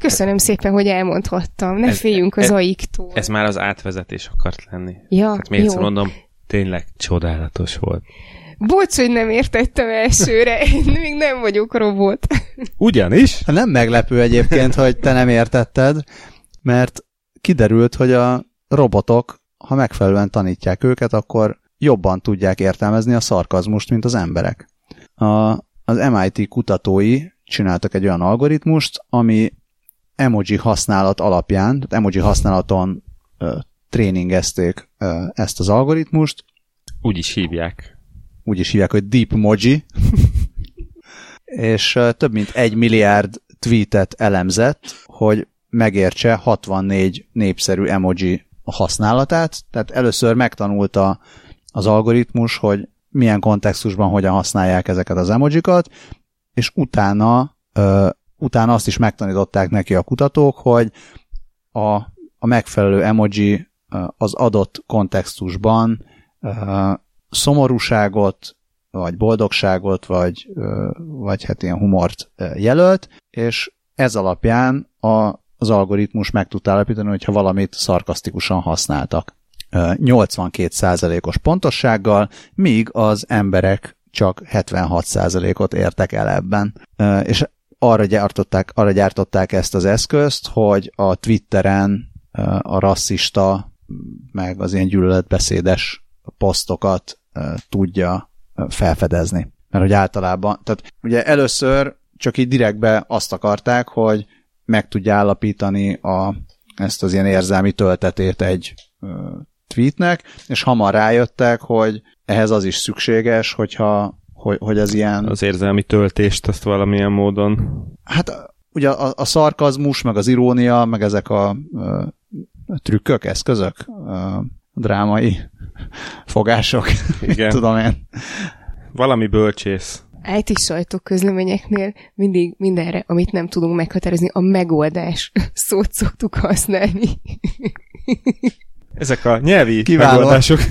Speaker 2: Köszönöm szépen, hogy elmondhattam. Ne ez, féljünk az ez, aiktól.
Speaker 1: Ez már az átvezetés akart lenni.
Speaker 2: Ja, hát
Speaker 1: még egyszer mondom, tényleg csodálatos volt.
Speaker 2: Bocs, hogy nem értettem elsőre, én még nem vagyok robot.
Speaker 1: Ugyanis?
Speaker 3: Nem meglepő egyébként, hogy te nem értetted, mert kiderült, hogy a robotok, ha megfelelően tanítják őket, akkor jobban tudják értelmezni a szarkazmust, mint az emberek. A, az MIT kutatói csináltak egy olyan algoritmust, ami emoji használat alapján, tehát emoji használaton ö, tréningezték ö, ezt az algoritmust.
Speaker 1: Úgy is hívják.
Speaker 3: Úgy is hívják, hogy Deep Moji. [laughs] és ö, több mint egy milliárd tweetet elemzett, hogy megértse 64 népszerű emoji használatát. Tehát először megtanulta az algoritmus, hogy milyen kontextusban hogyan használják ezeket az emojikat, és utána ö, utána azt is megtanították neki a kutatók, hogy a, a megfelelő emoji az adott kontextusban szomorúságot, vagy boldogságot, vagy, vagy hát ilyen humort jelölt, és ez alapján a, az algoritmus meg tud állapítani, hogyha valamit szarkasztikusan használtak. 82%-os pontossággal, míg az emberek csak 76%-ot értek el ebben. És arra gyártották, arra gyártották ezt az eszközt, hogy a Twitteren a rasszista, meg az ilyen gyűlöletbeszédes posztokat tudja felfedezni. Mert hogy általában, tehát ugye először csak így direktbe azt akarták, hogy meg tudja állapítani a, ezt az ilyen érzelmi töltetét egy tweetnek, és hamar rájöttek, hogy ehhez az is szükséges, hogyha hogy, hogy az ilyen...
Speaker 1: Az érzelmi töltést azt valamilyen módon...
Speaker 3: Hát ugye a, a szarkazmus, meg az irónia, meg ezek a, a trükkök, eszközök, a drámai [laughs] fogások, [laughs] Igen. tudom én.
Speaker 1: Valami bölcsész.
Speaker 2: IT közleményeknél mindig mindenre, amit nem tudunk meghatározni, a megoldás [laughs] szót szoktuk használni.
Speaker 1: Ezek a nyelvi Kiváló. megoldások. [laughs]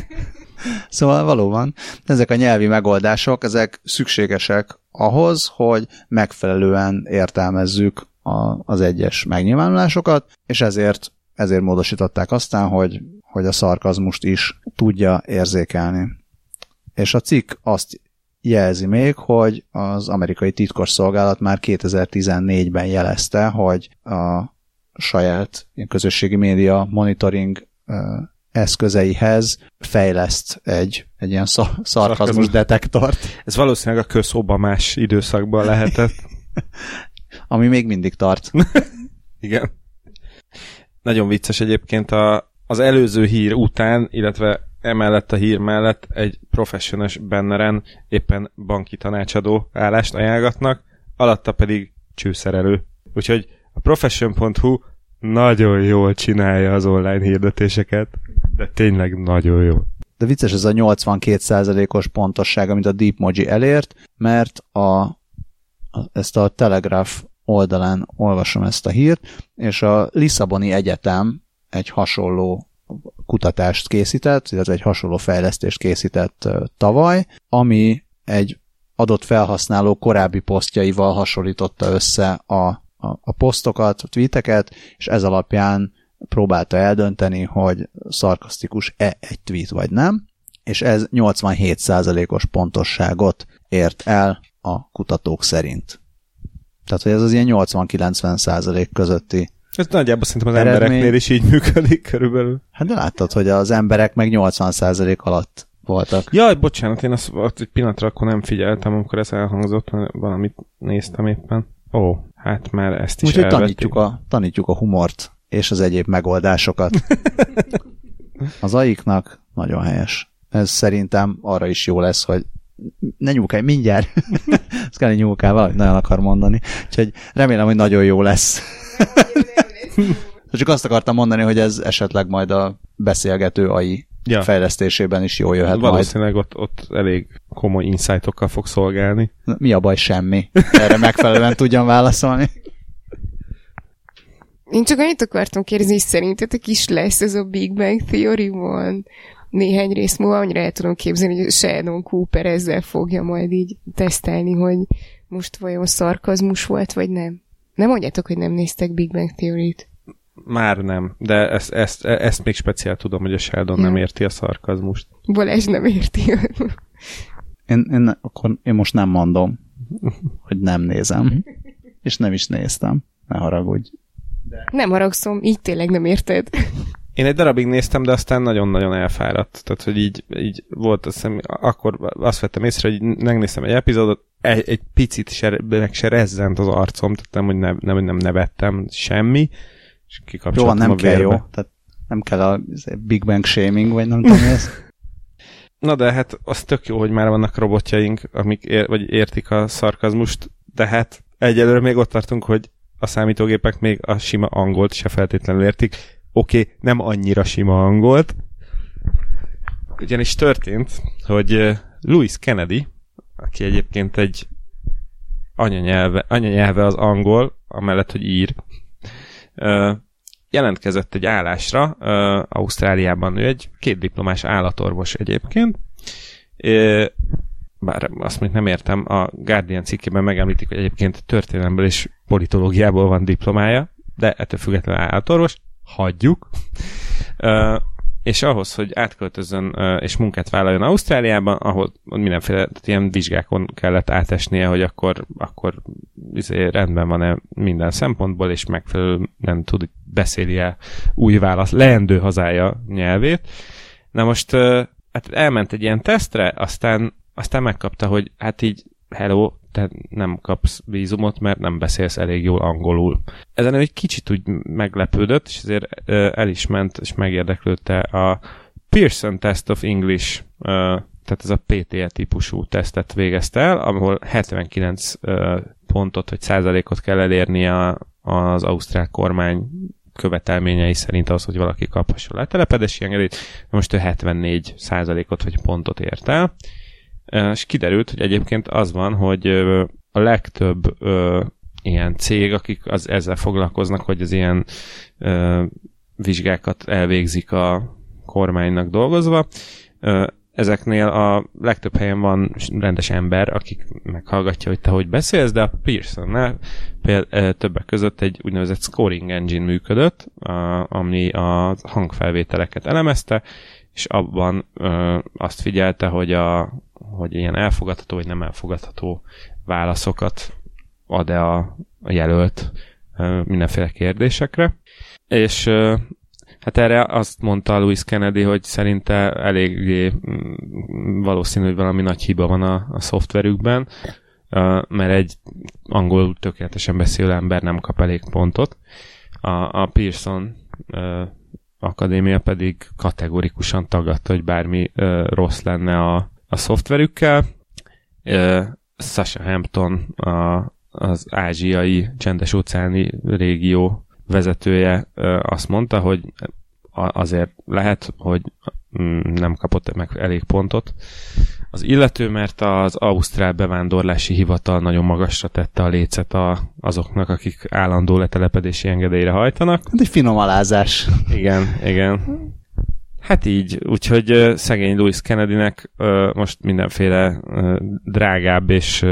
Speaker 3: Szóval valóban ezek a nyelvi megoldások, ezek szükségesek ahhoz, hogy megfelelően értelmezzük a, az egyes megnyilvánulásokat, és ezért ezért módosították aztán, hogy, hogy a szarkazmust is tudja érzékelni. És a cikk azt jelzi még, hogy az amerikai titkosszolgálat már 2014-ben jelezte, hogy a saját közösségi média monitoring eszközeihez fejleszt egy, egy ilyen szarkazmus detektort.
Speaker 1: Ez valószínűleg a közobamás időszakban lehetett. [laughs]
Speaker 3: Ami még mindig tart. [laughs]
Speaker 1: Igen. Nagyon vicces egyébként a, az előző hír után, illetve emellett a hír mellett egy professionális benneren éppen banki tanácsadó állást ajánlgatnak, alatta pedig csőszerelő. Úgyhogy a profession.hu nagyon jól csinálja az online hirdetéseket, de tényleg nagyon jó.
Speaker 3: De vicces ez a 82%-os pontosság, amit a Deepmoji elért, mert a, ezt a Telegraph oldalán olvasom ezt a hírt, és a Lisszaboni Egyetem egy hasonló kutatást készített, illetve egy hasonló fejlesztést készített tavaly, ami egy adott felhasználó korábbi posztjaival hasonlította össze a, a, a posztokat, a tweeteket, és ez alapján próbálta eldönteni, hogy szarkasztikus-e egy tweet vagy nem, és ez 87%-os pontosságot ért el a kutatók szerint. Tehát, hogy ez az ilyen 80-90% közötti
Speaker 1: ez nagyjából szerintem az eredmény... embereknél is így működik körülbelül.
Speaker 3: Hát de láttad, hogy az emberek meg 80% alatt voltak.
Speaker 1: Jaj, bocsánat, én azt, egy pillanatra akkor nem figyeltem, amikor ez elhangzott, valamit néztem éppen. Ó, hát már ezt is
Speaker 3: Úgyhogy tanítjuk a, tanítjuk a humort és az egyéb megoldásokat. [laughs] az aiknak nagyon helyes. Ez szerintem arra is jó lesz, hogy ne nyúlkálj, mindjárt. [laughs] Ezt kell nyúlkál, valahogy nagyon akar mondani. Úgyhogy remélem, hogy nagyon jó lesz. Csak azt akartam mondani, hogy ez esetleg majd a beszélgető AI ja. fejlesztésében is jól jöhet
Speaker 1: Valószínűleg majd. Ott, ott elég komoly insightokkal fog szolgálni.
Speaker 3: Mi a baj? Semmi. Erre megfelelően [laughs] tudjam válaszolni.
Speaker 2: Én csak annyit akartam kérdezni, hogy szerintetek is lesz ez a Big Bang Theory van néhány rész múlva, annyira el tudom képzelni, hogy Sheldon Cooper ezzel fogja majd így tesztelni, hogy most vajon szarkazmus volt, vagy nem. Nem mondjátok, hogy nem néztek Big Bang Theory-t.
Speaker 1: Már nem, de ezt, ezt, ezt még speciál tudom, hogy a Sheldon ja. nem érti a szarkazmust.
Speaker 2: Balázs nem érti.
Speaker 3: én, én, akkor én most nem mondom, hogy nem nézem. És nem is néztem. Ne haragudj.
Speaker 2: De... Nem haragszom, így tényleg nem érted.
Speaker 1: Én egy darabig néztem, de aztán nagyon-nagyon elfáradt. Tehát, hogy így, így volt, azt hiszem, akkor azt vettem észre, hogy megnéztem egy epizódot, egy, egy picit se, meg se rezzent az arcom, tehát nem, hogy ne, nem, nem nevettem semmi, és kikapcsoltam
Speaker 3: jó, nem
Speaker 1: a
Speaker 3: kell jó, tehát nem kell a Big Bang shaming, vagy nem tudom ez.
Speaker 1: Na de hát az tök jó, hogy már vannak robotjaink, amik ér, vagy értik a szarkazmust, de hát egyelőre még ott tartunk, hogy a számítógépek még a sima angolt se feltétlenül értik. Oké, okay, nem annyira sima angolt. Ugyanis történt, hogy Louis Kennedy, aki egyébként egy anyanyelve, anyanyelve az angol, amellett, hogy ír, jelentkezett egy állásra, Ausztráliában. Ő egy két diplomás állatorvos egyébként, bár azt még nem értem, a Guardian cikkében megemlítik, hogy egyébként történelemből és politológiából van diplomája, de ettől függetlenül állatorvos, hagyjuk. És ahhoz, hogy átköltözön és munkát vállaljon Ausztráliában, ahol mindenféle ilyen vizsgákon kellett átesnie, hogy akkor, akkor izé, rendben van-e minden szempontból, és megfelelően nem tud beszéli el új válasz, leendő hazája nyelvét. Na most hát elment egy ilyen tesztre, aztán, aztán megkapta, hogy hát így hello, te nem kapsz vízumot, mert nem beszélsz elég jól angolul. Ezen egy kicsit úgy meglepődött, és ezért el is ment, és megérdeklődte a Pearson Test of English, tehát ez a PTE típusú tesztet végezte el, ahol 79 pontot vagy százalékot kell elérni az ausztrál kormány követelményei szerint ahhoz, hogy valaki kaphasson letelepedési engedélyt. Most ő 74 százalékot vagy pontot ért el és kiderült, hogy egyébként az van, hogy a legtöbb ilyen cég, akik az, ezzel foglalkoznak, hogy az ilyen vizsgákat elvégzik a kormánynak dolgozva, ezeknél a legtöbb helyen van rendes ember, akik meghallgatja, hogy te hogy beszélsz, de a Pearsonnál például többek között egy úgynevezett scoring engine működött, ami a hangfelvételeket elemezte, és abban azt figyelte, hogy a, hogy ilyen elfogadható vagy nem elfogadható válaszokat ad-e a, a jelölt mindenféle kérdésekre. És hát erre azt mondta Louis Kennedy, hogy szerinte eléggé mm, valószínű, hogy valami nagy hiba van a, a szoftverükben, mert egy angol tökéletesen beszélő ember nem kap elég pontot. A, a Pearson akadémia pedig kategorikusan tagadta, hogy bármi rossz lenne a, a szoftverükkel. Sasha Hampton, a, az ázsiai csendes óceáni régió vezetője azt mondta, hogy azért lehet, hogy mm, nem kapott meg elég pontot. Az illető, mert az Ausztrál bevándorlási hivatal nagyon magasra tette a lécet a, azoknak, akik állandó letelepedési engedélyre hajtanak.
Speaker 3: Hát egy finom alázás.
Speaker 1: Igen, igen. Hát így, úgyhogy uh, szegény Louis Kennedynek uh, most mindenféle uh, drágább és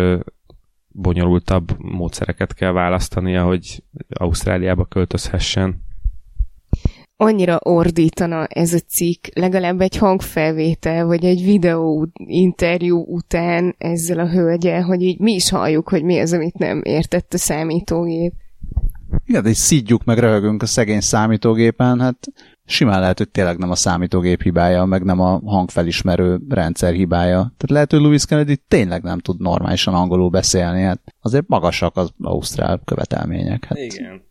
Speaker 1: bonyolultabb módszereket kell választania, hogy Ausztráliába költözhessen.
Speaker 2: Annyira ordítana ez a cikk, legalább egy hangfelvétel, vagy egy videó interjú után ezzel a hölgyel, hogy így mi is halljuk, hogy mi az, amit nem értett a számítógép.
Speaker 3: Igen, és szídjuk meg röhögünk a szegény számítógépen, hát simán lehet, hogy tényleg nem a számítógép hibája, meg nem a hangfelismerő rendszer hibája. Tehát lehet, hogy Louis Kennedy tényleg nem tud normálisan angolul beszélni, hát azért magasak az ausztrál követelmények. Hát.
Speaker 1: Igen.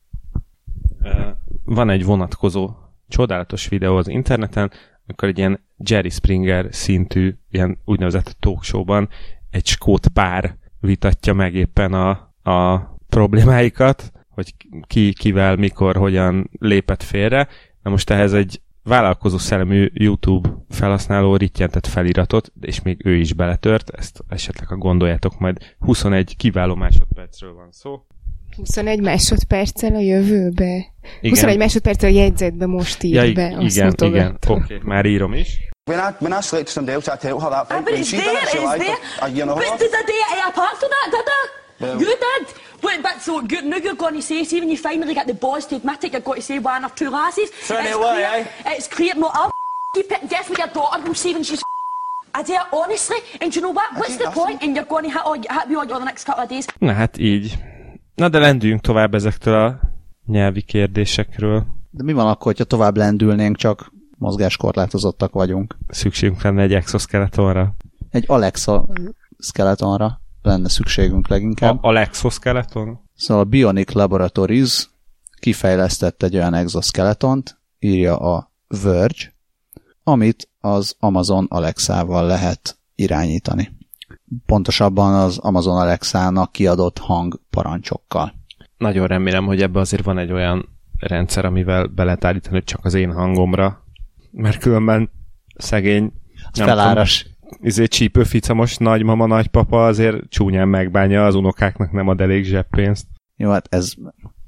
Speaker 1: Van egy vonatkozó csodálatos videó az interneten, amikor egy ilyen Jerry Springer szintű, ilyen úgynevezett talkshowban egy skót pár vitatja meg éppen a, a problémáikat, hogy ki, kivel, mikor, hogyan lépett félre, Na most ehhez egy vállalkozó szellemű YouTube felhasználó rittyentett feliratot, és még ő is beletört, ezt esetleg ha gondoljátok majd, 21 kiváló másodpercről van szó.
Speaker 2: 21 másodperccel a jövőbe? Igen. 21 másodperccel a jegyzetbe most ír ja, be,
Speaker 1: azt Igen, igen, oké, okay, már írom is.
Speaker 4: When I, when I slept some deals, I tell her that.
Speaker 5: Ah, but it's there, it's there.
Speaker 4: Uh, you know
Speaker 5: but did I do it apart from that, did I? Well, you did. But, but so good, now you're going to say, see when you finally get the balls to admit it, you're going to say one or two lasses.
Speaker 4: So it's clear,
Speaker 5: eh? It's clear, no, I'll keep it, definitely your daughter will see when she's I do honestly, and you know what? What's the point? And you're going to hit, all, hit me on the next couple of days.
Speaker 1: Na hát így. Na de lendüljünk tovább ezektől a nyelvi kérdésekről.
Speaker 3: De mi van akkor, hogyha tovább lendülnénk, csak mozgáskorlátozottak vagyunk?
Speaker 1: Szükségünk lenne egy exoskeletonra.
Speaker 3: Egy Alexa skeletonra lenne szükségünk leginkább.
Speaker 1: A, a Lexoskeleton?
Speaker 3: Szóval a Bionic Laboratories kifejlesztett egy olyan exoskeletont, írja a Verge, amit az Amazon Alexa-val lehet irányítani. Pontosabban az Amazon Alexa-nak kiadott hangparancsokkal.
Speaker 1: Nagyon remélem, hogy ebbe azért van egy olyan rendszer, amivel be lehet állítani, hogy csak az én hangomra, mert különben szegény
Speaker 3: nem feláras.
Speaker 1: Izé, csípőficamos nagymama, nagypapa azért csúnyán megbánja az unokáknak nem ad elég zseppénzt.
Speaker 3: Jó, hát ez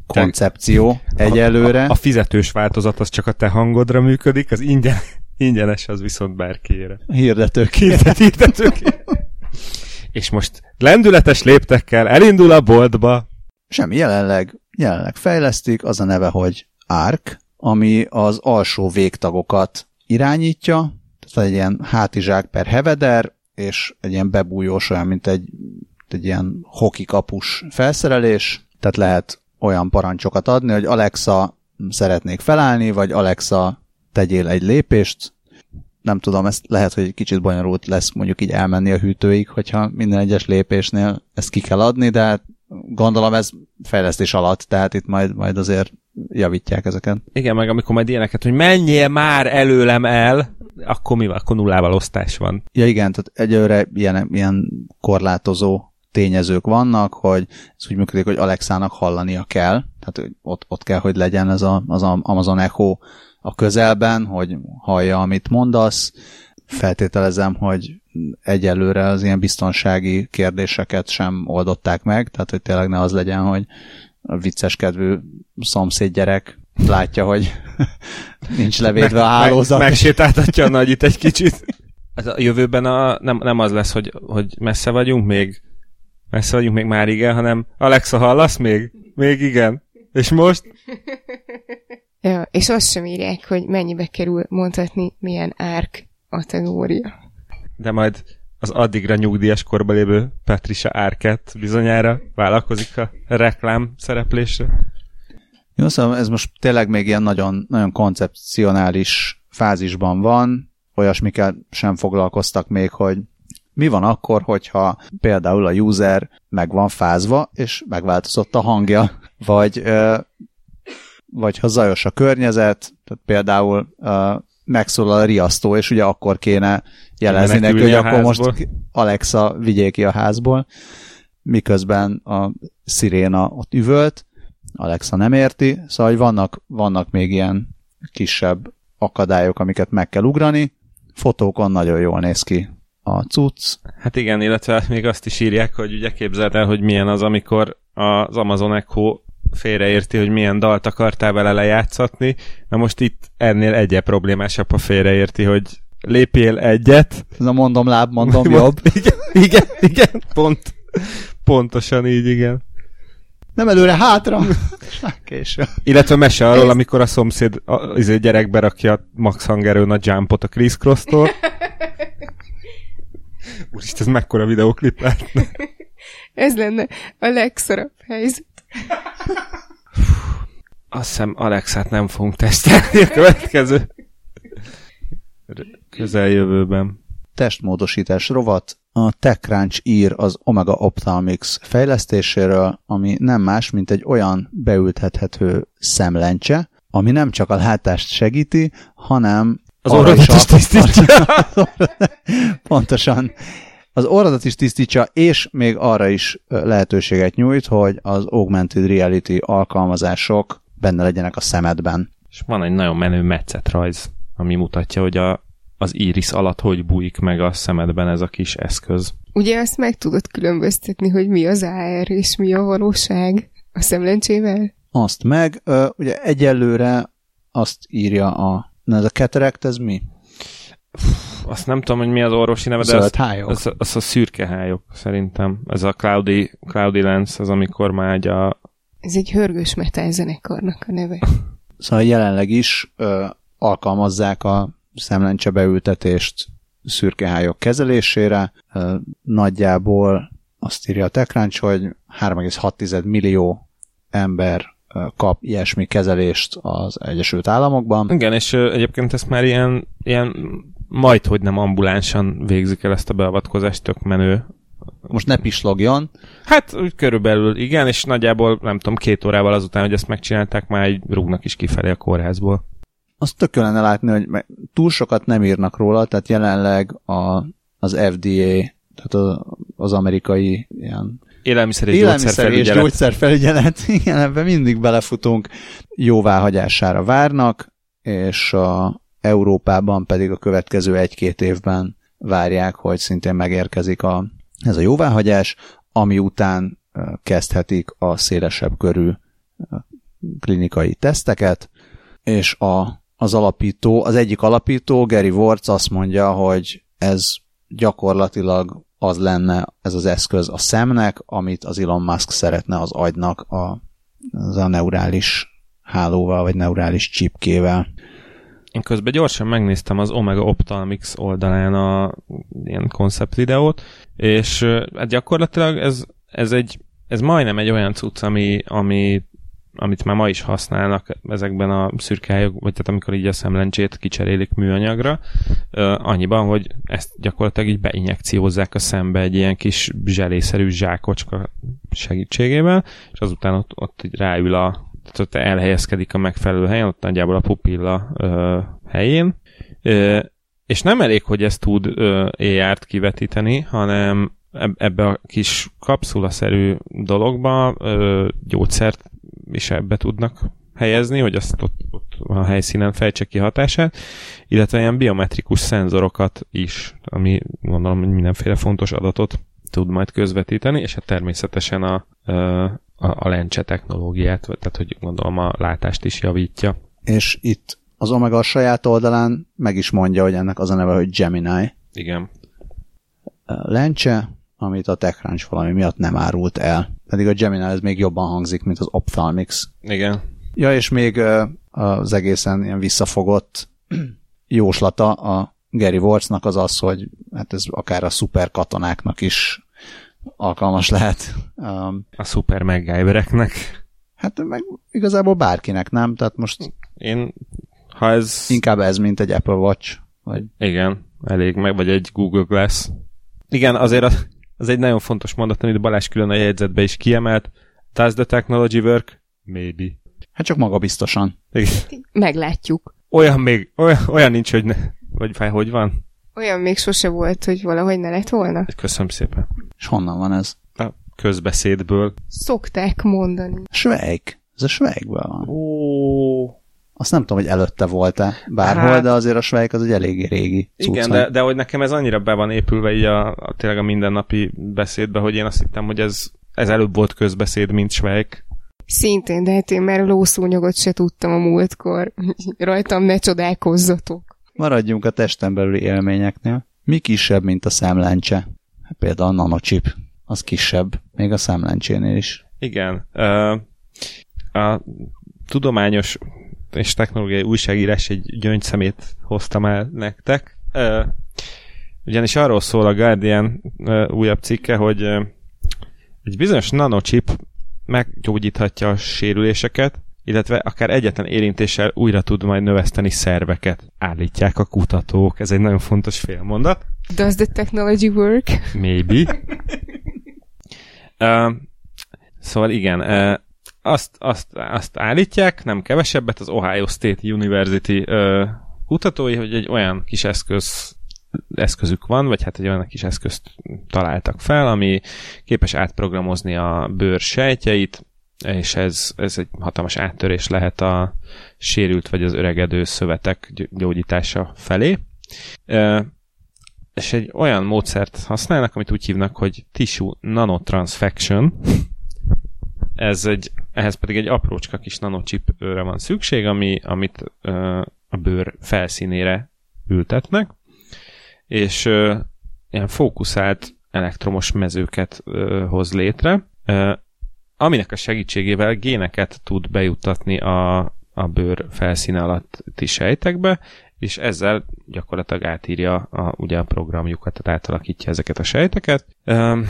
Speaker 3: koncepció egyelőre.
Speaker 1: A, a fizetős változat az csak a te hangodra működik, az ingyen, ingyenes az viszont bárkiére.
Speaker 3: Hirdetők.
Speaker 1: Hirdet, hirdetők. És most lendületes léptekkel elindul a boltba.
Speaker 3: Semmi, jelenleg, jelenleg fejlesztik, az a neve, hogy ARC, ami az alsó végtagokat irányítja, tehát egy ilyen hátizsák per heveder, és egy ilyen bebújós, olyan, mint egy, egy ilyen hoki kapus felszerelés, tehát lehet olyan parancsokat adni, hogy Alexa szeretnék felállni, vagy Alexa tegyél egy lépést, nem tudom, ezt lehet, hogy egy kicsit bonyolult lesz mondjuk így elmenni a hűtőig, hogyha minden egyes lépésnél ezt ki kell adni, de hát gondolom ez fejlesztés alatt, tehát itt majd, majd azért javítják ezeket.
Speaker 1: Igen, meg amikor majd ilyeneket, hogy menjél már előlem el, akkor mi van? Akkor nullával osztás van.
Speaker 3: Ja igen, tehát egyőre ilyen, ilyen korlátozó tényezők vannak, hogy ez úgy működik, hogy Alexának hallania kell, tehát ott, ott kell, hogy legyen ez a, az Amazon Echo a közelben, hogy hallja, amit mondasz. Feltételezem, hogy egyelőre az ilyen biztonsági kérdéseket sem oldották meg, tehát hogy tényleg ne az legyen, hogy a vicces kedvű szomszéd gyerek látja, hogy [laughs] nincs levédve a hálózat.
Speaker 1: Meg, megsétáltatja a nagyit egy kicsit. Ez a jövőben a, nem, nem az lesz, hogy, hogy messze vagyunk még, messze vagyunk még már igen, hanem Alexa hallasz még? Még igen. És most?
Speaker 2: Ja, és azt sem írják, hogy mennyibe kerül mondhatni, milyen árk a tenória.
Speaker 1: De majd az addigra nyugdíjas korba lévő Patricia Arquette bizonyára vállalkozik a reklám szereplésre.
Speaker 3: Jó, szóval ez most tényleg még ilyen nagyon, nagyon koncepcionális fázisban van, olyasmikkel sem foglalkoztak még, hogy mi van akkor, hogyha például a user meg van fázva, és megváltozott a hangja, vagy vagy ha zajos a környezet, tehát például megszólal a riasztó, és ugye akkor kéne jelezni neki, hogy akkor most Alexa vigyék ki a házból, miközben a sziréna ott üvölt, Alexa nem érti, szóval hogy vannak, vannak még ilyen kisebb akadályok, amiket meg kell ugrani. Fotókon nagyon jól néz ki a cucc.
Speaker 1: Hát igen, illetve még azt is írják, hogy ugye képzeld el, hogy milyen az, amikor az Amazon Echo félreérti, hogy milyen dalt akartál vele lejátszatni. Na most itt ennél egyet problémásabb, ha félreérti, hogy lépjél egyet.
Speaker 3: Ez a mondom láb, mondom [laughs] jobb.
Speaker 1: Igen, igen, igen, pont, pontosan így, igen.
Speaker 3: Nem előre, hátra! [laughs] Késő.
Speaker 1: Illetve mese arról, amikor a szomszéd a, a izé gyerek berakja Max Hangerőn a jumpot a Chris Cross-tól. [laughs] Úristen, ez mekkora videóklip lehetne.
Speaker 2: Ez lenne a legszarabb helyzet.
Speaker 1: Azt hiszem Alexát nem fogunk tesztelni a következő közeljövőben.
Speaker 3: Testmódosítás rovat. A TechCrunch ír az Omega Ophthalmics fejlesztéséről, ami nem más, mint egy olyan beültethető szemlencse, ami nem csak a látást segíti, hanem
Speaker 1: az orrodat is tisztítja. [laughs]
Speaker 3: Pontosan az orradat is tisztítsa, és még arra is lehetőséget nyújt, hogy az augmented reality alkalmazások benne legyenek a szemedben.
Speaker 1: És van egy nagyon menő metszet rajz, ami mutatja, hogy a, az iris alatt hogy bújik meg a szemedben ez a kis eszköz.
Speaker 2: Ugye ezt meg tudod különböztetni, hogy mi az AR és mi a valóság a szemlencsével?
Speaker 3: Azt meg, ugye egyelőre azt írja a... Na ez a cataract, ez mi?
Speaker 1: Azt nem tudom, hogy mi az orvosi neve,
Speaker 3: de az, az,
Speaker 1: az, a szürke hályok szerintem. Ez a Cloudy, Cloudy Lens, az amikor már a...
Speaker 2: Ez egy hörgős metal zenekarnak a neve. [laughs]
Speaker 3: Szóval jelenleg is ö, alkalmazzák a szemlencse beültetést szürkehályok kezelésére. Ö, nagyjából azt írja a TechCrunch, hogy 3,6 millió ember kap ilyesmi kezelést az Egyesült Államokban.
Speaker 1: Igen, és egyébként ezt már ilyen, ilyen majd, hogy nem ambulánsan végzik el ezt a beavatkozást, tök menő.
Speaker 3: Most ne pislogjon.
Speaker 1: Hát úgy körülbelül igen, és nagyjából nem tudom, két órával azután, hogy ezt megcsinálták, már egy rúgnak is kifelé a kórházból.
Speaker 3: Azt tök lenne látni, hogy túl sokat nem írnak róla, tehát jelenleg a, az FDA, tehát az, az amerikai ilyen
Speaker 1: Élelmiszer és
Speaker 3: Élelmiszer és gyógyszerfelügyelet, [laughs] igen, ebben mindig belefutunk, jóváhagyására várnak, és a Európában pedig a következő egy-két évben várják, hogy szintén megérkezik a, ez a jóváhagyás, ami után kezdhetik a szélesebb körű klinikai teszteket, és a, az alapító, az egyik alapító, Gary Worts azt mondja, hogy ez gyakorlatilag az lenne ez az eszköz a szemnek, amit az Elon Musk szeretne az agynak a, az a neurális hálóval, vagy neurális csipkével.
Speaker 1: Én közben gyorsan megnéztem az Omega Ophthalmics oldalán a ilyen koncept videót, és hát gyakorlatilag ez, ez, egy, ez majdnem egy olyan cucc, ami, ami amit már ma is használnak ezekben a szürkályok, vagy tehát amikor így a szemlencsét kicserélik műanyagra, ö, annyiban, hogy ezt gyakorlatilag így beinjekciózzák a szembe egy ilyen kis zselészerű zsákocska segítségével, és azután ott, ott ráül a, tehát elhelyezkedik a megfelelő helyen, ott nagyjából a pupilla ö, helyén, ö, és nem elég, hogy ezt tud AR-t kivetíteni, hanem eb- ebbe a kis kapszulaszerű dologba ö, gyógyszert is ebbe tudnak helyezni, hogy azt ott, ott a helyszínen fejtse ki hatását, illetve ilyen biometrikus szenzorokat is, ami gondolom, hogy mindenféle fontos adatot tud majd közvetíteni, és hát természetesen a, a, a lencse technológiát, tehát hogy gondolom a látást is javítja.
Speaker 3: És itt az Omega a saját oldalán meg is mondja, hogy ennek az a neve, hogy Gemini
Speaker 1: Igen.
Speaker 3: lencse, amit a TechCrunch valami miatt nem árult el. Pedig a Gemini ez még jobban hangzik, mint az Ophthalmics.
Speaker 1: Igen.
Speaker 3: Ja, és még az egészen ilyen visszafogott jóslata a Gary Wortsnak az az, hogy hát ez akár a szuper katonáknak is alkalmas lehet. Um,
Speaker 1: A szuper MacGyvereknek.
Speaker 3: hát meg igazából bárkinek, nem? Tehát most
Speaker 1: Én, ha ez...
Speaker 3: inkább ez, mint egy Apple Watch. Vagy
Speaker 1: Igen, elég meg, vagy egy Google Glass. Igen, azért az, az egy nagyon fontos mondat, amit Balázs külön a jegyzetbe is kiemelt. Does the technology work? Maybe.
Speaker 3: hát csak magabiztosan.
Speaker 1: Igen.
Speaker 2: Meglátjuk.
Speaker 1: Olyan még, olyan, olyan nincs, hogy ne, vagy fáj, hogy van?
Speaker 2: Olyan még sose volt, hogy valahogy ne lett volna.
Speaker 1: Köszönöm szépen.
Speaker 3: És honnan van ez?
Speaker 1: A közbeszédből.
Speaker 2: Szokták mondani.
Speaker 3: Schweig. Ez a Schweigből van.
Speaker 1: Ó.
Speaker 3: Azt nem tudom, hogy előtte volt-e bárhol,
Speaker 1: Hát-
Speaker 3: de azért a Schweig az egy eléggé régi cucc.
Speaker 1: Igen, de, de hogy nekem ez annyira be van épülve így a, a tényleg a mindennapi beszédbe, hogy én azt hittem, hogy ez, ez előbb volt közbeszéd, mint Schweik.
Speaker 2: Szintén, de hát én már lószúnyogot se tudtam a múltkor. [laughs] Rajtam ne csodálkozzatok.
Speaker 3: Maradjunk a testen belüli élményeknél. Mi kisebb, mint a szemlencse? Hát például a nanochip. Az kisebb, még a szemlencsénél is.
Speaker 1: Igen. A tudományos és technológiai újságírás egy gyöngyszemét hoztam el nektek. Ugyanis arról szól a Guardian újabb cikke, hogy egy bizonyos nanochip meggyógyíthatja a sérüléseket, illetve akár egyetlen érintéssel újra tud majd növeszteni szerveket. Állítják a kutatók. Ez egy nagyon fontos félmondat.
Speaker 2: Does the technology work?
Speaker 1: Maybe. uh, szóval igen, uh, azt, azt, azt állítják, nem kevesebbet, az Ohio State University uh, kutatói, hogy egy olyan kis eszköz eszközük van, vagy hát egy olyan kis eszközt találtak fel, ami képes átprogramozni a bőr sejtjeit, és ez, ez egy hatalmas áttörés lehet a sérült vagy az öregedő szövetek gy- gyógyítása felé. És egy olyan módszert használnak, amit úgy hívnak, hogy tissue nanotransfection. Ez egy, ehhez pedig egy aprócska kis nanochipre van szükség, ami, amit a bőr felszínére ültetnek, és ilyen fókuszált elektromos mezőket hoz létre, aminek a segítségével géneket tud bejuttatni a, a bőr felszíne alatti sejtekbe, és ezzel gyakorlatilag átírja a, ugye a programjukat, tehát átalakítja ezeket a sejteket. Um,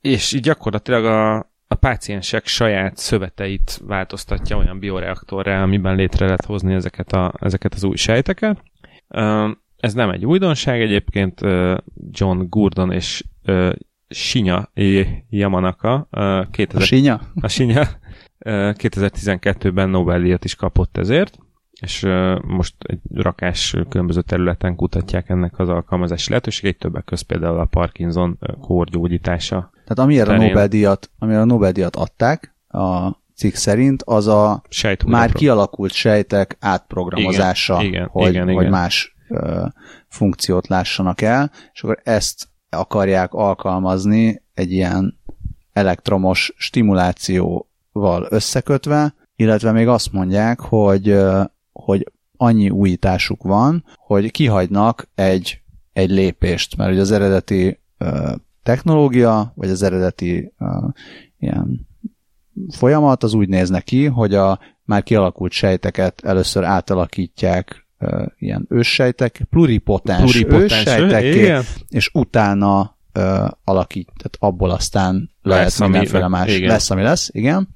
Speaker 1: és így gyakorlatilag a, a páciensek saját szöveteit változtatja olyan bioreaktorrá, amiben létre lehet hozni ezeket, a, ezeket az új sejteket. Um, ez nem egy újdonság, egyébként John Gurdon és Shinya Yamanaka 2000
Speaker 3: A sinya?
Speaker 1: a Sinya 2012-ben Nobel-díjat is kapott ezért, és most egy rakás különböző területen kutatják ennek az alkalmazási lehetőségeit, többek között például a Parkinson uh, kór gyógyítása.
Speaker 3: Tehát amire a. Nobel-díjat, amire a Nobel-díjat adták, a cikk szerint, az a már kialakult sejtek átprogramozása,
Speaker 1: Igen, igen,
Speaker 3: hogy,
Speaker 1: igen,
Speaker 3: hogy
Speaker 1: igen.
Speaker 3: más ö, funkciót lássanak el, és akkor ezt akarják alkalmazni egy ilyen elektromos stimulációval összekötve, illetve még azt mondják, hogy, hogy annyi újításuk van, hogy kihagynak egy, egy lépést, mert ugye az eredeti technológia, vagy az eredeti ilyen folyamat az úgy néz neki, hogy a már kialakult sejteket először átalakítják ilyen őssejtek, pluripotens,
Speaker 1: Pluripotens,
Speaker 3: őssejtekké,
Speaker 1: igen.
Speaker 3: és utána ö, alakít, tehát abból aztán lehet
Speaker 1: Lesz, ami-
Speaker 3: mindenféle más,
Speaker 1: igen.
Speaker 3: lesz, ami lesz, igen,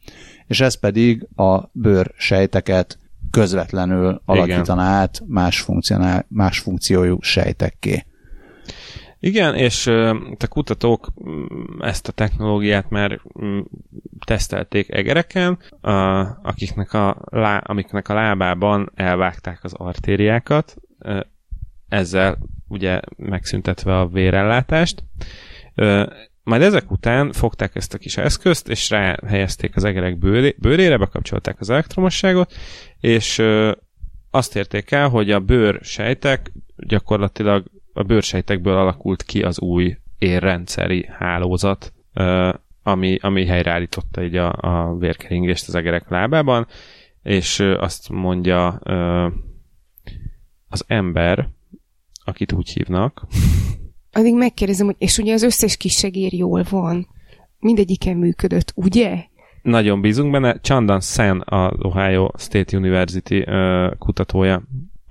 Speaker 3: és ez pedig a bőr sejteket közvetlenül alakítaná át más, funkcionál, más funkciójú sejtekké.
Speaker 1: Igen, és a kutatók mm, ezt a technológiát már mm, tesztelték egereken, akiknek, a, lá, amiknek a lábában elvágták az artériákat, ezzel ugye megszüntetve a vérellátást. Majd ezek után fogták ezt a kis eszközt, és ráhelyezték az egerek bőré, bőrére, bekapcsolták az elektromosságot, és azt érték el, hogy a bőr sejtek gyakorlatilag a bőrsejtekből alakult ki az új érrendszeri hálózat, ami, ami helyreállította így a, a vérkeringést az egerek lábában, és azt mondja az ember, akit úgy hívnak, [laughs]
Speaker 2: Addig megkérdezem, hogy és ugye az összes kis segér jól van. Mindegyiken működött, ugye?
Speaker 1: nagyon bízunk benne. Chandan Sen, a Ohio State University kutatója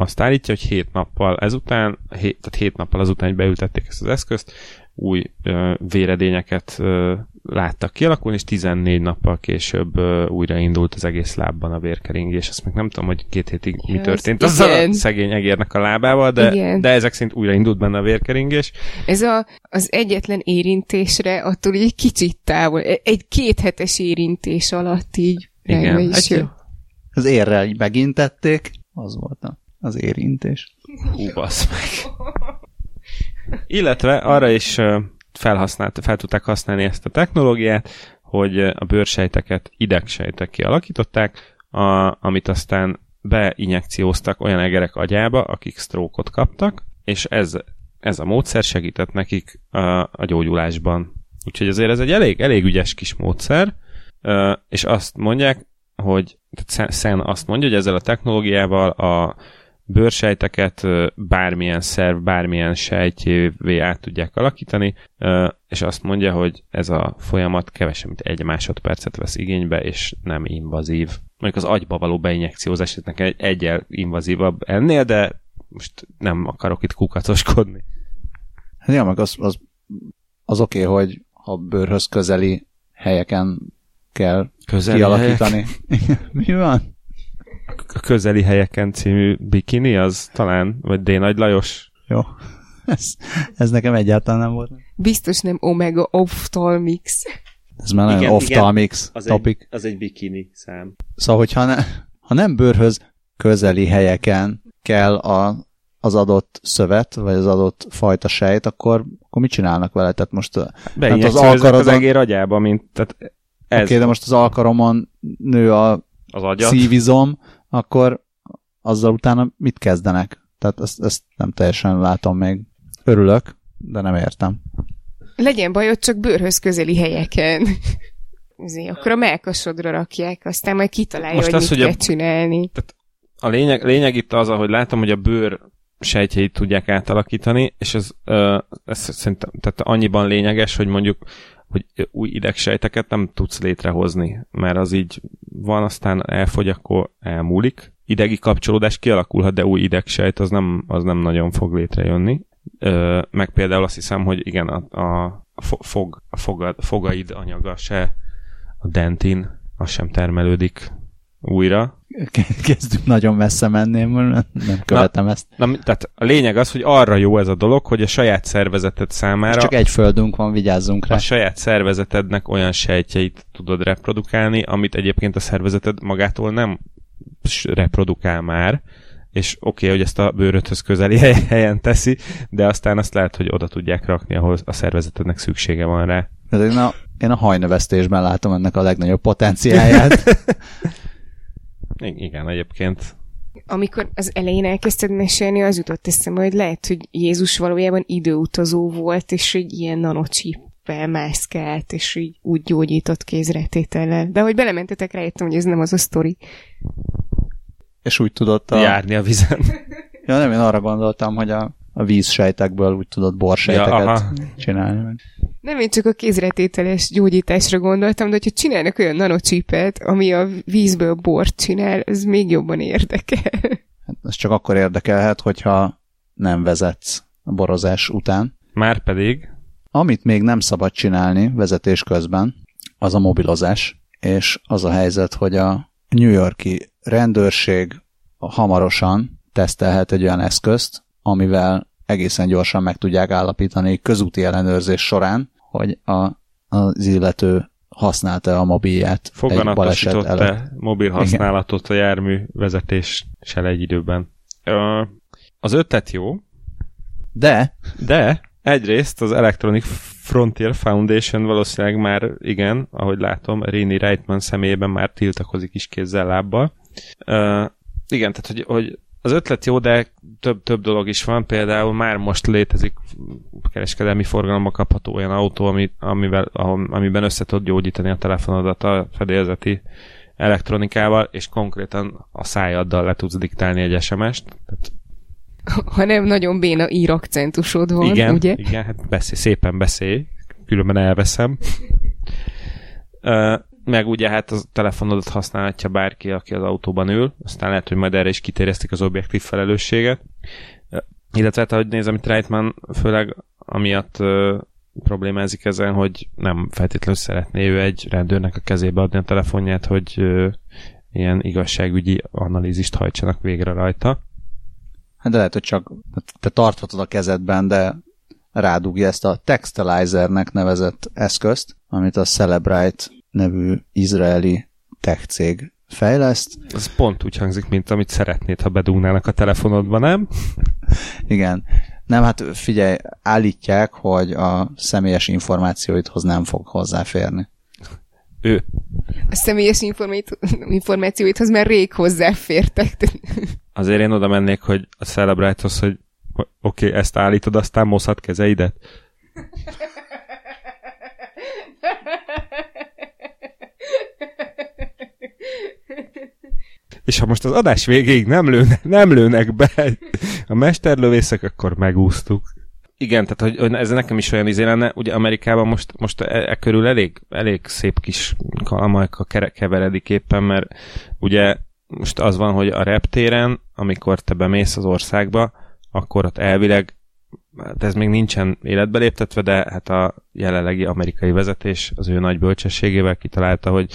Speaker 1: azt állítja, hogy hét nappal ezután, hét, tehát hét nappal azután, hogy beültették ezt az eszközt, új ö, véredényeket ö, láttak kialakulni, és 14 nappal később ö, újraindult az egész lábban a vérkeringés. Azt meg nem tudom, hogy két hétig mi
Speaker 2: Ja,
Speaker 1: történt
Speaker 2: az-
Speaker 1: a szegény egérnek a lábával, de,
Speaker 2: Igen.
Speaker 1: de ezek szerint újraindult benne a vérkeringés.
Speaker 2: Ez a, az egyetlen érintésre attól így kicsit távol. E- Egy kéthetes érintés alatt így.
Speaker 1: Igen. Hát.
Speaker 3: Az érrel így megintették, az volt a- az érintés.
Speaker 1: Hú, bassz meg. Illetve arra is felhasznált, fel tudták használni ezt a technológiát, hogy a bőrsejteket idegsejtek kialakították, a, amit aztán beinjekcióztak olyan egerek agyába, akik sztrókot kaptak, és ez, ez a módszer segített nekik a, a gyógyulásban. Úgyhogy azért ez egy elég, elég ügyes kis módszer, és azt mondják, hogy Sen azt mondja, hogy ezzel a technológiával a bőrsejteket bármilyen szerv, bármilyen sejtjévé át tudják alakítani, és azt mondja, hogy ez a folyamat kevesebb, mint egy másodpercet vesz igénybe, és nem invazív. Mondjuk az agyba való beinjekciózás egy egyel invazívabb ennél, de most nem akarok itt kukacoskodni.
Speaker 3: Hát ja, meg az, az, az oké, okay, hogy ha bőrhöz közeli helyeken kell
Speaker 1: Közeli
Speaker 3: kialakítani. [laughs] Mi van?
Speaker 1: A közeli helyeken című bikini, az talán, vagy D. Nagy Lajos
Speaker 3: Jó. [laughs] Ez, ez nekem egyáltalán nem volt.
Speaker 2: Biztos nem Omega Ophthalmics.
Speaker 3: Ez már nagyon
Speaker 1: Igen,
Speaker 3: off-talmix topic.
Speaker 1: Egy, az egy bikini szám.
Speaker 3: Szóval, hogyha ne, ha nem bőrhöz közeli helyeken kell a, az adott szövet, vagy az adott fajta sejt, akkor, akkor mit csinálnak vele? Tehát most hát az
Speaker 1: Beinjekcióznak az, az
Speaker 3: alkarodon,
Speaker 1: egér agyába, mint tehát ez
Speaker 3: oké, de most az alkaromon nő a
Speaker 1: az agyat.
Speaker 3: szívizom, akkor azzal utána mit kezdenek? Tehát ezt, ezt nem teljesen látom még. Örülök, de nem értem.
Speaker 2: Legyen bajod csak bőrhöz közeli helyeken. Azért, [laughs] akkor a melkasodra rakják, aztán majd kitalálja,
Speaker 1: Most
Speaker 2: hogy
Speaker 1: az,
Speaker 2: mit
Speaker 1: hogy a-
Speaker 2: kell csinálni.
Speaker 1: A lényeg, lényeg itt az, ahogy látom, hogy a bőr sejtjeit tudják átalakítani, és ez, ez szerintem tehát annyiban lényeges, hogy mondjuk hogy új idegsejteket nem tudsz létrehozni, mert az így van, aztán elfogy, akkor elmúlik. Idegi kapcsolódás kialakulhat, de új idegsejt az nem, az nem nagyon fog létrejönni. Ö, meg például azt hiszem, hogy igen, a, a, a fo- fog, a fogad, fogaid anyaga se, a dentin, az sem termelődik újra,
Speaker 3: Kezdünk nagyon messze menni, nem követem ezt.
Speaker 1: Na, tehát a lényeg az, hogy arra jó ez a dolog, hogy a saját szervezeted számára
Speaker 3: Csak egy földünk van, vigyázzunk rá.
Speaker 1: a saját szervezetednek olyan sejtjeit tudod reprodukálni, amit egyébként a szervezeted magától nem reprodukál már, és oké, okay, hogy ezt a bőröthöz közeli hely- helyen teszi, de aztán azt lehet, hogy oda tudják rakni, ahol a szervezetednek szüksége van rá.
Speaker 3: De én a, én a hajnövesztésben látom ennek a legnagyobb potenciáját. [laughs]
Speaker 1: Igen, egyébként.
Speaker 2: Amikor az elején elkezdted mesélni, az jutott eszembe, hogy lehet, hogy Jézus valójában időutazó volt, és hogy ilyen nanocsíppel mászkált, és így úgy gyógyított kézretétellel. De hogy belementetek, rájöttem, hogy ez nem az a sztori.
Speaker 3: És úgy tudott a...
Speaker 1: Járni a vizen.
Speaker 3: Ja, nem, én arra gondoltam, hogy a, a vízsejtekből úgy tudott borsejteket
Speaker 1: Ja, aha.
Speaker 3: csinálni.
Speaker 2: Nem én csak a kézretételes gyógyításra gondoltam, de hogyha csinálnak olyan nanocsípet, ami a vízből bort csinál, az még jobban érdekel.
Speaker 3: Hát ez csak akkor érdekelhet, hogyha nem vezetsz a borozás után.
Speaker 1: Márpedig,
Speaker 3: Amit még nem szabad csinálni vezetés közben, az a mobilozás, és az a helyzet, hogy a New Yorki rendőrség hamarosan tesztelhet egy olyan eszközt, amivel egészen gyorsan meg tudják állapítani közúti ellenőrzés során, hogy a, az illető használta a mobilját egy baleset
Speaker 1: mobil használatot a jármű vezetéssel egy időben. Ö, Az ötlet jó,
Speaker 3: De
Speaker 1: de egyrészt az Electronic Frontier Foundation valószínűleg már igen, ahogy látom, Rini Reitman személyében már tiltakozik is kézzel lábbal. Uh, igen, tehát hogy, hogy az ötlet jó, de több, több dolog is van, például már most létezik kereskedelmi forgalomba kapható olyan autó, ami, amivel, ahol- amiben össze tud gyógyítani a telefonodat a fedélzeti elektronikával, és konkrétan a szájaddal le tudsz diktálni egy SMS-t. Tehát [laughs]
Speaker 2: Ha nem nagyon béna ír akcentusod van,
Speaker 1: igen,
Speaker 2: ugye?
Speaker 1: igen, hát beszélj, szépen beszélj, különben elveszem. [laughs] Meg ugye hát a telefonodat használhatja bárki, aki az autóban ül, aztán lehet, hogy majd erre is kiterjesztik az objektív felelősséget. Illetve hát, ahogy nézem, itt Reitman főleg amiatt ö, problémázik ezen, hogy nem feltétlenül szeretné ő egy rendőrnek a kezébe adni a telefonját, hogy ö, ilyen igazságügyi analízist hajtsanak végre rajta.
Speaker 3: Hát de lehet, hogy csak te tarthatod a kezedben, de rádugja ezt a Textalizernek nevezett eszközt, amit a Celebrite nevű izraeli tech cég fejleszt.
Speaker 1: Ez pont úgy hangzik, mint amit szeretnéd, ha bedugnának a telefonodba, nem?
Speaker 3: Igen. Nem, hát figyelj, állítják, hogy a személyes információidhoz nem fog hozzáférni.
Speaker 1: Ő.
Speaker 2: A személyes információithoz már rég hozzáfértek.
Speaker 1: Azért én oda mennék, hogy a Celebrite-hoz, hogy oké, okay, ezt állítod, aztán moszad kezeidet. És ha most az adás végéig nem, lőne, nem lőnek be a mesterlövészek, akkor megúsztuk. Igen, tehát hogy, ez nekem is olyan izé lenne, ugye Amerikában most, most e, e körül elég, elég szép kis kalmajka kere- keveredik éppen, mert ugye most az van, hogy a reptéren, amikor te bemész az országba, akkor ott elvileg, hát ez még nincsen életbe léptetve, de hát a jelenlegi amerikai vezetés az ő nagy bölcsességével kitalálta, hogy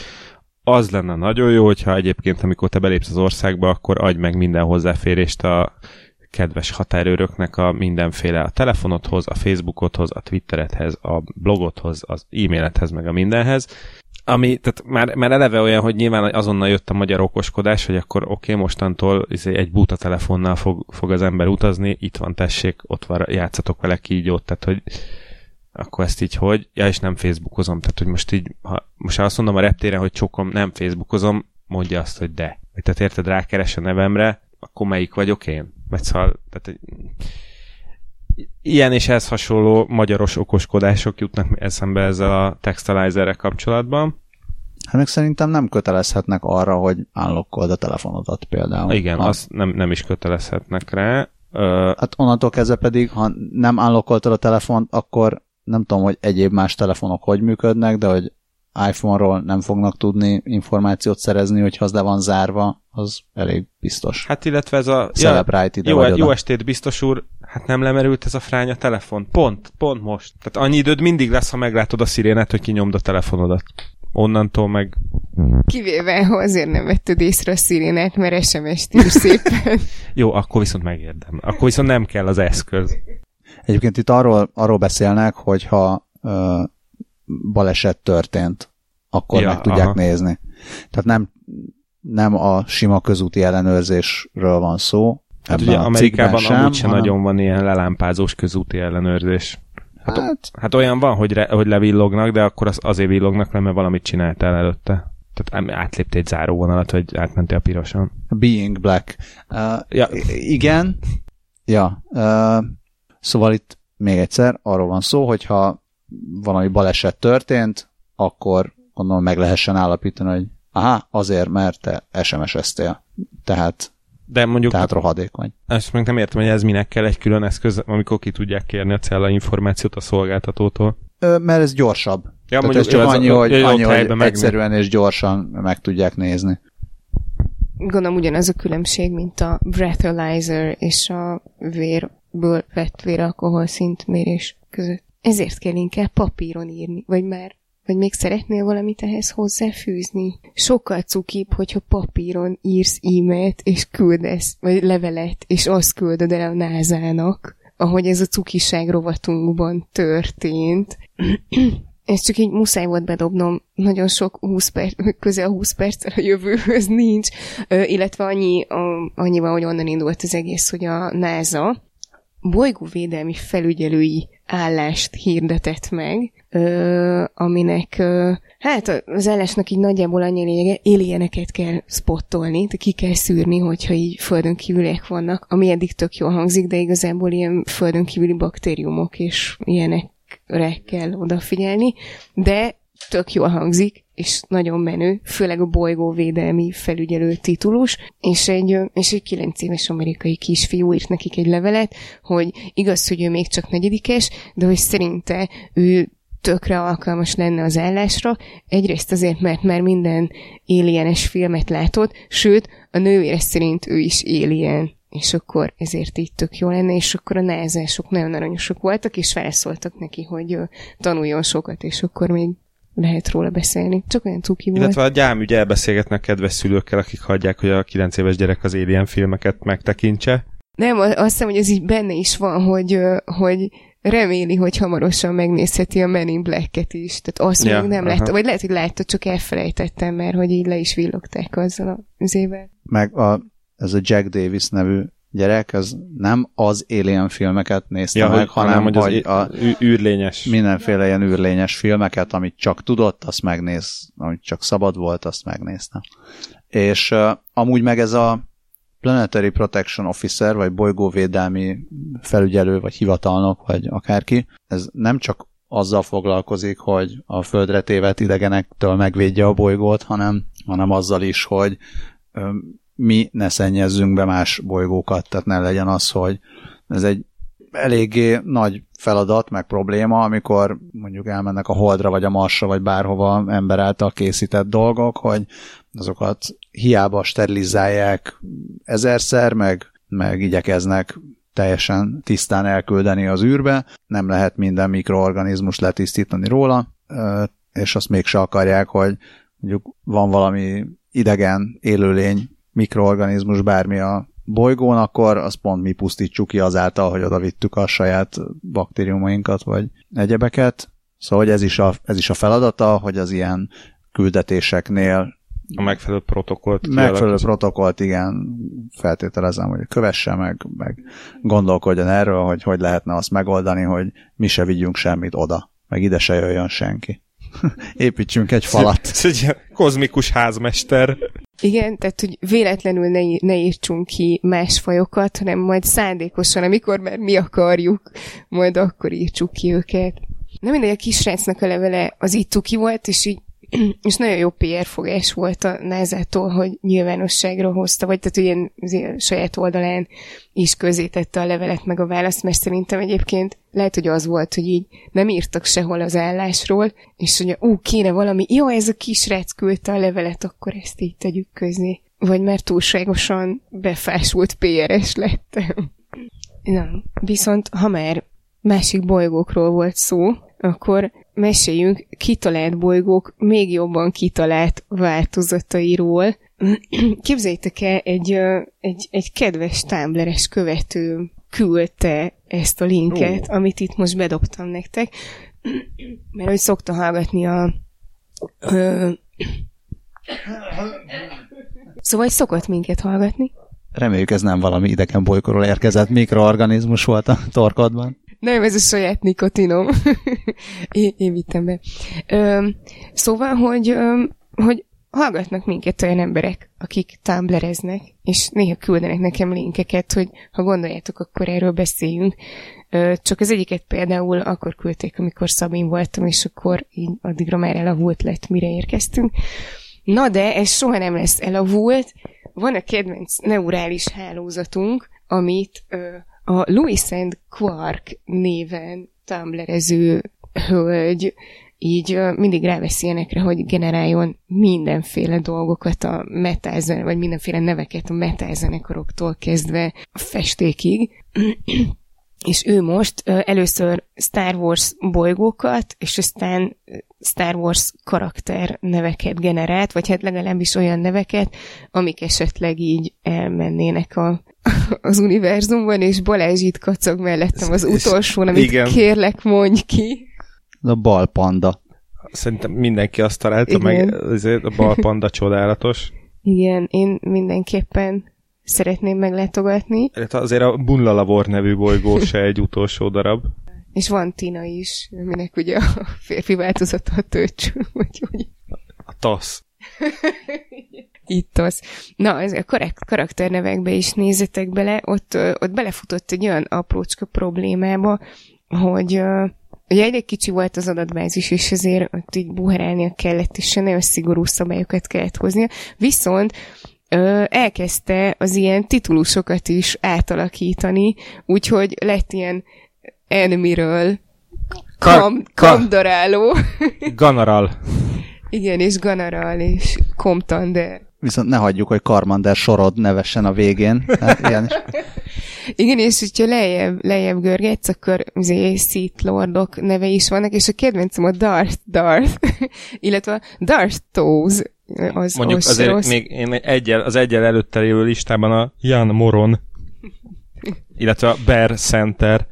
Speaker 1: az lenne nagyon jó, hogyha egyébként, amikor te belépsz az országba, akkor adj meg minden hozzáférést a kedves határőröknek a mindenféle a telefonodhoz, a Facebookodhoz, a Twitteredhez, a blogodhoz, az e-mailedhez, meg a mindenhez. Ami, tehát már, már eleve olyan, hogy nyilván azonnal jött a magyar okoskodás, hogy akkor oké, okay, mostantól izé, egy buta telefonnal fog, fog az ember utazni, itt van, tessék, ott van, játszatok vele kígyót, tehát hogy akkor ezt így hogy? Ja, és nem Facebookozom, tehát hogy most így, ha most ha azt mondom a reptéren, hogy csokom, nem Facebookozom, mondja azt, hogy de. Tehát érted, rákeres a nevemre, akkor melyik vagyok én? Vagy szóval, tehát ilyen és ez hasonló magyaros okoskodások jutnak eszembe ezzel a textilizerrel kapcsolatban.
Speaker 3: Hát meg szerintem nem kötelezhetnek arra, hogy unlockold a telefonodat például.
Speaker 1: Igen,
Speaker 3: ha,
Speaker 1: azt nem, nem is kötelezhetnek rá. Ö,
Speaker 3: Hát onnantól kezdve pedig, ha nem unlockoltad a telefont, akkor nem tudom, hogy egyéb más telefonok hogy működnek, de hogy iPhone-ról nem fognak tudni információt szerezni, hogyha az le van zárva, az elég biztos.
Speaker 1: hát illetve ez a...
Speaker 3: Celebrite ide
Speaker 1: jó,
Speaker 3: vagy oda.
Speaker 1: jó estét, biztos úr. Hát nem lemerült ez a fránya telefon. Pont, pont most. Tehát annyi időd mindig lesz, ha meglátod a szirénet, hogy kinyomd a telefonodat. Onnantól meg...
Speaker 2: Kivéve, ha azért nem vetted észre a szirénát, mert SMS-t ír szépen. [laughs]
Speaker 1: Jó, akkor viszont megérdem. Akkor viszont nem kell az eszköz.
Speaker 3: Egyébként itt arról, arról beszélnek, hogy ha ö, baleset történt, akkor
Speaker 1: Ja,
Speaker 3: meg tudják
Speaker 1: aha.
Speaker 3: nézni. Tehát nem, nem a sima közúti ellenőrzésről van szó.
Speaker 1: Hát ugye Amerikában
Speaker 3: cikkben
Speaker 1: amúgy sem
Speaker 3: hanem-
Speaker 1: nagyon van ilyen lelámpázós közúti ellenőrzés. Hát,
Speaker 3: Hát,
Speaker 1: hát olyan van, hogy, re, hogy levillognak, de akkor az azért villognak le, mert valamit csináltál előtte. Tehát átlépte egy záróvonalat, vagy átmentél a piroson.
Speaker 3: Being Black. Uh,
Speaker 1: Ja.
Speaker 3: igen. Ja. Uh, szóval itt még egyszer arról van szó, hogyha valami baleset történt, akkor onnan meg lehessen állapítani, hogy aha, azért, mert te SMS-eztél. Tehát,
Speaker 1: De mondjuk,
Speaker 3: tehát rohadék vagy.
Speaker 1: ezt még nem értem, hogy ez minek kell egy külön eszköz, amikor ki tudják kérni a cella információt a szolgáltatótól.
Speaker 3: Ö, mert ez gyorsabb.
Speaker 1: Ja,
Speaker 3: Tehát
Speaker 1: mondjuk
Speaker 3: ez csak
Speaker 1: ez
Speaker 3: annyi,
Speaker 1: a-
Speaker 3: hogy, annyi, hogy egyszerűen és gyorsan meg tudják nézni.
Speaker 2: Gondolom ugyanaz a különbség, mint a breathalyzer és a vérből vett véralkohol szintmérés között. Ezért kell inkább papíron írni, vagy már vagy még szeretnél valamit ehhez hozzáfűzni? Sokkal cukibb, hogyha papíron írsz e-mailt, és küldesz, vagy levelet, és azt küldöd el a názának, ahogy ez a cukiság rovatunkban történt. [clears throat] Ez csak így muszáj volt bedobnom, nagyon sok 20 perc, közel 20 perccel a jövőhöz nincs, illetve annyi, annyival, hogy onnan indult az egész, hogy a NASA bolygóvédelmi felügyelői állást hirdetett meg, ö, aminek ö, hát az állásnak így nagyjából annyi lényege, alieneket kell spottolni, de ki kell szűrni, hogyha így földön kívüliek vannak, ami eddig tök jól hangzik, de igazából ilyen földön kívüli baktériumok és ilyenekre kell odafigyelni, de tök jól hangzik, és nagyon menő, főleg a bolygóvédelmi felügyelő titulus, és egy, és egy 9 éves amerikai kisfiú írt nekik egy levelet, hogy igaz, hogy ő még csak negyedikes, de hogy szerinte ő tökre alkalmas lenne az állásra, egyrészt azért, mert már minden alienes filmet látott, sőt, a nővére szerint ő is alien, és akkor ezért így tök jó lenne, és akkor a názások nagyon aranyosak voltak, és felszóltak neki, hogy tanuljon sokat, és akkor még lehet róla beszélni. Csak olyan cuki volt.
Speaker 1: Illetve a gyám ugye elbeszélgetnek kedves szülőkkel, akik hagyják, hogy a 9 éves gyerek az Alien filmeket megtekintse.
Speaker 2: Nem, azt hiszem, hogy ez így benne is van, hogy, hogy reméli, hogy hamarosan megnézheti a Men in Black-et is. Tehát azt
Speaker 1: Ja,
Speaker 2: még nem látta, vagy lehet, hogy látta, csak elfelejtettem, mert hogy így le is villogták azzal az évvel.
Speaker 3: Meg a, ez a Jack Davis nevű gyerek, az nem az Alien filmeket nézte
Speaker 1: Ja,
Speaker 3: meg,
Speaker 1: hogy,
Speaker 3: hanem,
Speaker 1: hogy,
Speaker 3: hogy
Speaker 1: az
Speaker 3: a,
Speaker 1: ű- űrlényes.
Speaker 3: mindenféle ilyen űrlényes filmeket, amit csak tudott, azt megnéz, amit csak szabad volt, azt megnézte. És uh, amúgy meg ez a Planetary Protection Officer, vagy bolygóvédelmi felügyelő, vagy hivatalnok, vagy akárki, ez nem csak azzal foglalkozik, hogy a földre tévedt idegenektől megvédje a bolygót, hanem, hanem azzal is, hogy mi ne szennyezzünk be más bolygókat, tehát ne legyen az, hogy ez egy eléggé nagy feladat, meg probléma, amikor mondjuk elmennek a Holdra, vagy a Marsra, vagy bárhova ember által készített dolgok, hogy azokat hiába sterilizálják ezerszer, meg, meg igyekeznek teljesen tisztán elküldeni az űrbe, nem lehet minden mikroorganizmus letisztítani róla, és azt mégse akarják, hogy mondjuk van valami idegen élőlény, mikroorganizmus, bármi a bolygón, akkor azt pont mi pusztítsuk ki azáltal, hogy oda vittük a saját baktériumainkat, vagy egyebeket. Szóval hogy ez is a, ez is a feladata, hogy az ilyen küldetéseknél
Speaker 1: A megfelelő protokollt
Speaker 3: megfelelő protokollt, igen, feltételezem, hogy kövesse meg, meg gondolkodjon erről, hogy hogy lehetne azt megoldani, hogy mi se vigyünk semmit oda, meg ide se jöjjön senki. [laughs] Építsünk egy falat.
Speaker 1: Ez egy kozmikus házmester.
Speaker 2: Igen, tehát, hogy véletlenül ne, ne írtsunk ki más fajokat, hanem majd szándékosan, amikor már mi akarjuk, majd akkor írtsuk ki őket. Nem mindegy, a kisrácnak a levele az itt tuki volt, és így [clears throat] és nagyon jó PR fogás volt a názától, hogy nyilvánosságra hozta, vagy tehát ilyen azért saját oldalán is közé tette a levelet meg a választ, mert szerintem egyébként lehet, hogy az volt, hogy így nem írtak sehol az állásról, és hogy ú, kéne valami, jó, ez a kisrác küldte a levelet, akkor ezt így tegyük közé. Vagy már túlságosan befásult PR-es lettem. Na, viszont ha már másik bolygókról volt szó, akkor meséljünk kitalált bolygók még jobban kitalált változatairól. [clears throat] Képzeljétek el, egy, egy, egy kedves Tumblr-es követő küldte ezt a linket, amit itt most bedobtam nektek, [clears throat] mert hogy szokta hallgatni a... Ö, [clears throat] szóval szokott minket hallgatni.
Speaker 3: Reméljük ez nem valami idegen bolygóról érkezett mikroorganizmus volt a torkodban.
Speaker 2: Nem, ez a saját nikotinom. [laughs] én, én vittem be. Ö, szóval, hogy, ö, hogy hallgatnak minket olyan emberek, akik tumblereznek, és néha küldenek nekem linkeket, hogy ha gondoljátok, akkor erről beszéljünk. Csak az egyiket például akkor küldték, amikor Szabin voltam, és akkor így addigra már elavult lett, mire érkeztünk. Na de ez soha nem lesz elavult. Van a kedvenc neurális hálózatunk, amit ö, a Louis and Quark néven tumblerező hölgy így mindig ráveszi ilyenekre, hogy generáljon mindenféle dolgokat a metal vagy mindenféle neveket a metal kezdve a festékig. [clears throat] és ő most először Star Wars bolygókat, és aztán Star Wars karakter neveket generált, vagy hát legalábbis olyan neveket, amik esetleg így elmennének a, az univerzumban, és Balázs itt kacag mellettem az utolsón, amit
Speaker 1: igen.
Speaker 2: kérlek mondj ki.
Speaker 3: A bal panda.
Speaker 1: Szerintem mindenki azt találta
Speaker 2: Igen.
Speaker 1: meg, azért a bal panda csodálatos. [laughs]
Speaker 2: Igen, én mindenképpen szeretném meglátogatni,
Speaker 1: Illetve Azért a Bunlalavor nevű bolygó se egy utolsó darab.
Speaker 2: és van Tina is, aminek ugye a férfi változata a tőcs, vagy úgy.
Speaker 1: A TASZ. [laughs]
Speaker 2: Itt az. Na, a korrekt karakternevekbe is nézzetek bele, ott, ott belefutott egy olyan aprócska problémába, hogy ugye elég kicsi volt az adatbázis, és ezért ott így buherálnia kellett, és nagyon szigorú szabályokat kellett hoznia. Viszont ö, elkezdte az ilyen titulusokat is átalakítani, úgyhogy lett ilyen enemiről kam,
Speaker 1: ka-
Speaker 2: kamdaráló,
Speaker 1: Ganaral.
Speaker 2: igen, és ganaral, és komtander.
Speaker 3: Viszont ne hagyjuk, hogy Karmander sorod nevessen a végén. Hát ilyen is. [laughs]
Speaker 2: Igen, és hogyha lejjebb, lejjebb görgetsz, akkor azért Sith Lordok neve is vannak, és a kedvencem a Darth Darth, [laughs] illetve a Darth Toes, az
Speaker 1: Mondjuk
Speaker 2: az
Speaker 1: azért
Speaker 2: rossz.
Speaker 1: még én egyel, az egyel előtte lévő listában a Jan Moron, [laughs] illetve a Bear Center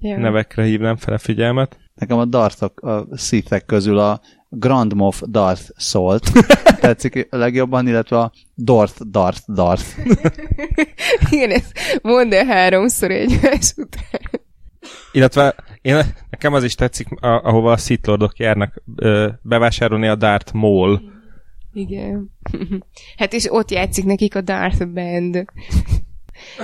Speaker 2: ja.
Speaker 1: nevekre hívnám fel a figyelmet.
Speaker 3: Nekem a dartok, a szívek közül a Grand Moff Darth Salt [laughs] tetszik a legjobban, illetve a Darth Darth Darth. [laughs]
Speaker 2: Igen, ezt mondd el háromszor egymás után.
Speaker 1: Illetve én, nekem az is tetszik, a, ahova a Sith Lordok járnak ö, bevásárolni a Darth Maul.
Speaker 2: Igen. [laughs] Hát és ott játszik nekik a Darth Band.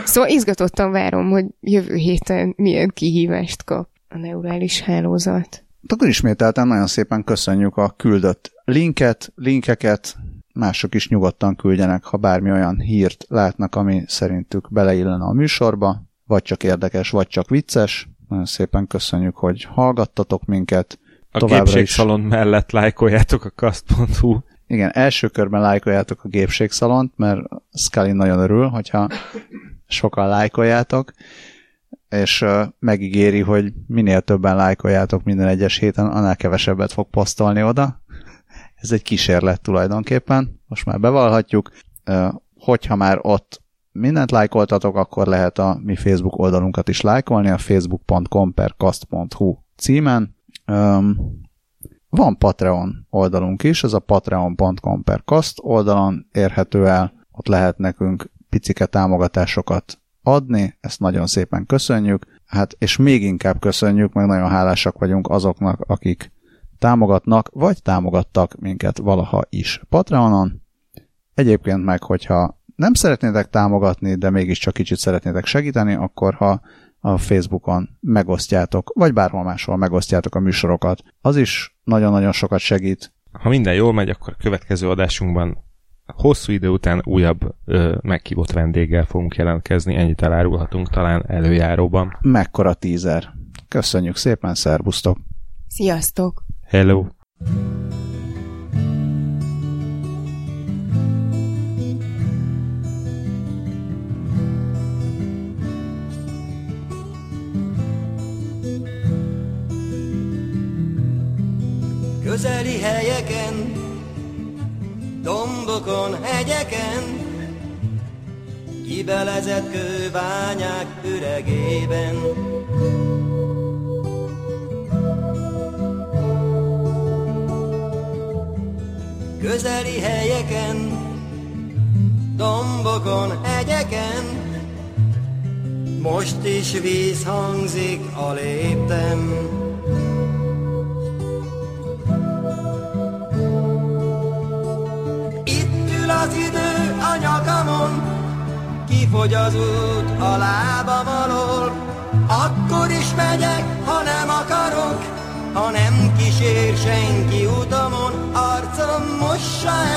Speaker 2: Szóval izgatottan várom, hogy jövő héten milyen kihívást kap a neurális hálózat.
Speaker 3: Akkor ismételten nagyon szépen köszönjük a küldött linket, linkeket, mások is nyugodtan küldjenek, ha bármi olyan hírt látnak, ami szerintük beleillene a műsorba, vagy csak érdekes, vagy csak vicces. Nagyon szépen köszönjük, hogy hallgattatok minket.
Speaker 1: A
Speaker 3: Továbbra is.
Speaker 1: gépségszalon mellett lájkoljátok a kast.hu.
Speaker 3: Igen, első körben lájkoljátok a gépségszalont, mert Scully nagyon örül, hogyha sokan lájkoljátok, és megígéri, hogy minél többen lájkoljátok minden egyes héten, annál kevesebbet fog posztolni oda. Ez egy kísérlet tulajdonképpen, most már bevallhatjuk. Hogyha már ott mindent lájkoltatok, akkor lehet a mi Facebook oldalunkat is lájkolni, a facebook.com per kast.hu címen. Van Patreon oldalunk is, ez a patreon.com per kast oldalon érhető el, ott lehet nekünk picike támogatásokat adni, ezt nagyon szépen köszönjük, hát és még inkább köszönjük, meg nagyon hálásak vagyunk azoknak, akik támogatnak, vagy támogattak minket valaha is Patreonon. Egyébként meg, hogyha nem szeretnétek támogatni, de mégiscsak kicsit szeretnétek segíteni, akkor ha a Facebookon megosztjátok, vagy bárhol máshol megosztjátok a műsorokat, az is nagyon-nagyon sokat segít.
Speaker 1: Ha minden jól megy, akkor a következő adásunkban hosszú idő után újabb ö, meghívott vendéggel fogunk jelentkezni, ennyit elárulhatunk talán előjáróban.
Speaker 3: Mekkora teaser. Köszönjük szépen, szervusztok!
Speaker 2: Sziasztok!
Speaker 1: Hello!
Speaker 6: Közeli helyeken, dombokon, hegyeken, kibelezett kőványák üregében. Közeli helyeken, dombokon, hegyeken, most is víz hangzik a léptem. az idő a nyakamon, kifogy az út a lábam alól. Akkor is megyek, ha nem akarok, ha nem kísér senki utamon, arcom mossa el.